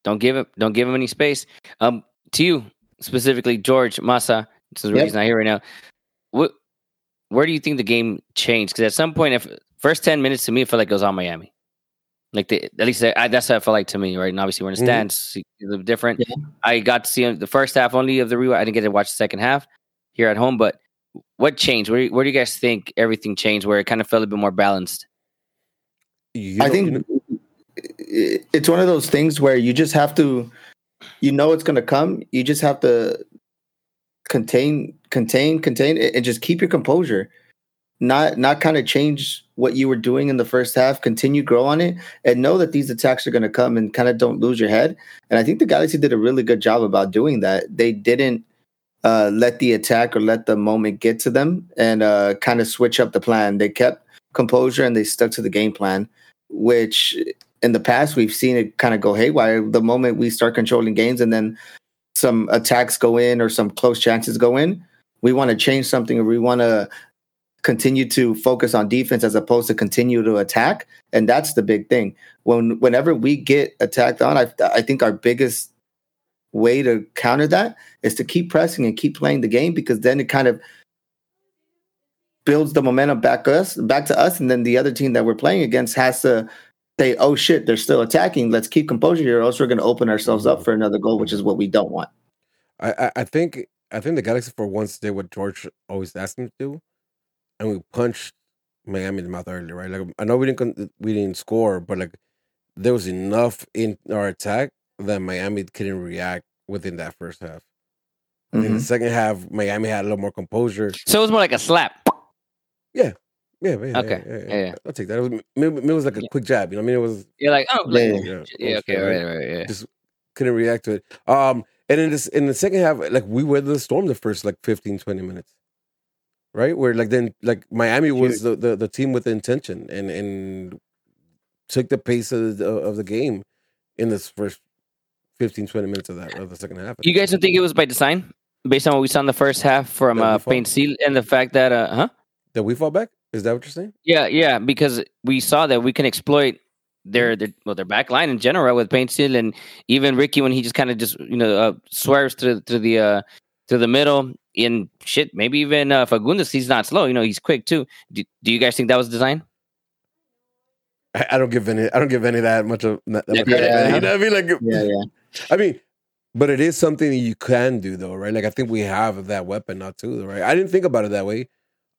B: Don't give him. Don't give him any space. Um, to you specifically, George Massa. This is the
E: Yep.
B: reason I hear right now. What? Where do you think the game changed? Because at some point, if first ten minutes to me, it felt like it was on Miami. Like the, at least I, that's how it felt like to me, right? And obviously we're in the
D: Mhm.
B: stands, so a little different.
E: Yeah.
B: I got to see the first half only of the rewatch. I didn't get to watch the second half here at home. But what changed? Where, where do you guys think everything changed? Where it kind of felt a bit more balanced?
E: I think it's one of those things where you just have to, you know, it's going to come. You just have to contain, contain, contain, a- and just keep your composure. Not, not kind of change what you were doing in the first half. Continue grow on it, and know that these attacks are going to come, and kind of don't lose your head. And I think the Galaxy did a really good job about doing that. They didn't uh, let the attack or let the moment get to them, and uh, kind of switch up the plan. They kept composure and they stuck to the game plan which in the past we've seen it kind of go haywire the moment we start controlling games and then some attacks go in or some close chances go in we want to change something or we want to continue to focus on defense as opposed to continue to attack. And that's the big thing. When whenever we get attacked on i, I think our biggest way to counter that is to keep pressing and keep playing the game because then it kind of builds the momentum back us back to us. And then the other team that we're playing against has to say oh shit they're still attacking. Let's keep composure here or else we're going to open ourselves up mm-hmm. for another goal which is what we don't want.
D: I, I I think I think the Galaxy for once did what George always asked them to do, and we punched Miami in the mouth earlier, right? Like I know we didn't con- we didn't score, but like there was enough in our attack that Miami couldn't react within that first half. I think
E: Mhm.
D: the second half Miami had a little more composure.
B: So it was more like a slap.
D: Yeah, yeah, yeah,
B: Okay,
D: yeah, yeah,
B: yeah.
D: I'll take that. It was, it was like a quick jab. You know, what I mean, it was
B: You're like, oh,
E: Yeah,
D: yeah,
B: yeah, okay, right, right, yeah.
D: just couldn't react to it. Um, and in this in the second half, like we weathered the storm the first like 15, 20 minutes. Right? Where like then like Miami was the, the, the team with the intention and and took the pace of the of the game in this first 15, 20 minutes of that of the second half.
B: You guys don't think it was by design, based on what we saw in the first half from uh. Paintsil and the fact that, uh, huh?
D: that we fall back? Is that what you're saying?
B: Yeah, yeah, because we saw that we can exploit their, their well their back line in general with Paintsil and even Ricky when he just kind of just you know uh, swerves to to the uh to the middle in shit maybe even uh, Fagundes he's not slow you know he's quick too. Do, do you guys think that was design?
D: I, I don't give any I don't give any that much of that, that much
B: Yeah,
D: credit,
E: yeah.
D: You know what I mean? Like
E: yeah yeah
D: I mean, But it is something that you can do though, right? Like I think we have that weapon now too, right? I didn't think about it that way.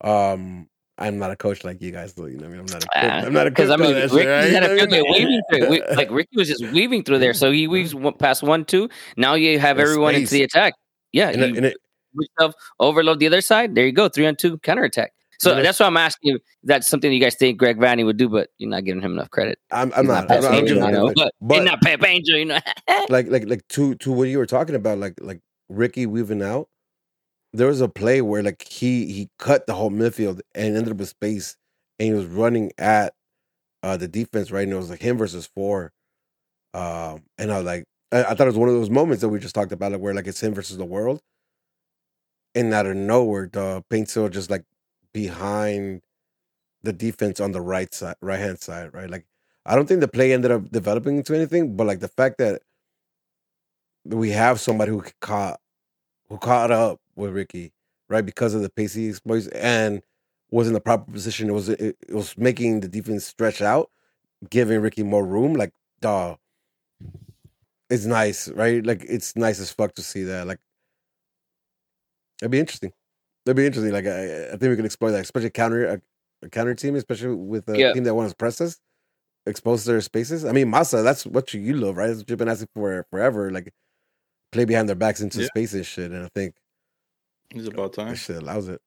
D: Um I'm not a coach like you guys, though. You know, I mean, I'm not a coach. I'm not a coach.
B: Because I mean, Ricky
D: right?
B: had a
D: You
B: good
D: what I
B: way
D: mean?
B: weaving through. We, like Ricky was just weaving through there, so he weaves past one, two. Now you have
D: There's
B: everyone into the attack. Yeah,
D: And it-
B: you
D: and it-
B: put yourself overload the other side. There you go, three on two counterattack. So that's why I'm asking you. That's something you guys think Greg Vanney would do, but you're not giving him enough credit.
D: I'm, I'm
B: He's
D: not.
B: Pep
D: I'm not,
B: Angel, you know,
D: like-
B: but,
D: but-
B: not Pep Angel, you know.
D: like like like to to what you were talking about like like Ricky weaving out there was a play where like he he cut the whole midfield and ended up with space and he was running at uh the defense right and it was like him versus four um and I was like I, I thought it was one of those moments that we just talked about like where like it's him versus the world and out of nowhere the paint Paintsil just like behind the defense on the right side right hand side right like I don't think the play ended up developing into anything but like the fact that we have somebody who caught who caught up with Ricky, right? Because of the pacey exploits and was in the proper position. It was it, it was making the defense stretch out, giving Ricky more room. Like, dog, it's nice, right? Like it's nice as fuck to see that. Like, it'd be interesting. It'd be interesting. Like, I, I think we can explore that, especially counter a, a counter team, especially with a
B: Yeah.
D: team that wants to press us, expose their spaces. I mean, Massa, that's what you, you love, right? That's what you've been asking for forever. Like, play behind their backs into
C: Yeah.
D: space and shit. And I think
C: It's about time.
D: this shit allows it.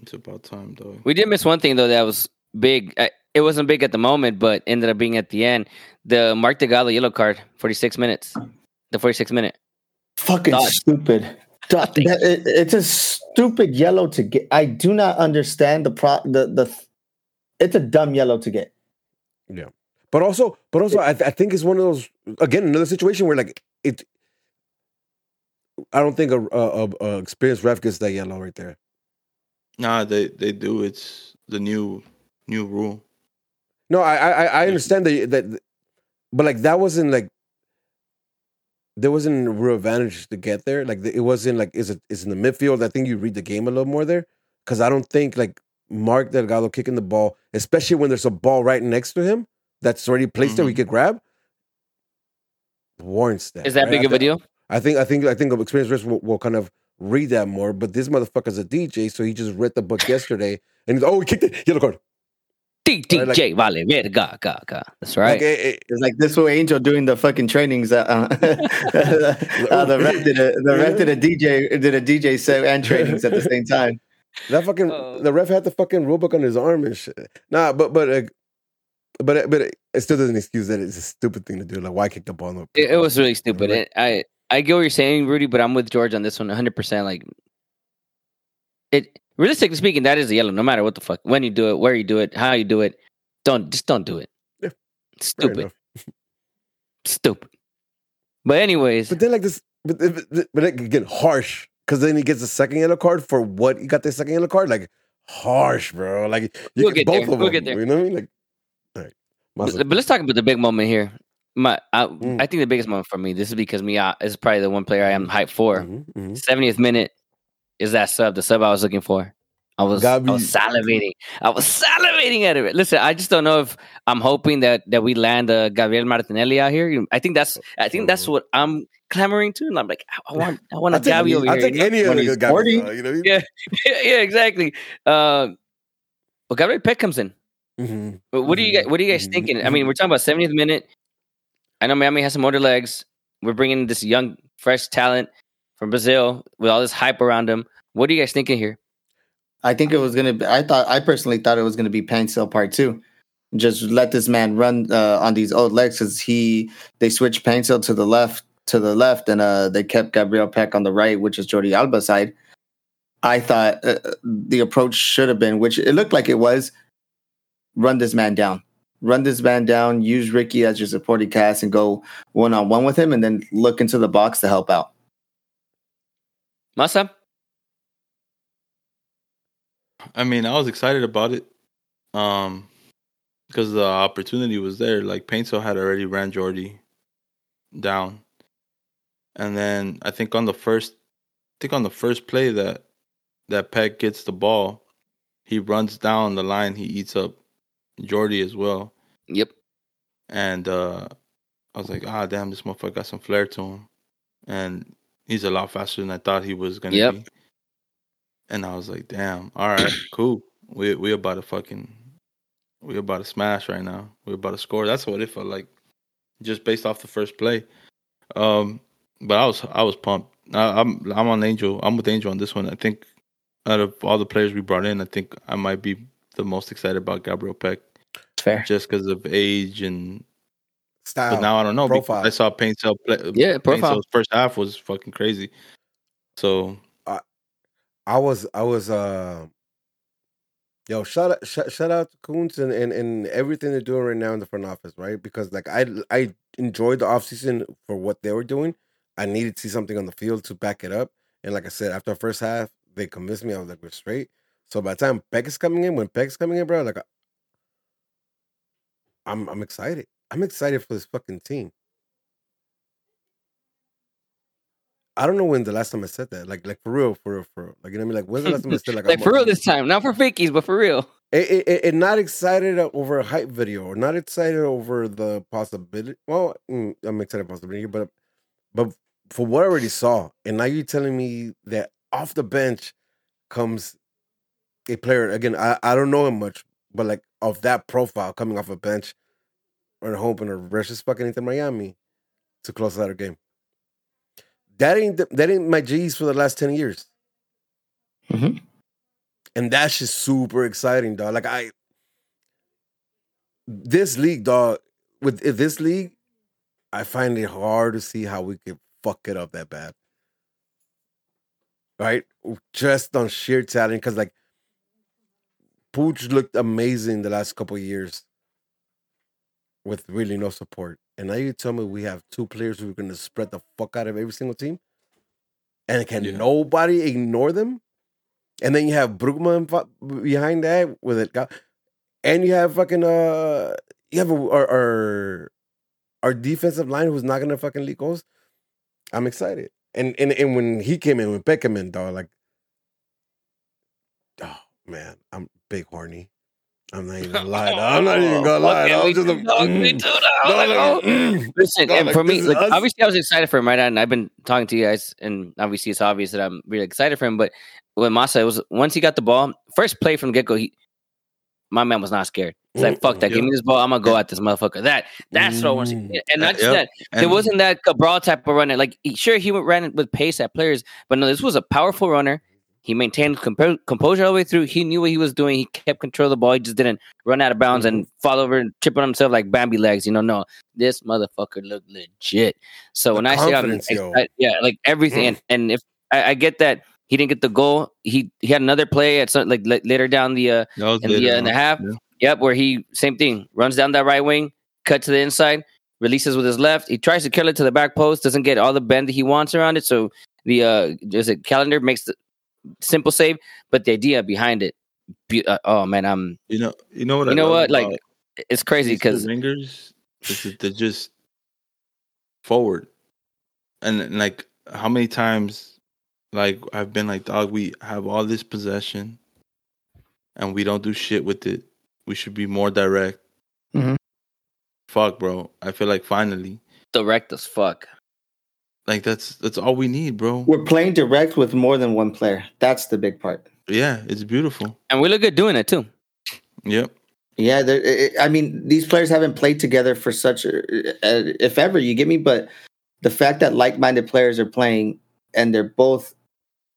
C: It's about time, though.
B: We did miss one thing though that was big. Uh, It wasn't big at the moment, but ended up being at the end. The Mark Delgado yellow card, forty six minutes. The forty six minute.
E: Fucking
B: Dog.
E: stupid. Dog, that- it- it's a stupid yellow to get. I do not understand the pro. The the. It's a dumb yellow to get.
D: Yeah, but also, but also, I, th- I think it's one of those again another situation where like it. I don't think a, a, a, a experienced ref gets that yellow right there.
C: Nah, they they do. It's the new new rule.
D: No, I I, I- I understand that that, but like that wasn't like there wasn't a real advantage to get there. Like it wasn't like is it is in the midfield. I think you read the game a little more there because I don't think like Mark Delgado kicking the ball, especially when there's a ball right next to him that's already placed there, we
C: mm-hmm.
D: could grab. Warrants that.
B: Is that
D: right?
B: big
D: I
B: of a deal?
D: I think I think I think experienced risk will, will kind of read that more. But this motherfucker's a DJ, so he just read the book yesterday and he's oh he kicked it yellow card.
B: DJ Vale Verga ga, ga. That's right.
D: Like, eh,
E: It's like this way Angel doing the fucking trainings. That, uh, uh, the ref did a the ref did a DJ did a DJ set and trainings at the same time.
D: That fucking
B: Oh.
D: the ref had the fucking rule book on his arm and shit. Nah, but but uh, but it- but it, it still doesn't excuse that it's a stupid thing to do. Like why kick the ball? In the
B: It, it was really stupid.
D: Right.
B: It, I I get what you're saying, Rudy, but I'm with George on this one 100. percent Like it, realistically speaking, that is a yellow. No matter what the fuck, when you do it, where you do it, how you do it, don't just don't do it.
D: Yeah,
B: Stupid, stupid. But anyways,
D: But then like this, but but, but, like, again harsh because then he gets a second yellow card for what he got the second yellow card. Like harsh, bro. Like you
B: We'll
D: get
B: get
D: both
B: there.
D: of
B: We'll
D: them.
B: get there.
D: You know what I mean? Like all right.
B: but, but let's talk about the big moment here. My, I,
D: Mm.
B: I think the biggest moment for me. This is because me. I, this is probably the one player I am hyped for.
D: Mhm, mhm.
B: 70th minute is that sub, the sub I was looking for. I was, I was salivating. I was salivating at it. Listen, I just don't know if I'm hoping that that we land a Gabriel Martinelli out here. I think that's I think that's what I'm clamoring to, and I'm like, I, I want I want a
D: I'll take,
B: Gabi over
D: I'll
B: here.
D: take
B: you know?
D: any of
E: When
D: the good guys.
E: 40.
D: uh, You know?
B: Yeah. yeah, exactly. Uh, well, Gabriel Pec comes in.
D: Mhm.
B: But What do you guys, what are you guys
D: Mhm.
B: thinking? I mean, we're talking about 70th minute. I know Miami has some older legs. We're bringing this young, fresh talent from Brazil with all this hype around him. What are you guys thinking here?
E: I think it was gonna. be I thought I personally thought it was gonna be Paintsil Part Two. Just let this man run uh, on these old legs because he they switched Paintsil to the left to the left and uh, they kept Gabriel Pec on the right, which is Jordi Alba's side. I thought uh, the approach should have been, which it looked like it was, run this man down, run this man down, use Ricky as your supporting cast and go one on one with him, and then look into the box to help out.
B: Masa?
C: I mean, I was excited about it, um, because the opportunity was there. Like Paintsil had already ran Jordi down, and then I think on the first, I think on the first play that that Pec gets the ball, he runs down the line. He eats up Jordi as well,
B: Yep.
C: and uh I was like, ah, damn, this motherfucker got some flair to him, and he's a lot faster than I thought he was gonna
B: Yep.
C: be. And I was like, damn, all right, cool. We we about to fucking we about to smash right now. We're about to score. That's what it felt like, just based off the first play. Um, but I was I was pumped. I, I'm I'm on Angel. I'm with Angel on this one. I think out of all the players we brought in, I think I might be the most excited about Gabriel Pec,
B: Fair.
C: just because of age and.
D: Style.
C: But now I don't know.
D: profile.
C: I saw Paintsil play.
B: Yeah, profile.
C: Cell's first half was fucking crazy. So
D: I was I was uh yo shout out shout, shout out to Kuntz and, and and everything they're doing right now in the front office, right? Because like I I enjoyed the offseason for what they were doing. I needed to see something on the field to back it up. And like I said, after the first half, they convinced me I was like, we're straight. So by the time Pec is coming in, when Pec's coming in, bro, like I'm I'm excited. I'm excited for this fucking team. I don't know when the last time I said that. Like, like for real, for real, for real. Like, you know what I mean? Like, when's the last time I said like,
B: Like
D: I'm-
B: for real this time, not for fakies, but for real.
D: it, it, it, it not excited over a hype video or not excited over the possibility. Well, mm, I'm excited possibility, but but for what I already saw, and now you're telling me that off the bench comes a player again. I, I don't know him much, but like of that profile coming off a bench or a home opener versus fucking Inter Miami to close out a game. That ain't the, that ain't my G's for the last ten years
B: Mhm.
D: and that's just super exciting, dog. Like I, this league, dog. With this league, I find it hard to see how we could fuck it up that bad. Right, just on sheer talent, because like Pooch looked amazing the last couple of years with really no support, and now you tell me we have two players who are going to spread the fuck out of every single team, and can
C: Yeah.
D: nobody ignore them? And then you have Brugman behind that with it, and you have fucking uh, you have a, our, our our defensive line who's not gonna fucking leak goals. I'm excited, and and and when he came in, when Beckham in, dog, like, oh man, I'm big horny. I'm not even gonna lie. dog. I'm not even gonna lie. dog. I'm just a,
B: Dog, me
D: mm.
B: too, dog.
D: Dog,
B: Like,
D: like,
B: oh.
D: mm.
B: Listen,
D: Dog,
B: and
D: like,
B: for me, like
D: us.
B: obviously, I was excited for him, right? now, And I've been talking to you guys, and obviously, it's obvious that I'm really excited for him. But when Massa it was once he got the ball, first play from the get go, he my man was not scared. He's like, "Fuck that!
C: Yeah.
B: Give me this ball. I'm gonna go at this motherfucker." That that's what I want to
D: Mm.
B: see. And not just
C: Yep.
B: that,
C: And
B: wasn't that Cabral type of runner. Like, sure, he went ran with pace at players, but no, this was a powerful runner. He maintained compo- composure all the way through. He knew what he was doing. He kept control of the ball. He just didn't run out of bounds and fall over and trip on himself like Bambi legs. You know, no, this motherfucker looked legit. So
D: The
B: when I say I'm
D: confidence, yo.
B: yeah, like everything. And, and if I, I get that he didn't get the goal, he he had another play at some like la- later down the uh, in the uh, in the half.
C: Yeah.
B: Yep, where he same thing runs down that right wing, cut to the inside, releases with his left. He tries to kill it to the back post, doesn't get all the bend that he wants around it. So the uh, is it Callender makes the simple save, but the idea behind it, be, uh, oh man, I'm
C: You know, you know what?
B: you
C: I
B: know what like it's crazy because
C: wingers is they're just forward, and, and like how many times, like I've been like, dog, we have all this possession, and we don't do shit with it. We should be more direct.
B: Mhm.
C: Fuck, bro. I feel like finally,
B: direct as fuck.
C: Like that's that's all we need, bro.
E: We're playing direct with more than one player. That's the big part.
C: Yeah, it's beautiful.
B: And we look good doing it too.
C: Yep.
E: Yeah, there- I- I mean, these players haven't played together for such, a, uh, if ever, you get me. But the fact that like-minded players are playing and they're both,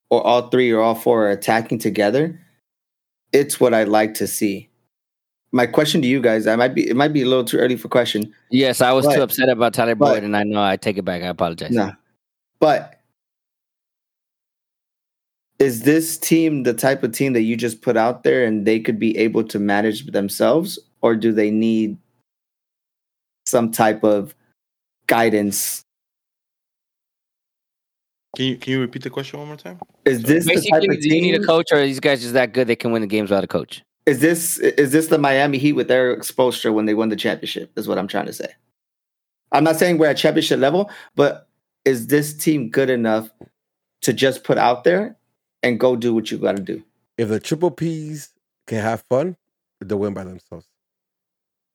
E: or all three or all four are attacking together, it's what I like to see. My question to you guys, I might be, it might be a little too early for question.
B: Yes, I was
E: But-
B: too upset about Tyler
E: but-
B: Boyd, and I know I take it back. I apologize.
E: No, but is this team the type of team that you just put out there and they could be able to manage themselves, or do they need some type of guidance?
C: Can you can you repeat the question one more time?
E: Is this the type
B: Basically,
E: of
B: do you need a coach, or are these guys just that good they can win the games without a coach?
E: Is this is this the Miami Heat with their exposure when they won the championship? Is what I'm trying to say. I'm not saying we're at championship level, but is this team good enough to just put out there and go do what you got to do?
D: if the triple P's can have fun, they'll win by themselves.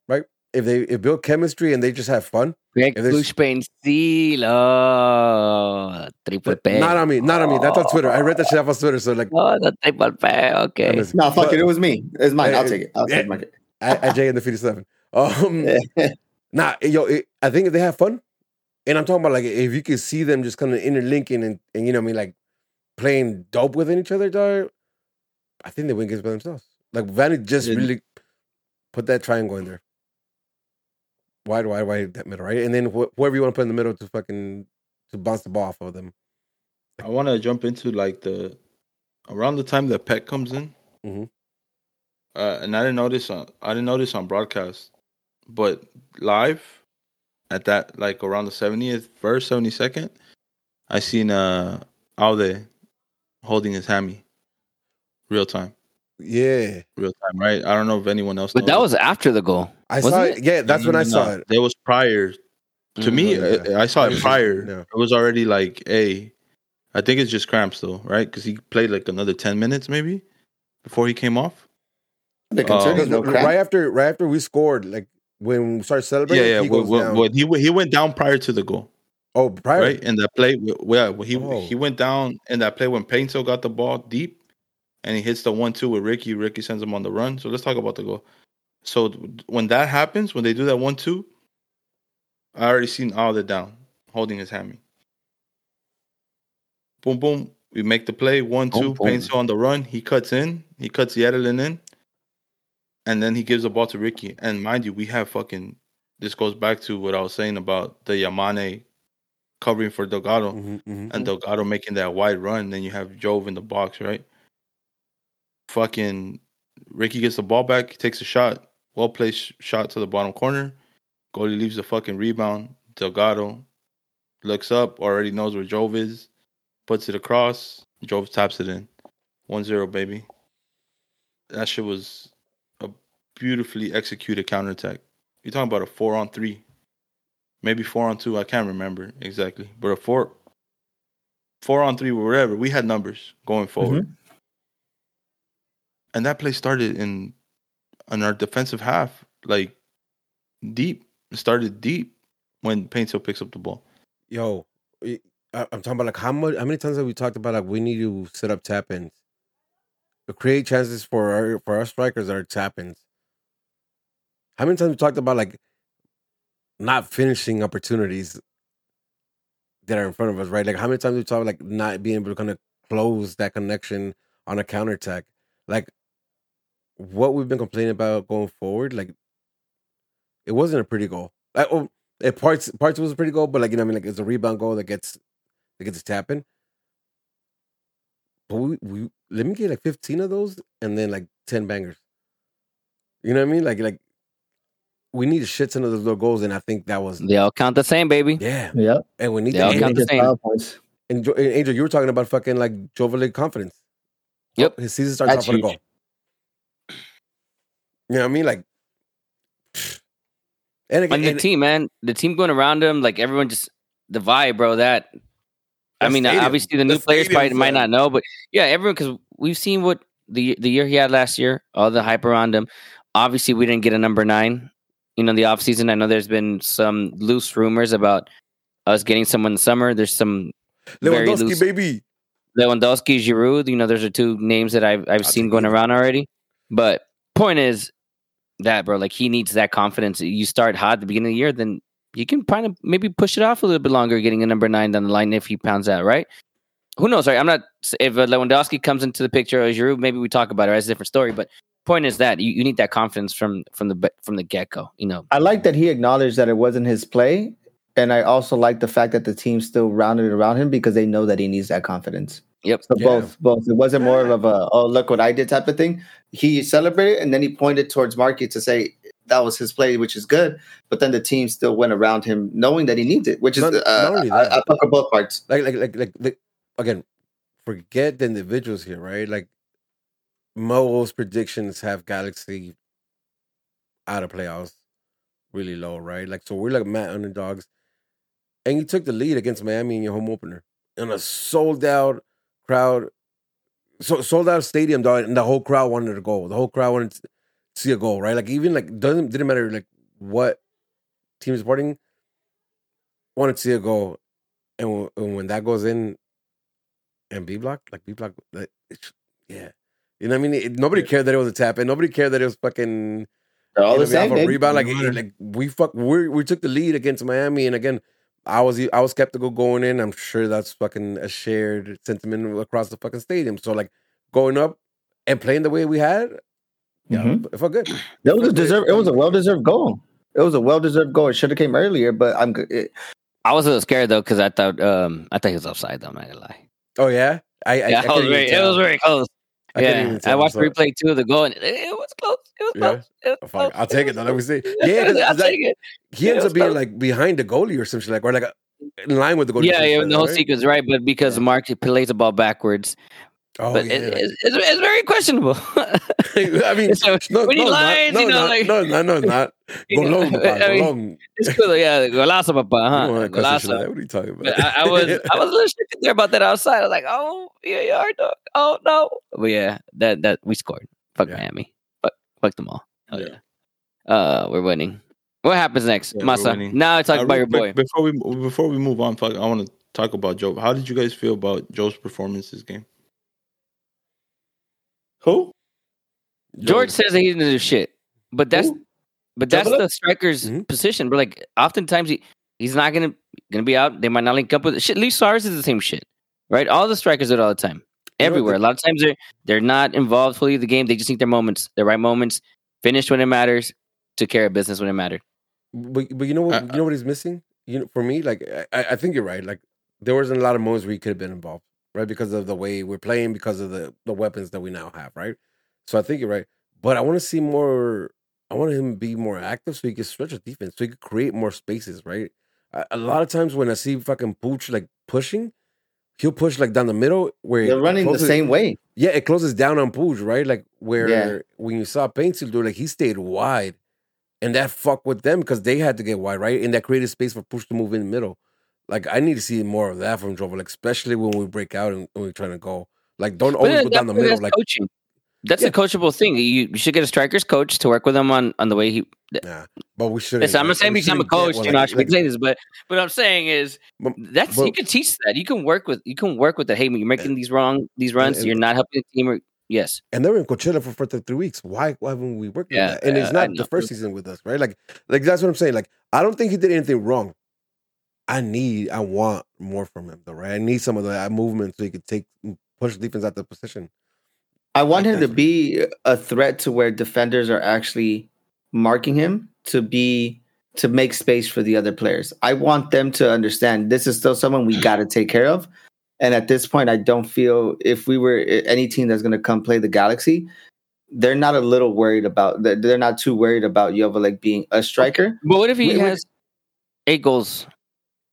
D: Right? If they if build chemistry and they just have fun.
B: Greg
D: If there's-
B: Triple
D: But
B: P.
D: not on me, not on me. That's on Twitter. I read that shit off on Twitter. So like,
B: Oh, the triple P.
D: I
B: Okay.
D: miss-
E: No, fuck
D: but-
E: it. It was me. It's mine. I'll take it. I'll
D: yeah.
E: take my
D: at, at Jay in the 57. Um, nah, yo, it, I think if they have fun, and I'm talking about like if you can see them just kind of interlinking and, and you know what I mean, like playing dope within each other, dog, I think they win games by themselves. Like Vanney just
C: Yeah.
D: really put that triangle in there. Wide, wide, wide, that middle, right? And then wh- whoever you want to put in the middle to fucking to bounce the ball off of them.
C: I want to jump into like the around the time that Pec comes in.
D: mm-hmm.
C: Uh, and I didn't notice on I didn't notice on broadcast, but live at that like around the 70th verse, 72nd, I seen uh Aude holding his hammy, real time,
D: Yeah,
C: real time, right? I don't know if anyone else.
B: But that
C: noticed.
B: was after the goal.
D: I
B: Wasn't
D: saw
B: it?
D: it. Yeah, that's when I saw
C: no,
D: it.
C: That was prior to me.
D: Mhm.
C: I, I saw it prior.
D: Yeah.
C: It was already like, hey, I think it's just cramps though, right? Because he played like another 10 minutes maybe before he came off.
E: The concern is no
D: right
E: cramp.
D: after, right after we scored, like when we started celebrating,
C: yeah, yeah.
D: he
C: Well,
D: goes
C: well,
D: down.
C: well, he w- he went down prior to the goal,
D: oh, prior.
C: right? In that play, well, yeah, he
D: Oh.
C: he went down in that play when Painto got the ball deep, and he hits the one two with Ricky. Ricky sends him on the run. So let's talk about the goal. So when that happens, when they do that one two, I already seen all the down holding his hammy. Boom, boom. We make the play one two.
B: Boom, boom.
C: On the run. He cuts in. He cuts Yedlin in, and then he gives the ball to Ricky. And mind you, we have fucking. This goes back to what I was saying about the Yamane covering for Delgado
D: Mhm, mhm.
C: and Delgado making that wide run. Then you have Jove in the box, right? Fucking Ricky gets the ball back, he takes a shot, well placed shot to the bottom corner. Goalie leaves the fucking rebound. Delgado looks up, already knows where Jove is, puts it across. Jove taps it in. 1 0, baby. That shit was a beautifully executed counterattack. You're talking about a four on three, maybe four on two. I can't remember exactly, but a four, four on three, whatever. We had numbers going forward, mm-hmm. and that play started in, in our defensive half, like deep. Started deep when Painto picks up the ball.
D: Yo, I'm talking about like how much, how many times have we talked about like we need to set up tap ins, create chances for our for our strikers that are tap ins. How many times we talked about like not finishing opportunities that are in front of us, right? Like how many times we talk like not being able to kind of close that connection on a counterattack, like what we've been complaining about going forward, like it wasn't a pretty goal. Like, oh, it parts parts was a pretty goal, but like you know, what I mean, like it's a rebound goal that gets that gets a tapping. But we, we let me get like fifteen of those and then like ten bangers. You know what I mean? Like like we need a shit ton of those little goals, and I think that was
B: They all count the same, baby.
D: yeah.
E: Yeah.
D: And we need
B: They all count the same.
E: points.
D: and, and Angel, you were talking about fucking like Jovale confidence.
B: Yep.
D: his season starts
B: That's
D: off with a goal. You know what I mean? Like, and again,
B: And the
D: and-
B: team, man, the team going around him, like everyone just the vibe, bro. That I mean,
D: stadium.
B: obviously the
D: The
B: new players probably might not know, but yeah, everyone because we've seen what the the year he had last year, all the hype around him. Obviously, we didn't get a number nine. You know, the off season. I know there's been some loose rumors about us getting someone in the summer. There's some
D: Lewandowski,
B: loose-
D: baby.
B: Lewandowski, Giroud. You know, those are two names that I've I've seen going around already. But point is that, bro, like he needs that confidence. You start hot at the beginning of the year, then you can kind of maybe push it off a little bit longer, getting a number nine down the line if he pounds out, right? Who knows? Right? I'm not if Lewandowski comes into the picture or Giroud, maybe we talk about it. That's a different story. But point is that you, you need that confidence from from the from the get go. You know,
E: I like that he acknowledged that it wasn't his play. And I also like the fact that the team still rounded around him because they know that he needs that confidence.
B: Yep.
E: So
D: Yeah.
E: both, both. It wasn't more of a oh look what I did type of thing. He celebrated and then he pointed towards Marky to say that was his play, which is good. But then the team still went around him knowing that he needs it, which is
D: Not-
E: uh,
D: not
E: I,
D: that.
E: I fuck both parts.
D: like like like like, like again forget the individuals here right like most predictions have galaxy out of playoffs really low right like so we're like mad underdogs and you took the lead against miami in your home opener in a sold out crowd so sold out stadium dog and the whole crowd wanted to go the whole crowd wanted to see a goal right like even like doesn't didn't matter like what team is supporting wanted to see a goal, and, and when that goes in, and B block like B block, like, it's, yeah, you know what I mean. It, nobody cared that it was a tap, and nobody cared that it was fucking
E: They're all the same.
D: a rebound. Like, like we fuck, we we took the lead against Miami, and again, I was I was skeptical going in. I'm sure that's fucking a shared sentiment across the fucking stadium. So like going up and playing the way we had, yeah,
E: Mhm.
D: it felt good.
E: It was a deserved. It was a well deserved goal. It was a well deserved goal. It should have came earlier, but I'm. It,
B: I was a little scared though because I thought um I thought he was offside. Though, I'm not gonna lie.
D: Oh yeah, I, I,
B: Yeah,
D: I
B: I
D: couldn't
B: was very, it was very close.
D: I
B: yeah,
D: even
B: I watched
D: so-
B: replay too of the goal, and it, it was close. It was
D: Yeah?
B: close. It
D: fuck. I'll take it though. Let me see. Yeah, 'cause-
B: I'll
D: 'cause that-
B: take it.
D: He
B: Yeah,
D: ends
B: it
D: up being
B: was
D: like behind the goalie or something like, or like a, in line with the goalie.
B: Yeah, yeah, the
D: that,
B: whole
D: right?
B: sequence, right? But because Mark plays the ball backwards,
D: Oh
B: but
D: yeah.
B: it, it's, it's, it's very questionable.
D: I mean,
B: So,
D: no,
B: when he
D: no, it's not.
B: lines,
D: no,
B: you know,
D: not,
B: like-
D: no, no, no, it's not.
B: You know,
D: Golong, papá,
B: I mean,
D: golong.
B: it's cool, yeah, golazo, papa,
D: You
B: huh?
D: don't want to question shit like
B: Golazo.
D: that. What are you talking about?
B: But I, I was, I was a little shaky there about that outside. I was like, oh, yeah, you are, dog. Oh no, but yeah, that that we scored. Fuck
D: Yeah.
B: Miami. Fuck, fuck them all. Oh
C: Yeah.
B: yeah. Uh, we're winning. What happens next,
C: Yeah,
B: Masa? Now I talk
C: Uh,
B: about
C: real
B: your
C: quick,
B: boy.
C: Before we before we move on, fuck, I want to talk about Joe. How did you guys feel about Joe's performance this game?
E: who?
B: George says that he didn't do shit, but that's
E: Who?
B: but that's
E: Double
B: the striker's
D: Mhm.
B: position. But like, oftentimes he he's not gonna gonna be out. They might not link up with shit. Luis Suarez is the same shit, right? All the strikers do it all the time,
D: You know what
B: everywhere.
D: the-
B: A lot of times they're they're not involved fully in the game. They just need their moments, their right moments, finished when it matters, took care of business when it mattered.
D: But but you know what
C: Uh,
D: you know what he's missing. You know, for me, like I, I think you're right. Like there wasn't a lot of moments where he could have been involved, right? Because of the way we're playing, because of the the weapons that we now have, right? So I think you're right. But I want to see more. I want him to be more active so he can stretch his defense, so he can create more spaces, right? A, a lot of times when I see fucking Pooch like pushing, he'll push like down the middle where
E: They're
D: it
E: running the same way.
D: Yeah, it closes down on Pooch, right? Like where
E: Yeah.
D: when you saw Paintsil do, like he stayed wide, and that fucked with them because they had to get wide, right? And that created space for Push to move in the middle. Like I need to see more of that from Jovel, like especially when we break out and when we're trying to go. Like don't
B: But
D: always go down the middle. Like
B: coaching. That's
D: Yeah.
B: a coachable thing. You, you should get a strikers coach to work with him on on the way he.
D: Yeah, but we should.
B: I'm not saying because I'm a coach, you know, I should be saying this, but what I'm saying is
D: But-
B: that's
D: but-
B: you can teach that. You can work with you can work with the hey, you're making these wrong these runs.
D: and-
B: you're not helping the team. Or, yes,
D: and they're in Coachella for, for th- three weeks. Why, why haven't we worked
B: Yeah,
D: with that? And it's
B: uh,
D: not the first season with us, right? Like, like that's what I'm saying. Like, I don't think he did anything wrong. I need, I want more from him, though, right? I need some of that movement so he could take push defense out the position.
E: I want
D: Like
E: him to be a threat to where defenders are actually marking him to be to make space for the other players. I want them to understand this is still someone we got to take care of. And at this point, I don't feel if we were any team that's going to come play the Galaxy, they're not a little worried about. They're they're not too worried about Joveljic being a striker.
B: but what if he
E: Wait, wait.
B: has eight goals?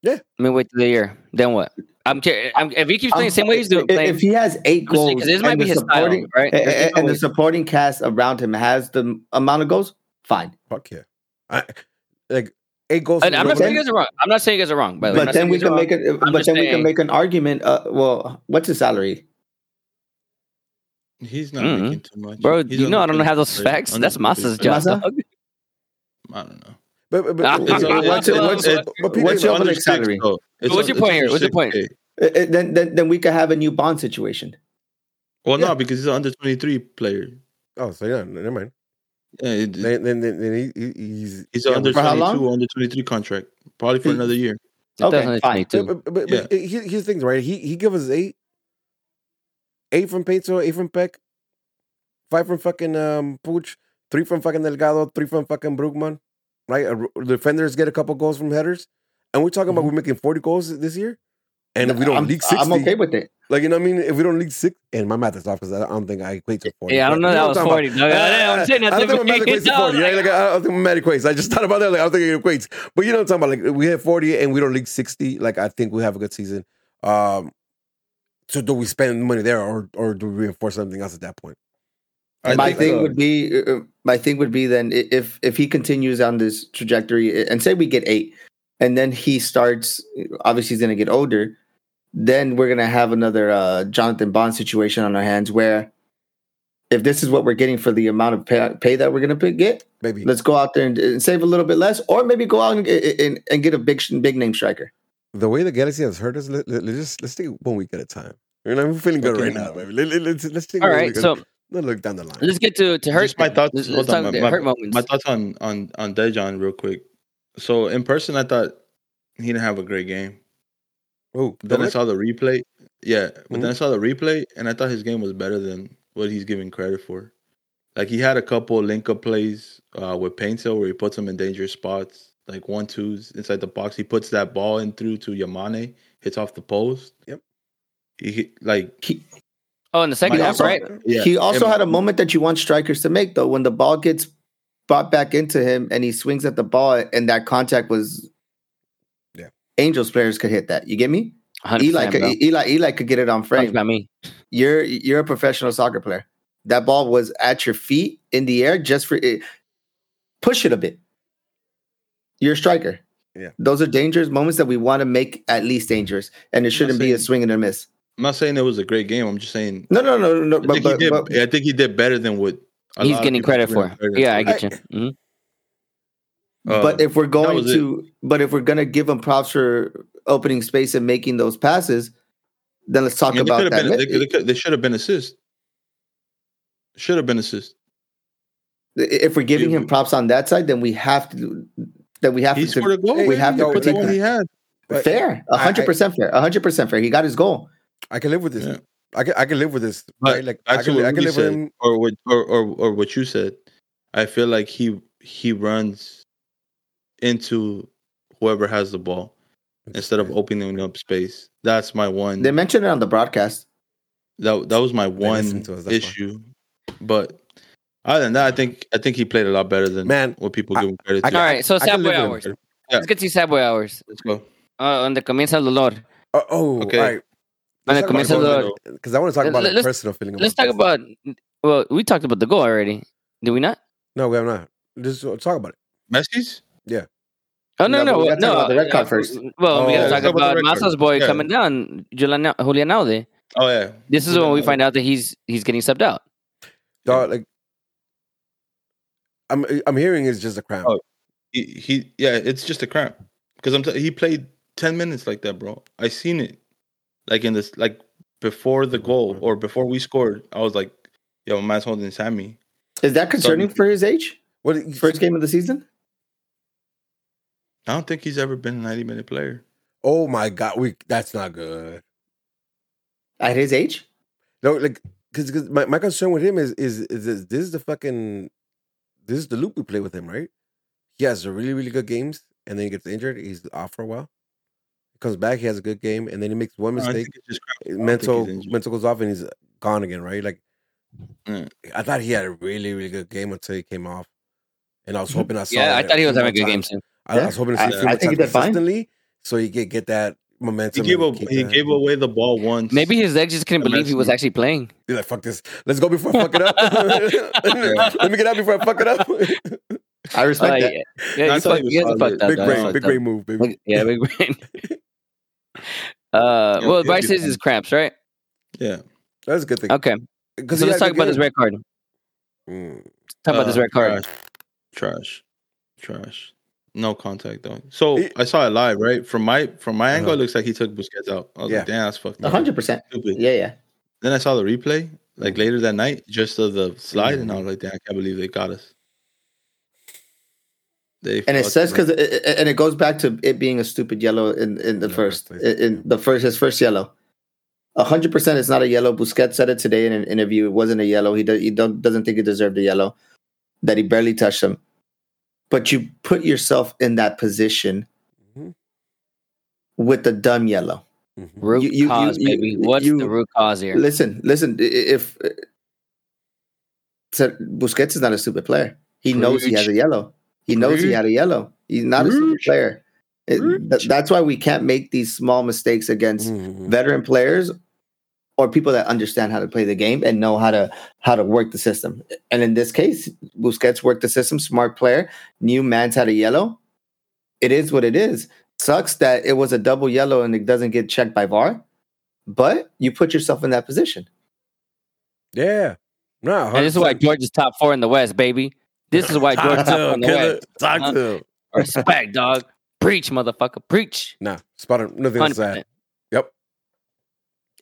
D: Yeah.
B: I mean, wait till the year. Then what? I'm, cur- I'm if he keeps playing the same way he's doing.
E: If-
B: Playing,
E: If he has eight
B: I'm saying,
E: goals,
B: 'cause this might be his style, right?
E: and, and- and the supporting cast around him has the amount of goals, fine.
D: Fuck yeah. I, like, eight goals.
B: And I'm not saying you guys are wrong. I'm not saying you guys are wrong. By the way,
E: but
B: not
E: then we
B: you guys are
E: can make
B: wrong.
E: it. But
B: just
E: then we can make an argument. Uh, well, what's his salary?
C: He's not
B: Mhm.
C: making too much,
B: bro.
C: He's
B: you know I don't
C: under
B: have those
C: 23.
B: facts. That's
C: Massa's
B: job.
E: Masa?
C: I don't know.
D: But, but, but,
B: what's-
D: but-
B: what's- what's-
D: but- but people-
E: what's your
C: under
E: Joveljic's
C: six,
E: salary?
C: It's
B: What's your point here? What's your point?
C: 6K.
E: Uh, uh, then, then, then we could have a new bond situation.
C: Well,
D: Yeah.
C: no, because he's an under twenty three player.
D: Oh, so yeah, never mind.
C: Yeah, it,
D: Then, then, then, then he, he, he's
C: he's
D: yeah,
C: under
E: for how
C: twenty
E: long?
C: two, under twenty three contract, probably for
E: He-
C: another year.
E: Okay, fine.
B: 2022.
D: But, but, but,
C: Yeah.
D: but here's the thing, right? He he give us eight, eight from Peto, eight from Pec, five from fucking um Pooch, three from fucking Delgado, three from fucking Brugman, right? Uh, defenders get a couple goals from headers, and we're talking about we're making forty goals this year, and if we don't
E: Mm-hmm. I'm,
D: leak sixty,
E: I'm okay with it.
D: like you know what I mean? If we don't leak six, and my math is off because I don't think I equate to forty.
B: Yeah, I don't know
D: you
B: that was 40.
D: about.
B: No, I- I'm saying that
D: I don't think my math
B: to
D: equates to 40, right? Like,
B: like-
D: I don't think my math equates. I just thought about that. Like, I don't think it equates. But you know what I'm talking about? Like, we have 40 and we don't leak 60. Like, I think we have a good season. Um, so do we spend money there or or do we reinforce something else at that point?
C: I
E: my
C: think,
E: thing
C: uh,
E: would be uh, my thing would be then if if he continues on this trajectory uh, and say we get eight and then he starts obviously he's going to get older then we're going to have another uh, jonathan bond situation on our hands where if this is what we're getting for the amount of pay, pay that we're going to get,
D: Maybe.
E: let's go out there and, and save a little bit less, or maybe go out and, and, and get a big big name striker.
D: the way the Galaxy has hurt us, let, let, let's just let's take one week at a time. You know, I'm feeling good
C: Okay.
D: right now, baby. Let, let, let's let's take
B: All
D: one
B: right,
D: week at-
B: so
D: Let's look down the line.
B: let's get to to hurt.
C: Just my thoughts.
B: Let's, let's
C: on,
B: talk
C: my, my-
B: hurt moments.
C: my thoughts on on on Dejan real quick. So in person, I thought he didn't have a great game.
D: Oh,
C: Then I saw the replay. Yeah, but
D: Mhm.
C: then I saw the replay, and I thought his game was better than what he's giving credit for. Like he had a couple link up plays uh, with Paintsil where he puts him in dangerous spots, like one twos inside the box. He puts that ball in through to Yamane, hits off the post.
D: Yep.
C: He like
E: He,
B: oh, in the second half, right?
C: yeah.
E: he also
C: and-
E: had a moment that you want strikers to make, though, when the ball gets brought back into him and he swings at the ball, and that contact was.
D: Yeah.
E: Angels players could hit that. You get me?
B: 100%,
E: Eli, could. Eli, Eli could get it on
B: Talk
E: frame.
B: about me.
E: You're you're a professional soccer player. That ball was at your feet in the air just for it. Push it a bit. You're a striker.
D: Yeah.
E: Those are dangerous moments that we want to make at least dangerous, and it shouldn't be a swing and a miss.
C: I'm not saying it was a great game. I'm just saying
E: No, no, no, no.
C: I
E: But,
C: think,
E: but,
C: he did,
E: but
C: I think he did better than what a
B: He's
C: lot
B: getting
C: people
B: credit for.
C: credit
B: Yeah, I get you. Mhm.
C: Uh,
E: but if we're going
C: was it.
E: to, but if we're gonna give him props for opening space and making those passes, then let's talk
C: yeah, they
E: about that.
C: been. They, they, they should have been assist. Should have been assist.
E: if we're giving
C: You-
E: him props on that side, then we have to. Then we have
C: He
E: to.
C: scored a goal.
D: we
C: man.
E: have
C: He
E: to
C: put the
E: protect
C: one he had.
E: Fair, a
D: I-
E: hundred percent fair, a hundred percent fair. He got his goal.
D: I can live with this.
C: Yeah.
D: I can I can live with this.
C: But
D: right? Like I can,
C: what
D: I can
C: Rudy
D: live with
C: said,
D: him.
C: or what, or, or or what you said. I feel like he he runs into whoever has the ball instead of opening up space. That's my one.
E: They mentioned it on the broadcast.
C: that that was my one
D: to us, that's fine.
C: issue. But other than that, I think I think he played a lot better than
D: Man,
C: what people give him credit
D: I
C: to.
B: All right, so
D: I can
B: sad boy
D: live with him.
B: hours.
C: Yeah.
B: Let's get to Subway hours.
C: Let's go.
B: Uh, donde comienza el dolor.
D: Oh, oh
C: Okay.
D: all right.
B: Donde
D: Let's talk about
B: dolor.
D: because I want to talk about
B: Let-
D: a personal feeling.
B: Let's talk
D: this.
B: about. Well, we talked about the goal already. Did we not?
D: No, we have not. Just talk about it.
C: Messi's? Yeah.
B: Oh no,
E: No,
B: no,
E: but
B: no.
E: gotta about the red card
B: uh,
E: first.
B: Well, we
D: Oh,
B: gotta
C: let's
B: talk
C: talk about
B: about
C: the.
B: Masa's boy
C: Yeah.
B: coming down, Julian Julian Aude.
C: Oh yeah.
B: This is when we find out that he's he's getting subbed out.
D: Dog, like I'm I'm hearing it's just a cramp.
C: Oh. He, he yeah, it's just a cramp because I'm t- he played ten minutes like that, bro. I seen it like in this like before the goal or before we scored. I was like, yo, man's holding Sammy.
E: Is that concerning
C: So-
E: for his age?
D: What
E: First game of the season?
C: I don't think he's ever been a ninety minute player.
D: Oh my god, we that's not good.
E: At his age?
D: No, like because my, my concern with him is is is this, this is the fucking this is the loop we play with him, right? He has a really really good games, and then he gets injured. He's off for a while. He comes back, he has a good game, and then he makes one mistake.
C: just cramp. I don't think
D: mental mental goes off, and he's gone again, right? Like
C: Yeah.
D: I thought he had a really really good game until he came off, and I was hoping I saw.
B: Yeah, I thought he was having a
D: more
B: good game
D: times.
B: too.
D: I, I was hoping to see
E: I-
D: a few
E: I think he fine.
D: consistently, so he could get that
C: He
D: momentum.
C: gave a, he
D: that-
C: gave away the ball once.
B: Maybe his legs just couldn't believe he was actually playing.
D: He's like, fuck this. Let's go before I fuck it up. Let me get out before I fuck it up.
E: I respect
B: Uh,
E: that.
B: yeah, yeah,
C: I
B: you,
C: thought
B: fuck, you guys are fucked up.
D: big
B: dog.
D: brain, big brain move, baby.
B: Big- Yeah, big brain. Uh,
C: Yeah,
B: well, Bryce
C: be
B: says his cramps, right?
C: Yeah.
D: That's a good thing.
B: Okay,
D: Because
B: so let's talk about this red card.
D: Mm.
B: Talk about this
C: Uh,
B: red card.
C: Trash. Trash. Trash. No contact though. So
D: He-
C: I saw it live, right? From my from my angle,
D: Uh-huh.
C: it looks like he took Busquets out. I was
D: Yeah.
C: like, damn, that's fucked
E: hundred percent. Yeah, yeah.
C: Then I saw the replay, like
D: Mhm.
C: later that night, just of the slide, and I
D: Mhm.
C: was like, damn, I can't believe they got us. They
E: And it says because it, it- and it goes back to it being a stupid yellow in, in the
D: In
E: first
D: first
E: in, in the first his first yellow. A hundred percent, it's not a yellow. Busquets said it today in an interview. It wasn't a yellow. He, do, he don't, doesn't think he deserved a yellow. That he barely touched him. But you put yourself in that position
D: mm-hmm.
E: with the dumb yellow.
D: Mhm.
B: Root
E: you- you-
B: cause,
E: you-
B: baby. What's
E: you-
B: the root cause here?
E: Listen, listen. i- If so Busquets is not a stupid player, he knows he has a yellow. He knows he had a yellow. He's not a stupid
C: Preach.
E: player. It- th- that's why we can't make these small mistakes against
D: Mhm.
E: veteran players or people that understand how to play the game and know how to how to work the system. And in this case, Busquets worked the system, smart player, knew Mans had a yellow. It is what it is. Sucks that it was a double yellow and it doesn't get checked by VAR, but you put yourself in that position.
D: Yeah. No,
B: And this is why George is top four in the West, baby. This is why George four in the.
D: Talk
B: Uh-huh.
D: to him.
B: Respect, dog. Preach, motherfucker. Preach.
D: Nah, spot on. Nothing else to
B: 100%.
D: add. Yep.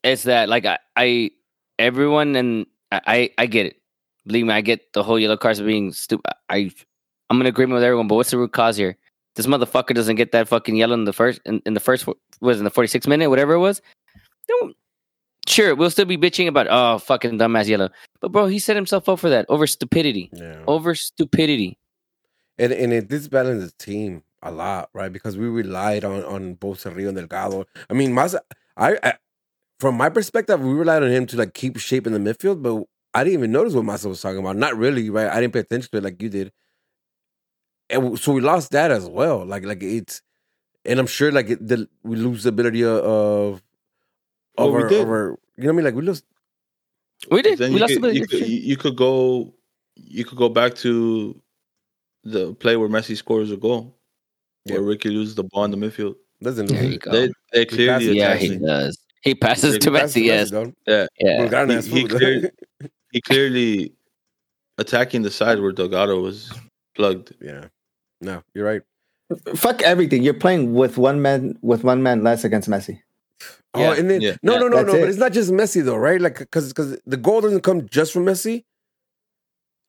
B: It's that like I, I everyone and I, I I get it. Believe me, I get the whole yellow cards being stupid. I I'm in agreement with everyone, but what's the root cause here? This motherfucker doesn't get that fucking yellow in the first in, in the first was in the 46 minute, whatever it was. Don't sure we'll still be bitching about oh fucking dumbass yellow. But bro, he set himself up for that over stupidity.
D: Yeah.
B: Over stupidity.
D: And and it disbalances the team a lot, right? Because we relied on on both Cerrillo and Delgado. I mean, Maza, I, I from my perspective, we relied on him to like keep shape in the midfield, but I didn't even notice what Massa was talking about. Not really, right? I didn't pay attention to it like you did. And so we lost that as well. Like like it's, and I'm sure like it, the, we lose the ability of of,
C: Well,
D: of
C: we did.
D: of you know what I mean? Like we lost.
B: We did.
C: Then
B: we
C: you
B: lost
C: could,
B: the
C: you, could, you, you could go you could go back to the play where Messi scores a goal.
D: Yeah.
C: Where Ricky loses the ball in the midfield.
D: Doesn't
B: There
D: lose
B: you
D: it.
B: go.
C: They they clearly
D: passes-
B: Yeah, he does. He passes
C: He
B: to Messi, yes.
C: Yeah.
B: Yeah.
D: Bulgarian
C: He- he
D: food.
C: cleared- He clearly attacking the side where Delgado was plugged.
D: yeah. No, you're right.
E: Fuck everything. You're playing with one man with one man less against Messi.
D: Oh,
B: Yeah,
D: and then
C: yeah,
D: no,
C: yeah.
D: no, no,
E: That's
D: no. But it's not just Messi though, right? Like, because because the goal doesn't come just from Messi.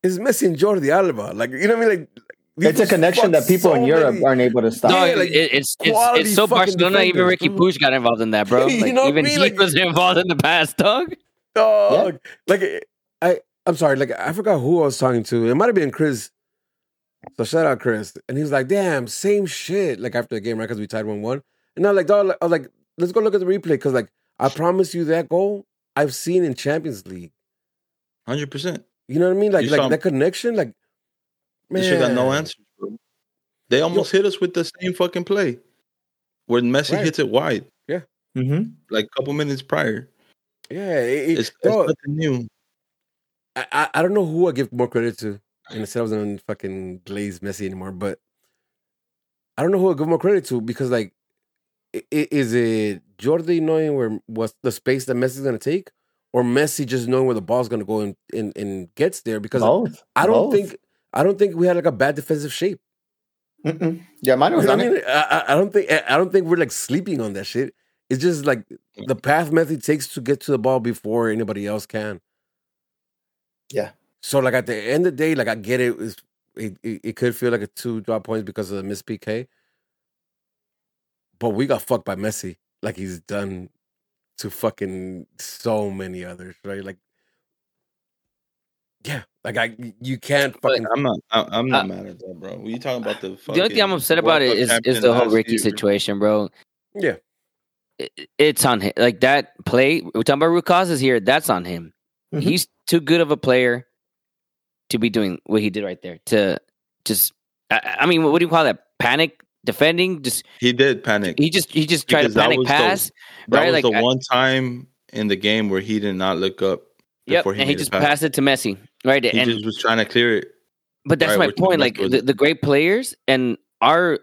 D: It's Messi and Jordi Alba. Like, you know what I mean? Like, these
E: It's a connection that
D: fuck
E: people in Europe
D: many-
E: aren't able to stop.
B: No,
D: like,
B: it- it's it's it's so
D: fucking
B: Barcelona. Even Ricky
D: dude.
B: Puig got involved in that, bro.
D: You
B: Like,
D: know what I
B: even
D: mean?
B: he
D: Like-
B: was involved in the past, dog.
D: Dog. Like, I, I'm sorry. Like, I forgot who I was talking to. It might have been Chris. So shout out Chris, and he was like, "Damn, same shit." Like after the game, right? Because we tied one one, and I was like, "Dog," I was like, "Let's go look at the replay." Because like, I promise you, that goal I've seen in Champions League.
C: Hundred percent.
D: You know what I mean? Like,
C: You
D: like
C: saw-
D: that connection. Like,
C: They should got no
D: man.
C: answers, bro. They almost hit us with the same fucking play. Where Messi
D: Right.
C: hits it wide,
E: Mm-hmm.
C: like a couple minutes prior.
D: Yeah, it, it,
C: It's, it's
D: dog,
C: nothing new.
D: I, I I don't know who I give more credit to, and I said I wasn't fucking Glaze Messi anymore, but I don't know who I give more credit to because like, i- i- is it Jordi knowing where what's the space that Messi's gonna take, or Messi just knowing where the ball's gonna go and and, and gets there? Because
E: Both.
D: I don't
E: Both.
D: think I don't think we had like a bad defensive shape.
E: Mm-mm. Yeah, mine was
D: know
E: on
D: what I mean? I, I- I don't think I don't think we're like sleeping on that shit. It's just like the path Messi takes to get to the ball before anybody else can.
E: Yeah.
D: So like at the end of the day, like I get it. It, it, it could feel like a two drop points because of the miss PK, but we got fucked by Messi, like he's done to fucking so many others, right? Like, yeah, like I you can't fucking
C: I'm not. I, I'm not
B: Uh,
C: mad at that, bro. When you talking about the
B: The only thing I'm upset about it
C: Cup
B: is is the whole Ricky
C: year.
B: situation, bro.
D: yeah.
B: It- It's on him. Like that play. We're talking about root causes here. That's on him.
E: Mhm.
B: He's too good of a player to be doing what he did right there. To just, I, I mean, what do you call that? Panic defending. Just
C: He did panic.
B: he just he just tried
C: Because
B: to panic
C: was the-
B: pass.
C: that
B: right,
C: was
B: like,
C: the
B: I-
C: one time in the game where he did not look up.
B: Yep,
C: before he
B: and he just
C: pass.
B: passed it to Messi. Right,
C: He
B: and
C: just was trying to clear it.
B: But that's
C: Right,
B: my point. Like the, the great players and our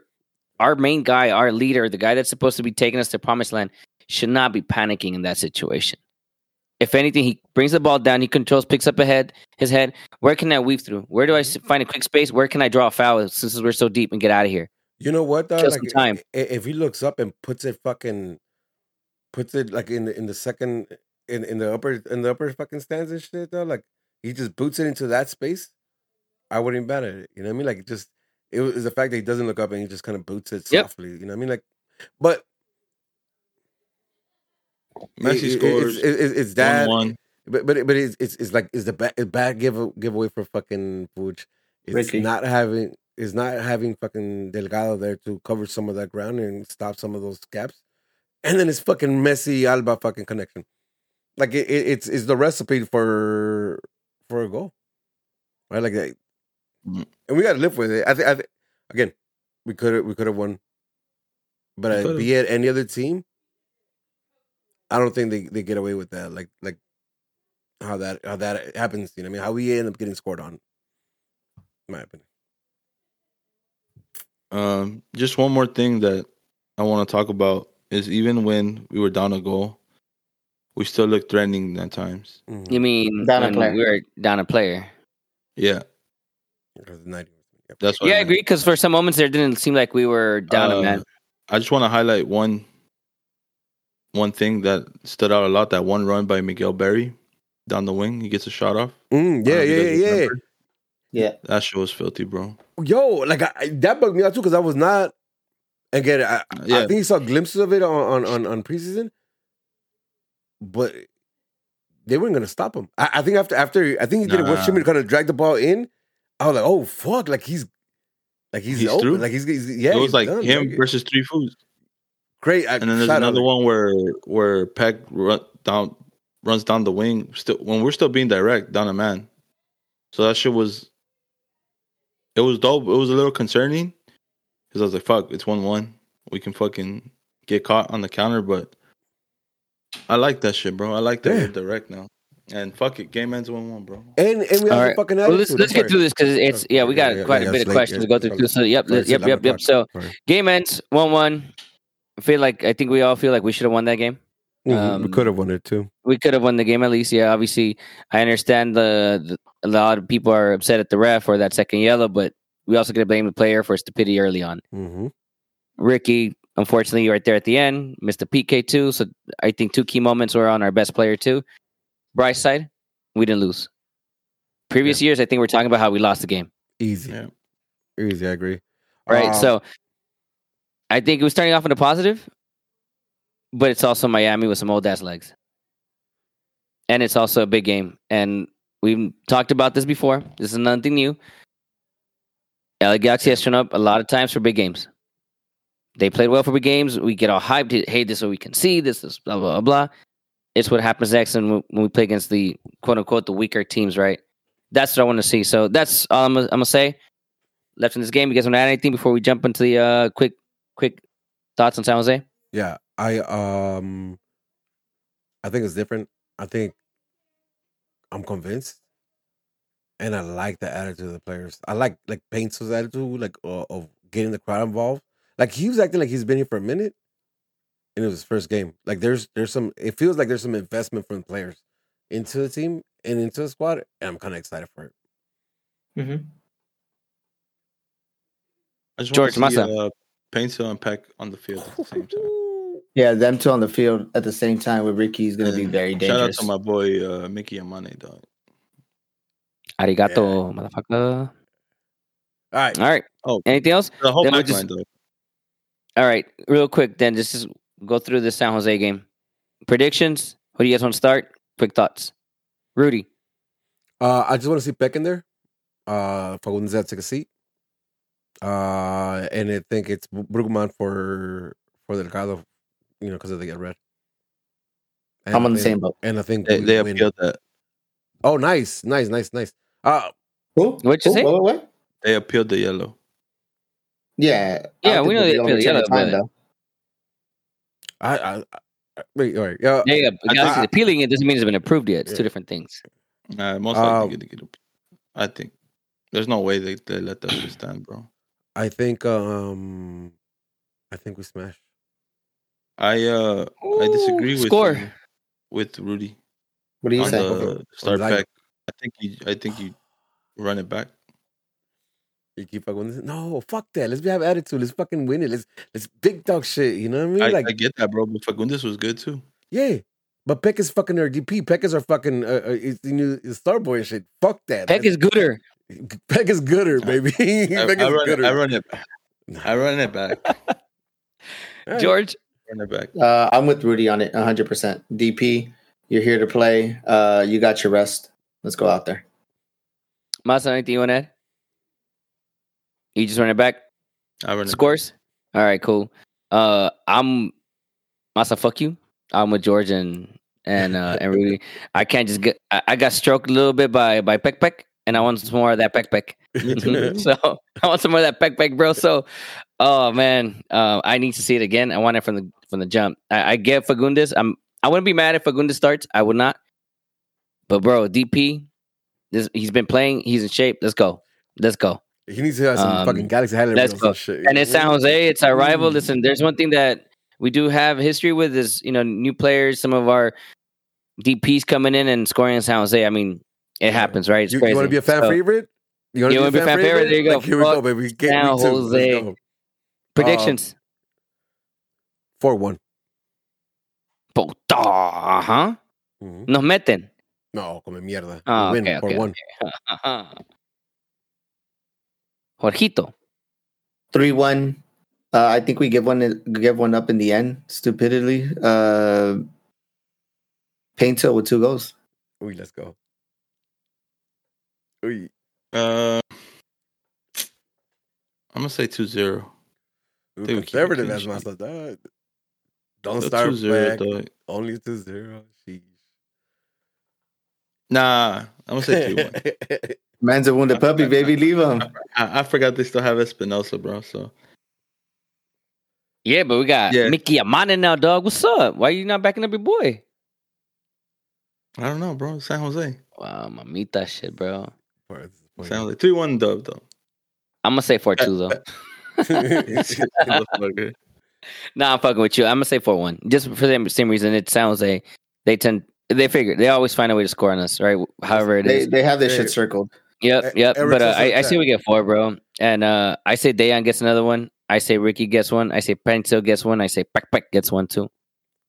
B: our main guy, our leader, the guy that's supposed to be taking us to promised land, should not be panicking in that situation. If anything, he brings the ball down, he controls, picks up ahead his head. Where can I weave through? Where do I find a quick space? Where can I draw a foul since we're so deep and get out of here?
D: You know what? Though?
B: Kill
D: Like,
B: time.
D: If he looks up and puts it fucking, puts it like in the, in the second in in the upper in the upper fucking stands and shit. Though, like he just boots it into that space. I wouldn't bet at it. You know what I mean? Like just it was the fact that he doesn't look up and he just kind of boots it
B: Yep.
D: softly. You know what I mean? Like, but
C: Messi
D: it- it-
C: scores
D: It's, it's, it's that.
C: one.
D: But but but it's it's, it's like is the bad bad give giveaway for fucking Puig. It's
E: Ricky.
D: not having is not having fucking Delgado there to cover some of that ground and stop some of those gaps, and then it's fucking Messi Alba fucking connection. Like it, it, it's it's the recipe for for a goal, right? Like, that.
C: Mm.
D: and we got to live with it. I think I thi- again we could have we could have won, but uh, be it any other team, I don't think they, they get away with that. Like like how that how that happens. You know, what I mean, how we end up getting scored on. In my opinion.
C: Um, just one more thing that I want to talk about is even when we were down a goal, we still looked threatening at times.
D: Mhm.
B: You mean
E: Down a player.
B: we were down a player?
C: Yeah,
D: Because the 90 yep.
C: that's what
B: Yeah, I
C: meant.
B: agree. Because for some moments there didn't seem like we were down a
C: Uh,
B: man.
C: I just want to highlight one one thing that stood out a lot. That one run by Miguel Berry down the wing, he gets a shot off.
D: Mm, yeah,
C: don't know if you
D: yeah, yeah, yeah.
C: remember.
E: Yeah.
C: That shit was filthy, bro.
D: Yo, like I, that bugged me out too because I was not. Again, I, I think you saw glimpses of it on on on, on preseason, but they weren't gonna stop him. I, I think after after I think he did it
C: Nah.
D: once Shimmy kind of dragged the ball in. I was like, oh fuck, like he's like he's,
C: He's
D: open,
C: through?
D: like he's, he's yeah.
C: it was like
D: done.
C: him
D: Like,
C: versus three foods.
D: great. I,
C: And then there's
D: out.
C: another one where where Pec run down runs down the wing still when we're still being direct down a man. So that shit was it was dope. It was a little concerning because I was like, "Fuck, it's one one. We can fucking get caught on the counter." But I like that shit, bro. I like that
D: Yeah.
C: we're direct now. And fuck it, game ends one one, bro.
D: And and we
B: All
D: have
B: right.
D: a fucking
B: Well, let's let's get through this because it's yeah we got
D: Yeah, yeah,
B: quite
D: yeah,
B: a bit of
D: late,
B: questions
D: yeah,
B: to go through too. So yep,
D: Sorry,
B: yep, yep, yep. So
D: Sorry.
B: game ends one one. I feel like I think we all feel like we should have won that game.
D: Mhm, we
B: um,
D: could have won it too.
B: We could have won the game at least. Yeah, obviously I understand the, the a lot of people are upset at the ref or that second yellow, but we also gotta blame the player for stupidity early on.
D: hmm
B: Ricky, unfortunately, right there at the end, missed a PK too. So I think two key moments were on our best player too. Bryce side, we didn't lose. Previous years, I think we're talking about how we lost the game.
D: Easy,
C: Yeah.
D: easy. I agree.
B: Right.
D: Um,
B: so I think it was starting off in a positive, but it's also Miami with some old ass legs. And it's also a big game. And we've talked about this before. This is nothing new. LA Galaxy has shown up a lot of times for big games. They played well for big games. We get all hyped. Hey, this is what we can see. This is blah, blah, blah. It's what happens next when we play against the quote unquote the weaker teams, right? That's what I want to see. So that's all I'm, I'm going to say left in this game. You guys want to add anything before we jump into the uh, quick quick thoughts on San Jose?
D: Yeah, I um, I think it's different. I think I'm convinced, and I like the attitude of the players. I like like Painter's attitude, like uh, of getting the crowd involved. Like he was acting like he's been here for a minute, and it was his first game. Like there's there's some. It feels like there's some investment from the players into the team and into the squad, and I'm kind of excited for it.
E: Mm-hmm.
C: I just
B: George
C: want to see
B: Massa.
C: uh, Painter and Pec on the field at the same time.
E: Yeah, them two on the field at the same time with Ricky is going to be
C: And
E: very
C: Shout out
E: dangerous.
C: to my boy uh, Mickey Yamane, dog.
B: Arigato, motherfucker.
D: All right,
B: All right.
C: Oh.
B: Anything else?
C: The whole
B: Then just-
C: line, dog.
B: All right. Real quick, then, just to go through the San Jose game. Predictions. Who do you guys want to start? Quick thoughts. Rudy.
D: Uh, I just want to see Pec in there. Uh, Fagundez had to take a seat. Uh, and I think it's Brugman for for Delgado, you know, because of the red. And
E: I'm on the
D: think-
E: same boat.
D: And I think
C: They,
D: we
C: they
D: win.
C: appealed that.
D: Oh, nice, nice, nice, nice. Uh,
E: Who?
B: What'd you
E: Who?
B: say?
E: What, what, what?
C: They appealed the yellow.
E: Yeah.
B: Yeah, we know they
E: they'll
B: appeal the yellow,
E: time, though.
D: I, I, I wait, all right, yeah.
B: Yeah, yeah.
C: I
B: Galaxy's
D: think-
B: appealing it doesn't mean it's been approved yet. It's
D: Yeah.
B: two different things.
C: Uh, most
D: Um,
C: likely gonna get a, I think there's no way they, they let that shit stand, bro.
D: I think, um, I think we smashed.
C: I uh I disagree with
B: score.
C: uh, with Rudy
E: What do you say?
C: the start
D: Line.
C: back. I think you I think you run it back.
D: You keep fucking no, fuck that. Let's be have attitude. Let's fucking win it. Let's let's big dog shit. You know what I mean?
C: I,
D: like,
C: I get that, bro. But Fagundez was good too.
D: yeah. But Pec is fucking our DP. Pec is our fucking uh, uh, is, you know, is star boy shit. Fuck that.
B: Pec is gooder.
D: Pec is gooder, baby.
C: I,
D: Pec
C: I
D: is
C: run, it,
D: gooder.
C: I run it. back. I run it back.
D: All right.
B: George.
C: Run it back.
E: Uh, I'm with Rudy on it 100%. DP, you're here to play. Uh, you got your rest. Let's go out there.
B: Masa, anything you want to add? You just run it back?
C: I run it
B: Scores? All right, cool. Uh, I'm Masa. Fuck you. I'm with George and and uh, and Rudy. I can't just get. I, I got stroked a little bit by by Pec Pec, and I want some more of that Pec Pec. so I want some more of that Pec Pec, bro. So, oh man, uh, I need to see it again. I want it from the from the jump. I, I get Fagundez. I'm. I wouldn't be mad if Fagundez starts. I would not. But bro, DP, this he's been playing. He's in shape. Let's go. Let's go.
D: He needs to have some
B: Um,
D: fucking Galaxy highlight
B: let's go.
D: and shit.
B: and it's San Jose. It's our rival.
D: Mm.
B: Listen, there's one thing that we do have history with is you know new players. Some of our DPs coming in and scoring in San Jose. I mean, it happens, right? It's
D: You,
B: crazy.
D: want to be a fan
B: So,
D: favorite? You
B: You wanna be a fan favorite? There you go.
D: Like, here we go, baby. Get
B: San
D: me too.
B: Jose.
D: go.
B: Predictions.
D: Four one.
B: Puta, huh?
D: Mhm.
B: Nos meten.
D: No, come mierda.
B: Ah,
D: We win
B: okay,
D: four
B: okay,
D: one.
B: Jorgito.
E: Three one. Uh, I think we give one give one up in the end. Stupidly. Uh, Painter with two goals.
D: Uy, let's go. Uy.
C: Uh, I'm gonna say 2-0.
D: Ooh,
C: Think we
D: conservative as
C: sheet.
D: myself. dog. Don't
C: So
D: start
C: 2-0,
D: back. Only 2 0.
C: Nah, I'm gonna say two one.
E: Man's a wounded puppy, baby. Leave him.
C: I, I forgot they still have Espinoza, bro. So
B: Yeah, but we got
C: Yeah.
B: Mickey Yamane now, dog. What's up? Why you not backing up your boy?
C: I don't know, bro. San Jose.
B: Wow, mamita shit, bro.
D: Poor disappointing.
C: San Jose. 3-1 dub though.
B: I'm gonna say four two though.
C: Motherfucker.
B: nah, I'm fucking with you. I'm gonna say four one. Just for the same reason. It sounds like they tend they figure they always find a way to score on us, right? However it
E: They
B: is.
E: they have this shit circled.
B: Yep, yep.
D: Eric
B: But uh,
D: says
B: I, I say we get four, bro. And uh, I say Dejan gets another one. I say Ricky gets one. I say Pencil gets one. I say Pec Pec gets one too.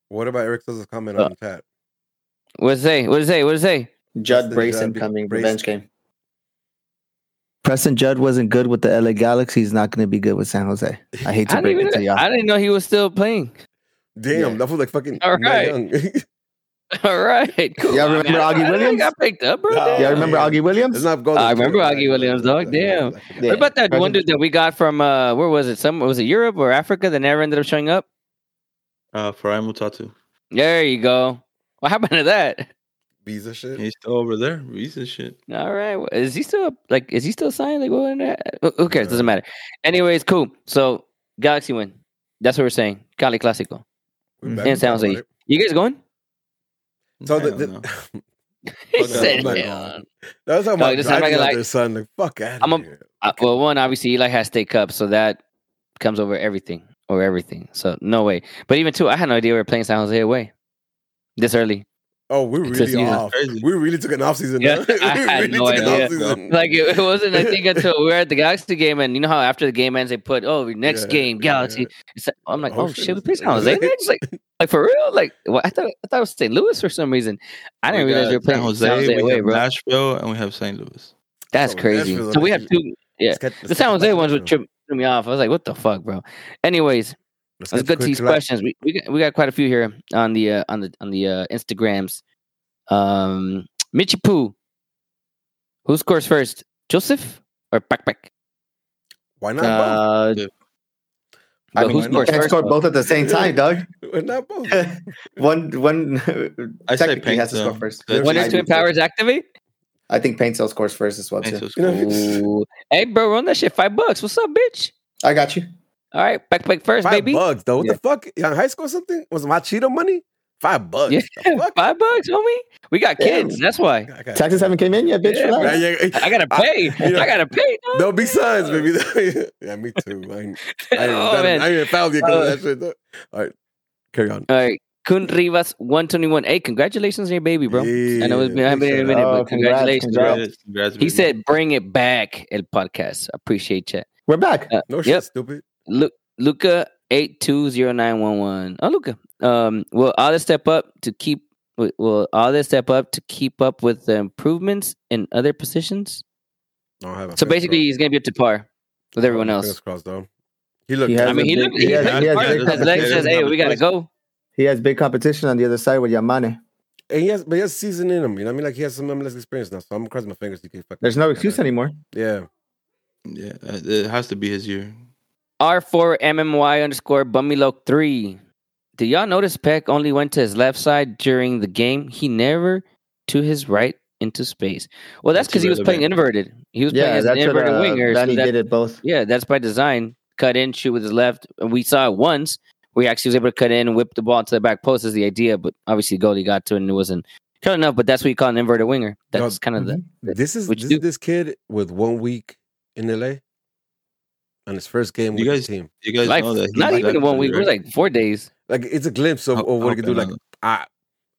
D: what about Eric Sosa's comment
B: Uh,
D: on the chat?
B: What does it say? What does it say? What does it say?
E: Judd
D: the
E: Preston
D: Judd
E: coming
D: Preston.
E: revenge game. Preston Judd wasn't good with the LA Galaxy. He's not going to be good with San Jose. I hate to
B: I
E: break it to y'all.
B: I didn't know he was still playing.
D: Damn,
E: Yeah.
D: that was like fucking.
B: All right.
D: Young.
B: All right. cool.
E: Y'all
B: I mean,
E: remember
B: I-
E: Augie
B: I- I
E: Williams?
B: got picked up, bro.
D: Nah.
E: Y'all remember
D: yeah.
E: Augie Williams?
D: Let's not go.
B: I remember
D: Yeah,
B: Augie
D: yeah,
B: Williams, dog.
D: yeah, yeah,
B: Damn.
D: yeah.
E: Yeah.
B: What about that one
E: Preston-
B: dude that we got from uh where was it? Some was it Europe or Africa that never ended up showing up?
C: Uh, Farai Mutatu.
B: There you go. What happened to that?
D: Visa shit.
C: He's still over there. Visa shit.
B: All right, is he still like? Is he still signed? Like, what? in the- Who who cares? Doesn't matter. Anyways, cool. So Galaxy win. That's what we're saying. Cali Clásico.
D: We
C: Mhm.
B: And
D: and
B: San Jose. You guys going?
D: So the, the,
C: no.
B: He
C: Fuck that.
B: said,
D: I'm not
B: yeah.
D: that was talking
B: Dog,
D: about
B: this is not
D: driving
B: gonna
D: out
B: lie.
D: there, son. Like fuck out
B: I'm a-
D: here.
B: Uh, well, one obviously Eli has state cup, so that comes over everything or everything. So no way. But even two, I had no idea we were playing San Jose away this early.
D: Oh, we're really
B: just, you know,
D: off. We really took an off season.
B: Yeah,
D: huh?
B: I had
D: really
B: no
D: took
B: idea. Like it, it wasn't, I think, until we were at the Galaxy game, and you know how after the game ends, they put, "Oh, next
D: Yeah,
B: game,
D: yeah,
B: Galaxy."
D: yeah.
B: It's like- I'm like,
D: Oh,
B: "Oh
D: shit,
B: shit, we
D: it's-
B: play San Jose next?" Like, like for real? Like, what? I thought I thought it was St. Louis for some reason. I didn't
C: We
B: realize
C: got
B: they were playing
C: San Jose,
B: San Jose
C: we
B: away,
C: have
B: bro.
C: Nashville, and we have St. Louis.
B: That's
D: Oh,
B: crazy.
D: Nashville,
B: So we have two. Yeah,
D: get-
B: the San Jose ones would trip, trip me off. I was like, "What the fuck, bro?" Anyways,
D: Let's
B: let's
D: get
B: go to these
D: quick collab.
B: questions. We we got, we got quite a few here on the uh, on the on the uh, Instagrams. Um, Michi Poo. Who scores first, Joseph or Backpack?
D: Why not
E: Uh,
B: But
E: I
B: who
E: mean, you
B: scores
E: can't
B: first?
E: score both at the same time, Dog.
D: both? Why not both?
E: one one
C: I say
E: paint has to score first.
C: That's
B: When
E: I
B: is
E: do
B: Twin
E: too.
B: Powers activate?
E: I think Paintsil scores first as well too.
C: Paintsil's
D: You know,
C: cool.
B: Hey, bro, run that shit five bucks. What's up, bitch?
E: I got you.
B: All right, Backpack first,
D: Five
B: baby.
D: bucks though. What
E: Yeah.
D: the fuck? Yeah, in high school or something? Was my Cheeto money? Five bucks.
B: Yeah,
D: fuck?
B: five bucks, homie. We got
E: Yeah.
B: kids. That's why.
D: I
E: Taxes haven't came in yet, bitch.
B: Yeah,
E: relax.
D: Yeah, yeah,
B: I gotta pay.
D: you know-
B: I gotta pay. dog.
D: There'll be signs, baby. yeah, me too. I ain't, I ain't,
B: oh
D: I
B: man.
D: ain't even found you because
B: Uh,
D: of that shit. Though. All right, carry on.
B: All right. Kun Rivas 121. Hey, congratulations on your baby, bro. I know it's been, I haven't been in a minute,
E: Oh,
B: but
E: congrats,
B: congratulations, bro.
E: congrats.
C: Congrats,
B: He said, bring it back, El Podcast. Appreciate you.
E: We're back.
B: Uh,
D: No shit, stupid.
B: Lu- Luca eight two zero nine one one. Oh, Luca. Um, will others step up to keep? Will will others step up to keep up with the improvements in other positions?
D: No, I haven't.
B: So basically, he's gonna be up to par with everyone else.
D: Crossed, though. He looked.
E: He
B: I mean,
E: a
B: he
E: big-
B: looked.
E: he
B: He,
E: has-
B: has,
E: he has big
B: his leg says, "Hey, we gotta go."
E: He has big competition on the other side with Yamane.
D: and he has, but he has season in him. You know what I mean? Like he has some MLS experience now. So I'm crossing my fingers. He can fucking.
E: There's no excuse anymore.
D: Yeah.
C: Yeah, uh, it has to be his year.
B: R4 MMY underscore Bummyloke 3. Did y'all notice Pec only went to his left side during the game? He never to his right into space. Well, that's
C: That's
B: because he was playing
C: irrelevant.
B: inverted. He was playing as an
E: that's what
B: inverted
E: uh,
B: winger. so
E: Danny
B: that-
E: did it both.
B: yeah, that's by design. Cut in, shoot with his left. And we saw it once where he actually was able to cut in and whip the ball to the back post is the idea, but obviously goalie got to it and it wasn't cut enough, but that's what you call an inverted winger. That's kind of the
D: This is
B: Would
D: this is this kid with one week in LA on his first game
C: You
D: with
C: guys-
D: the team.
C: You guys
B: life.
C: know that.
B: Not even one week. It was
C: very-
B: like four days.
D: Like it's a glimpse of,
C: oh,
D: of what he could do. Like I,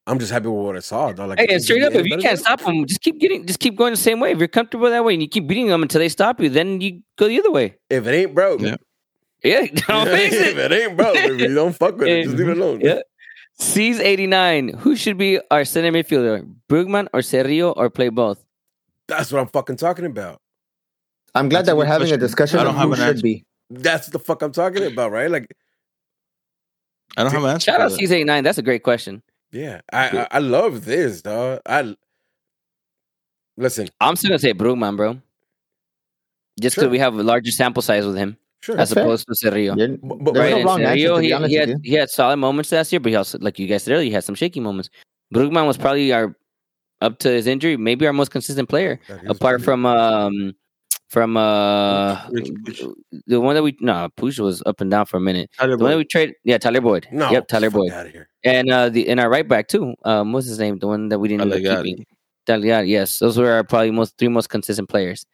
D: I'm just happy with what I saw. Though. Like,
B: Hey, and straight up, if you can't stop them, just keep getting, just keep going the same way. If you're comfortable that way and you keep beating them until they stop you, then you go the other way.
D: if it ain't broke,
C: Yeah.
B: Yeah, don't fix it.
D: if
B: it.
D: it ain't broke, if you don't fuck with it, just leave it alone.
B: Yeah. C's eighty nine. Who should be our center midfielder? Brugman or Cerrillo or play both?
D: That's what I'm fucking talking about.
E: I'm glad that we're
C: good
E: having a discussion
C: I don't have
E: who
C: an
E: should
C: answer.
E: be.
D: That's the fuck I'm talking about, right? Like,
C: I don't have an answer.
B: Shout out
C: that.
B: C's eighty nine. That's a great question.
D: yeah, I I, I love this, dog. I listen,
B: I'm still gonna say Brugman, bro. Just because
D: Sure.
B: we have a larger sample size with him
D: sure.
B: as
E: That's fair.
B: opposed to Cerrillo.
E: You're-
D: But- but-
B: Right,
E: no wrong
B: Cerrillo,
E: to be
B: he, he
E: with
B: had he had solid moments last year, but he also, like you guys said earlier, he had some shaky moments. Brugman was probably our up to his injury, maybe our most consistent player, apart from um from uh
C: Ricky Puig.
B: the one that we no Push was up and down for a minute.
C: Tyler
B: The one that we trade, yeah, Tyler Boyd.
D: no,
B: yep, Tyler Boyd,
D: out of here.
B: and uh the and our right back too. Um, what's his name? The one that we didn't end up
C: Allegati.
B: keeping. Calegari, yes, those were our probably most three most consistent players.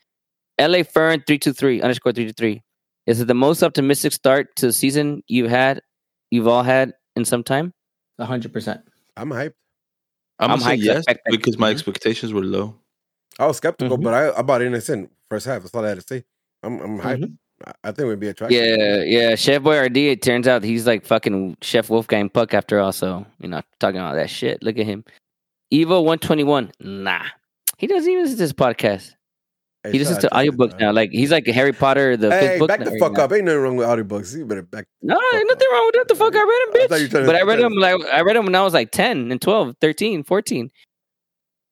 B: LA Fern three two three underscore three two three. Is it the most optimistic start to the season you've had, you've all had in some time?
E: hundred percent.
D: I'm hyped.
C: I'm
B: I'm
C: gonna
B: hyped.
C: yes because my
B: Mhm.
C: expectations were low.
D: I was skeptical,
B: Mhm.
D: but I, I bought in and in first half. That's all I had to say. I'm I'm hyped. I, I think we'd be attractive.
B: Yeah, yeah. Chef Boyardee, it turns out he's like fucking Chef Wolfgang Puck after all. So, you know, talking all that shit. Look at him. Evo 121. Nah. He doesn't even listen to this podcast.
D: Hey,
B: He listens to audiobooks now. Like he's like Harry Potter, the
D: Hey,
B: fifth book.
D: back
B: now
D: the
B: right
D: fuck
B: now.
D: up. Ain't nothing wrong with audiobooks. You better back.
B: No,
D: fuck
B: ain't nothing wrong with that. The fuck I
D: I
B: read
D: thought
B: them, bitch.
D: to-
B: But I read
D: trying
B: them like I read them when I was like 10 and 12, 13, 14.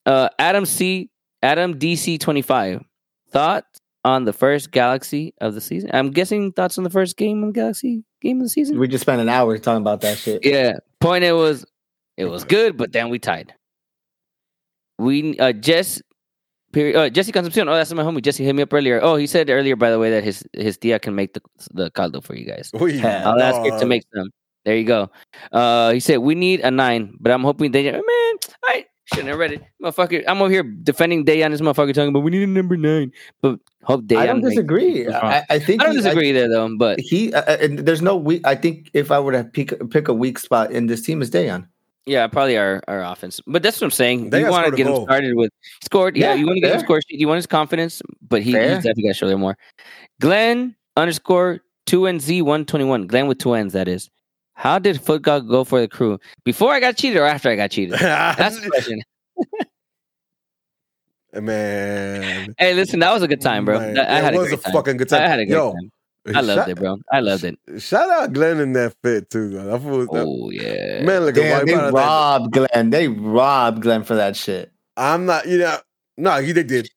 B: Uh Adam C. Adam DC 25. Thoughts on the first Galaxy of the season? I'm guessing thoughts on the first game of Galaxy game of the season.
E: We just spent an hour talking about that shit.
B: Yeah. Point it was it was good, but then we tied. We uh Jess period uh, Jesse Concepcion. Oh, that's my homie. Jesse hit me up earlier. Oh, he said earlier, by the way, that his his tia can make the the caldo for you guys.
D: Uy,
E: Hell
B: I'll ask her to make some. There you go. Uh he said we need a nine, but I'm hoping they man, I shouldn't have read it. Motherfucker, I'm over here defending Dejan this motherfucker talking about we need a number nine. But hope Dejan
E: I don't disagree. I, I think
B: I don't
E: he-
B: disagree there though, but
E: he uh, and there's no weak. I think if I were to pick pick a weak spot in this team is Dejan.
B: Yeah, probably our, our offense. But that's what I'm saying.
D: They
B: you want to get him started with scored. Yeah,
E: Yeah,
B: you want to get him
E: fair.
B: scored. You want his confidence, but he, he's definitely got to show there more. Glenn underscore two NZ one twenty one. Glenn with two N's. That is. How did football go for the crew? Before I got cheated or after I got cheated? That's the question.
D: man.
B: Hey, listen, that was a good time, bro.
D: Man,
B: I, I
D: it
B: had a
D: was
B: great
D: a
B: time.
D: fucking good time.
B: I had a good
D: Yo,
B: time. I loved
D: shout-
B: it, bro. I loved it.
D: Shout out Glenn in that fit too. Though. That fool, that,
B: Oh yeah.
D: man, look
E: Damn,
D: at
E: they
D: why
E: robbed Glenn. They robbed Glenn for that shit.
D: I'm not. You know, no, he they did.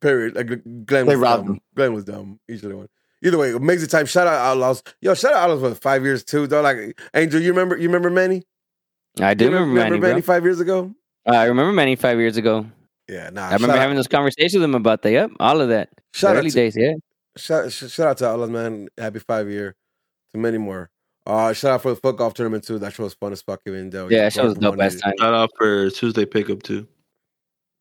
D: Period. Like Glenn
E: They
D: was
E: robbed
D: dumb.
E: him.
D: Glenn was dumb. Each other one. Either way, amazing time. Shout out to Outlaws. Yo, shout out Outlaws for five years too. Though, like Angel, you remember? You remember Manny?
B: I do
D: You
B: remember, Manny, bro.
D: five years ago?
B: Uh, I remember Manny five years ago.
D: Yeah, nah.
B: I remember
D: shout
B: having those conversations with him about that. Yep, all of that. The
D: Shout out
B: early
D: to-
B: days, yeah.
D: Shout, shout out to Outlaws, man. Happy five year to many more. Uh, shout out for the foot golf tournament too. That show was fun as fuck. Even though
B: Yeah, that show was dope ass time.
C: Shout out for Tuesday pickup too.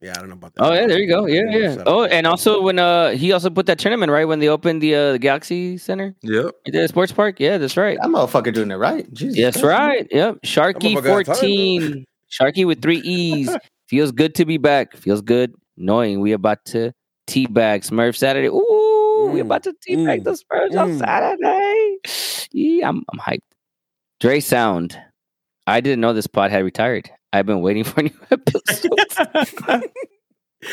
D: Yeah, I don't know about that.
B: Oh yeah, there you go. Yeah, yeah.
D: Shout.
B: Oh, and also when uh he also put that tournament right when they opened the uh, the Galaxy Center,
C: Yep.
B: the sports park. Yeah, that's right.
E: That motherfucker doing it right. Jesus
B: That's
E: Christ.
B: right. Yep. Sharky
D: motherfucker got time,
B: fourteen. Sharky with three E's. Feels good to be back. Feels good knowing we about to teabag Smurf Saturday. Ooh, we
D: Mm,
B: about to teabag
D: mm,
B: the Smurfs on
D: mm.
B: Saturday. Yeah, I'm I'm hyped. Dre Sound. I didn't know this pod had retired. I've been waiting for new episodes.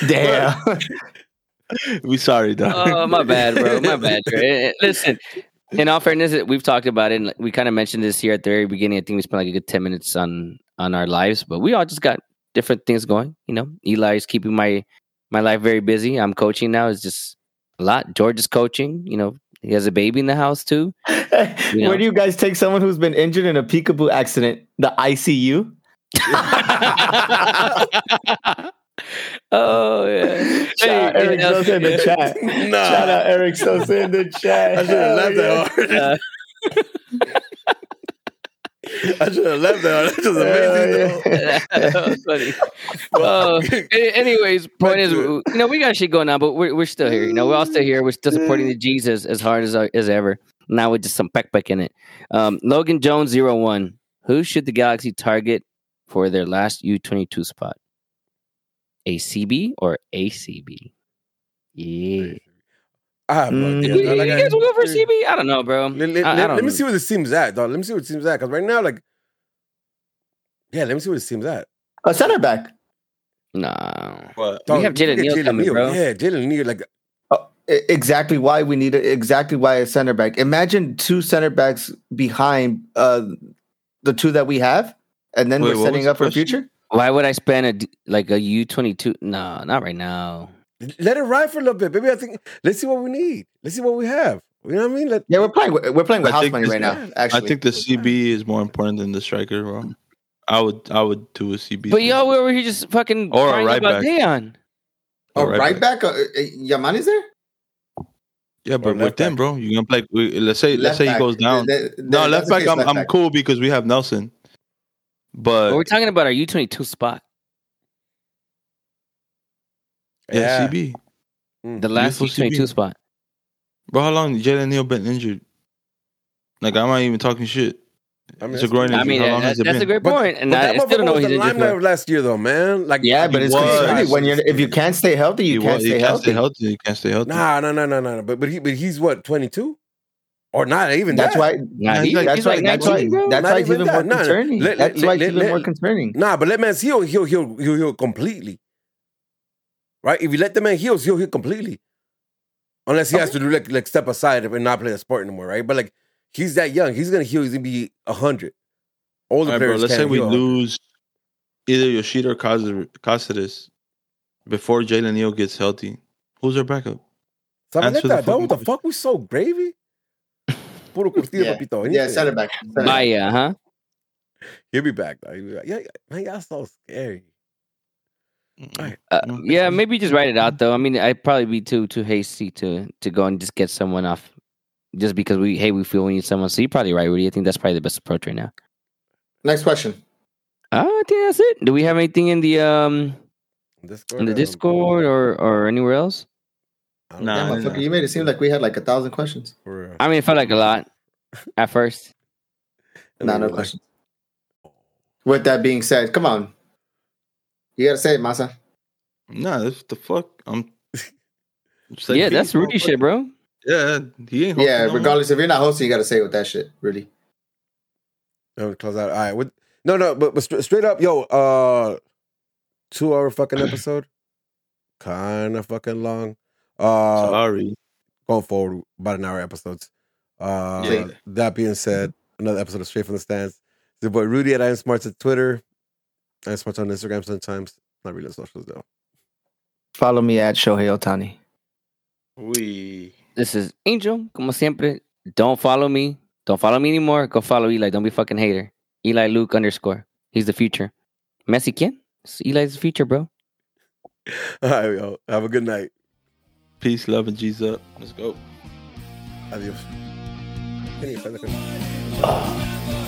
E: Damn.
C: We sorry, dog.
B: oh, my bad, bro. My bad, Dre. Eh, eh, listen, in all fairness, eh, we've talked about it, and we kind of mentioned this here at the very beginning. I think we spent like a good ten minutes on on our lives, but we all just got different things going. You know, Eli is keeping my my life very busy. I'm coaching now. It's just a lot. George is coaching. You know, he has a baby in the house too. Yeah.
E: Where do you guys take someone who's been injured in a peekaboo accident? The ICU?
B: oh yeah.
E: Shout out
B: Hey,
E: Eric
B: you
E: Sosa in the chat.
D: Nah.
E: Shout out Eric Sosa in the chat.
D: I should have left
E: Hell
D: that
E: yeah.
D: hard.
B: Uh,
D: I should have left that. That's just amazing.
E: Hell
D: though.
B: that was funny. Oh, a- anyways, point is,
D: to
B: you know, we got shit going on, but we're we're still here. You know, we're all still here. We're still supporting the Jesus as hard as as ever. Now with just some Pec Pec in it. Um, Logan Jones zero one. Who should the Galaxy target for their last U22 spot? A CB or ACB? Yeah.
D: I have no
E: Mm.
D: idea.
B: You,
D: dog. Like,
B: you guys will go for CB? I don't know, bro.
D: Let, let-
B: I- I
D: let-
B: don't
D: let me see what the team's at, dog. Let me see what this team's at. Because right now, like, yeah, let me see what this team's at.
E: A center back.
B: No.
C: But
D: Dog,
B: have
D: you
B: Jalen
D: get
B: Neal coming, bro.
D: Yeah, Jalen Neal. Like,
E: Oh, exactly why we need it. Exactly why a center back. Imagine two center backs behind uh, the two that we have, and then
C: Wait,
E: we're setting up for the future.
B: Why would I spend a like a U22? No, not right now.
D: let it ride for a little bit, baby. I think let's see what we need. Let's see what we have. You know what I mean? Let,
E: Yeah, we're playing. with- We're playing with
C: I
E: house money right now. Actually, I
C: think the CB is more important than the striker, bro. I would I would do a CB.
B: But y'all were over here just fucking
C: Or a right
B: about
C: back.
B: Deon.
E: oh,
C: Right
E: right, back. Uh, uh, Yamane's there.
C: yeah, but with them,
D: back.
C: bro, you're gonna play. Let's say let's
E: Left
C: say he
E: back.
C: goes down.
E: Th- th-
C: No,
E: that's
C: left back. I'm
E: left
C: I'm
E: back.
C: cool because we have Nelson. But
B: But we're talking about our U22 spot.
C: yeah, CB, mm.
B: The last
C: Beautiful
B: U22 spot.
C: bro. How long Jalen Neal been injured? Like I'm not even talking shit.
D: I mean,
C: It's a
D: that's
C: groin
D: cool.
B: I mean,
C: How long
B: that,
C: has it
B: that's a
C: been?
B: great
D: But-
B: point, and
D: But
B: I,
D: that
B: I still don't
D: motherfucker
B: know he's
D: the
B: injured.
D: limelight of last year, though, man. Like,
E: Yeah, but it's
C: was.
E: crazy when you're if you can't stay healthy, you
C: He
E: can't
C: wa- he
E: stay
C: can't
E: healthy.
C: stay healthy. He can't stay healthy.
D: Nah, no, no, no, no, no. But but he but he's what twenty two, or not even
E: That's
D: that.
E: why.
B: Nah,
C: he's
B: he's,
C: like-
B: like,
E: That's
B: he's
E: why. That's why. That's why it's
D: even
E: even
D: that.
E: more
D: Nah,
E: concerning.
D: let-
E: That's why it's
D: let-
E: even
D: let-
E: more concerning.
D: Nah, but let man heal, he'll heal, he'll heal completely. Right? If you let the man heal, he'll heal completely. Unless he has to do like like step aside and not play the sport anymore, right? But like he's that young, he's gonna heal. He's gonna be hundred. Older
C: All right, bro.
D: players
C: Let's
D: can't
C: say we
D: heal.
C: lose either Yoshida or Cas- Cáceres before Jalen Neal gets healthy. Who's our backup?
D: Sabe
C: Answer the
D: neta, dog,
C: fucking
D: what the
C: question.
D: fuck? We so gravy. Puro curtido,
E: Yeah.
D: papito.
E: Yeah,
D: Anything.
E: center back. Center back.
B: Vaya, huh?
D: He'll be back, though. He'll be back. Yeah, yeah, man, y'all so scary. Alright.
B: Uh, yeah, maybe just write it out though. I mean, I'd probably be too too hasty to to go and just get someone off, just because we hey we feel we need someone. So you're probably right, Rudy. I think that's probably the best approach right now.
E: Next question.
B: Oh, I think that's it. Do we have anything in the um
D: Discord,
B: in the Discord or or anywhere else?
D: I don't
C: Nah,
D: know.
E: Yeah, motherfucker,
C: nah.
E: you made it seem like we had like a thousand questions.
B: I mean, it felt like a lot at first.
E: Nah,
D: then
E: no
D: like,
E: questions. With that being said, come on. You gotta say it, Masa.
C: Nah, that's the fuck. I'm. Just like
B: yeah, that's Rudy shit, bro.
C: Yeah, he ain't.
E: Yeah,
C: hosting no
E: regardless if you're not hosting, you gotta say it with that shit, really.
D: I'm gonna close out. All right. What, no, no, but, but stra- straight up, yo, uh, two hour fucking episode, kind of fucking long.
C: More.
D: Uh,
C: Sorry.
D: going forward, about an hour episodes. Uh,
C: Yeah.
D: That being said, another episode of Straight from the Stands. It's your boy Rudy at I am Smarts at Twitter. I am Smarts on Instagram sometimes. Not really on socials though.
E: Follow me at Shohei Ohtani.
C: We.
B: This is Angel, como siempre. Don't follow me. Don't follow me anymore. Go follow Eli. Don't be a fucking hater. Eli Luke underscore. He's the future. Messi quién? Eli's the future, bro.
D: All right, yo. Have a good night.
C: Peace, love, and G's up. Let's go.
D: Adios. Can ah. you-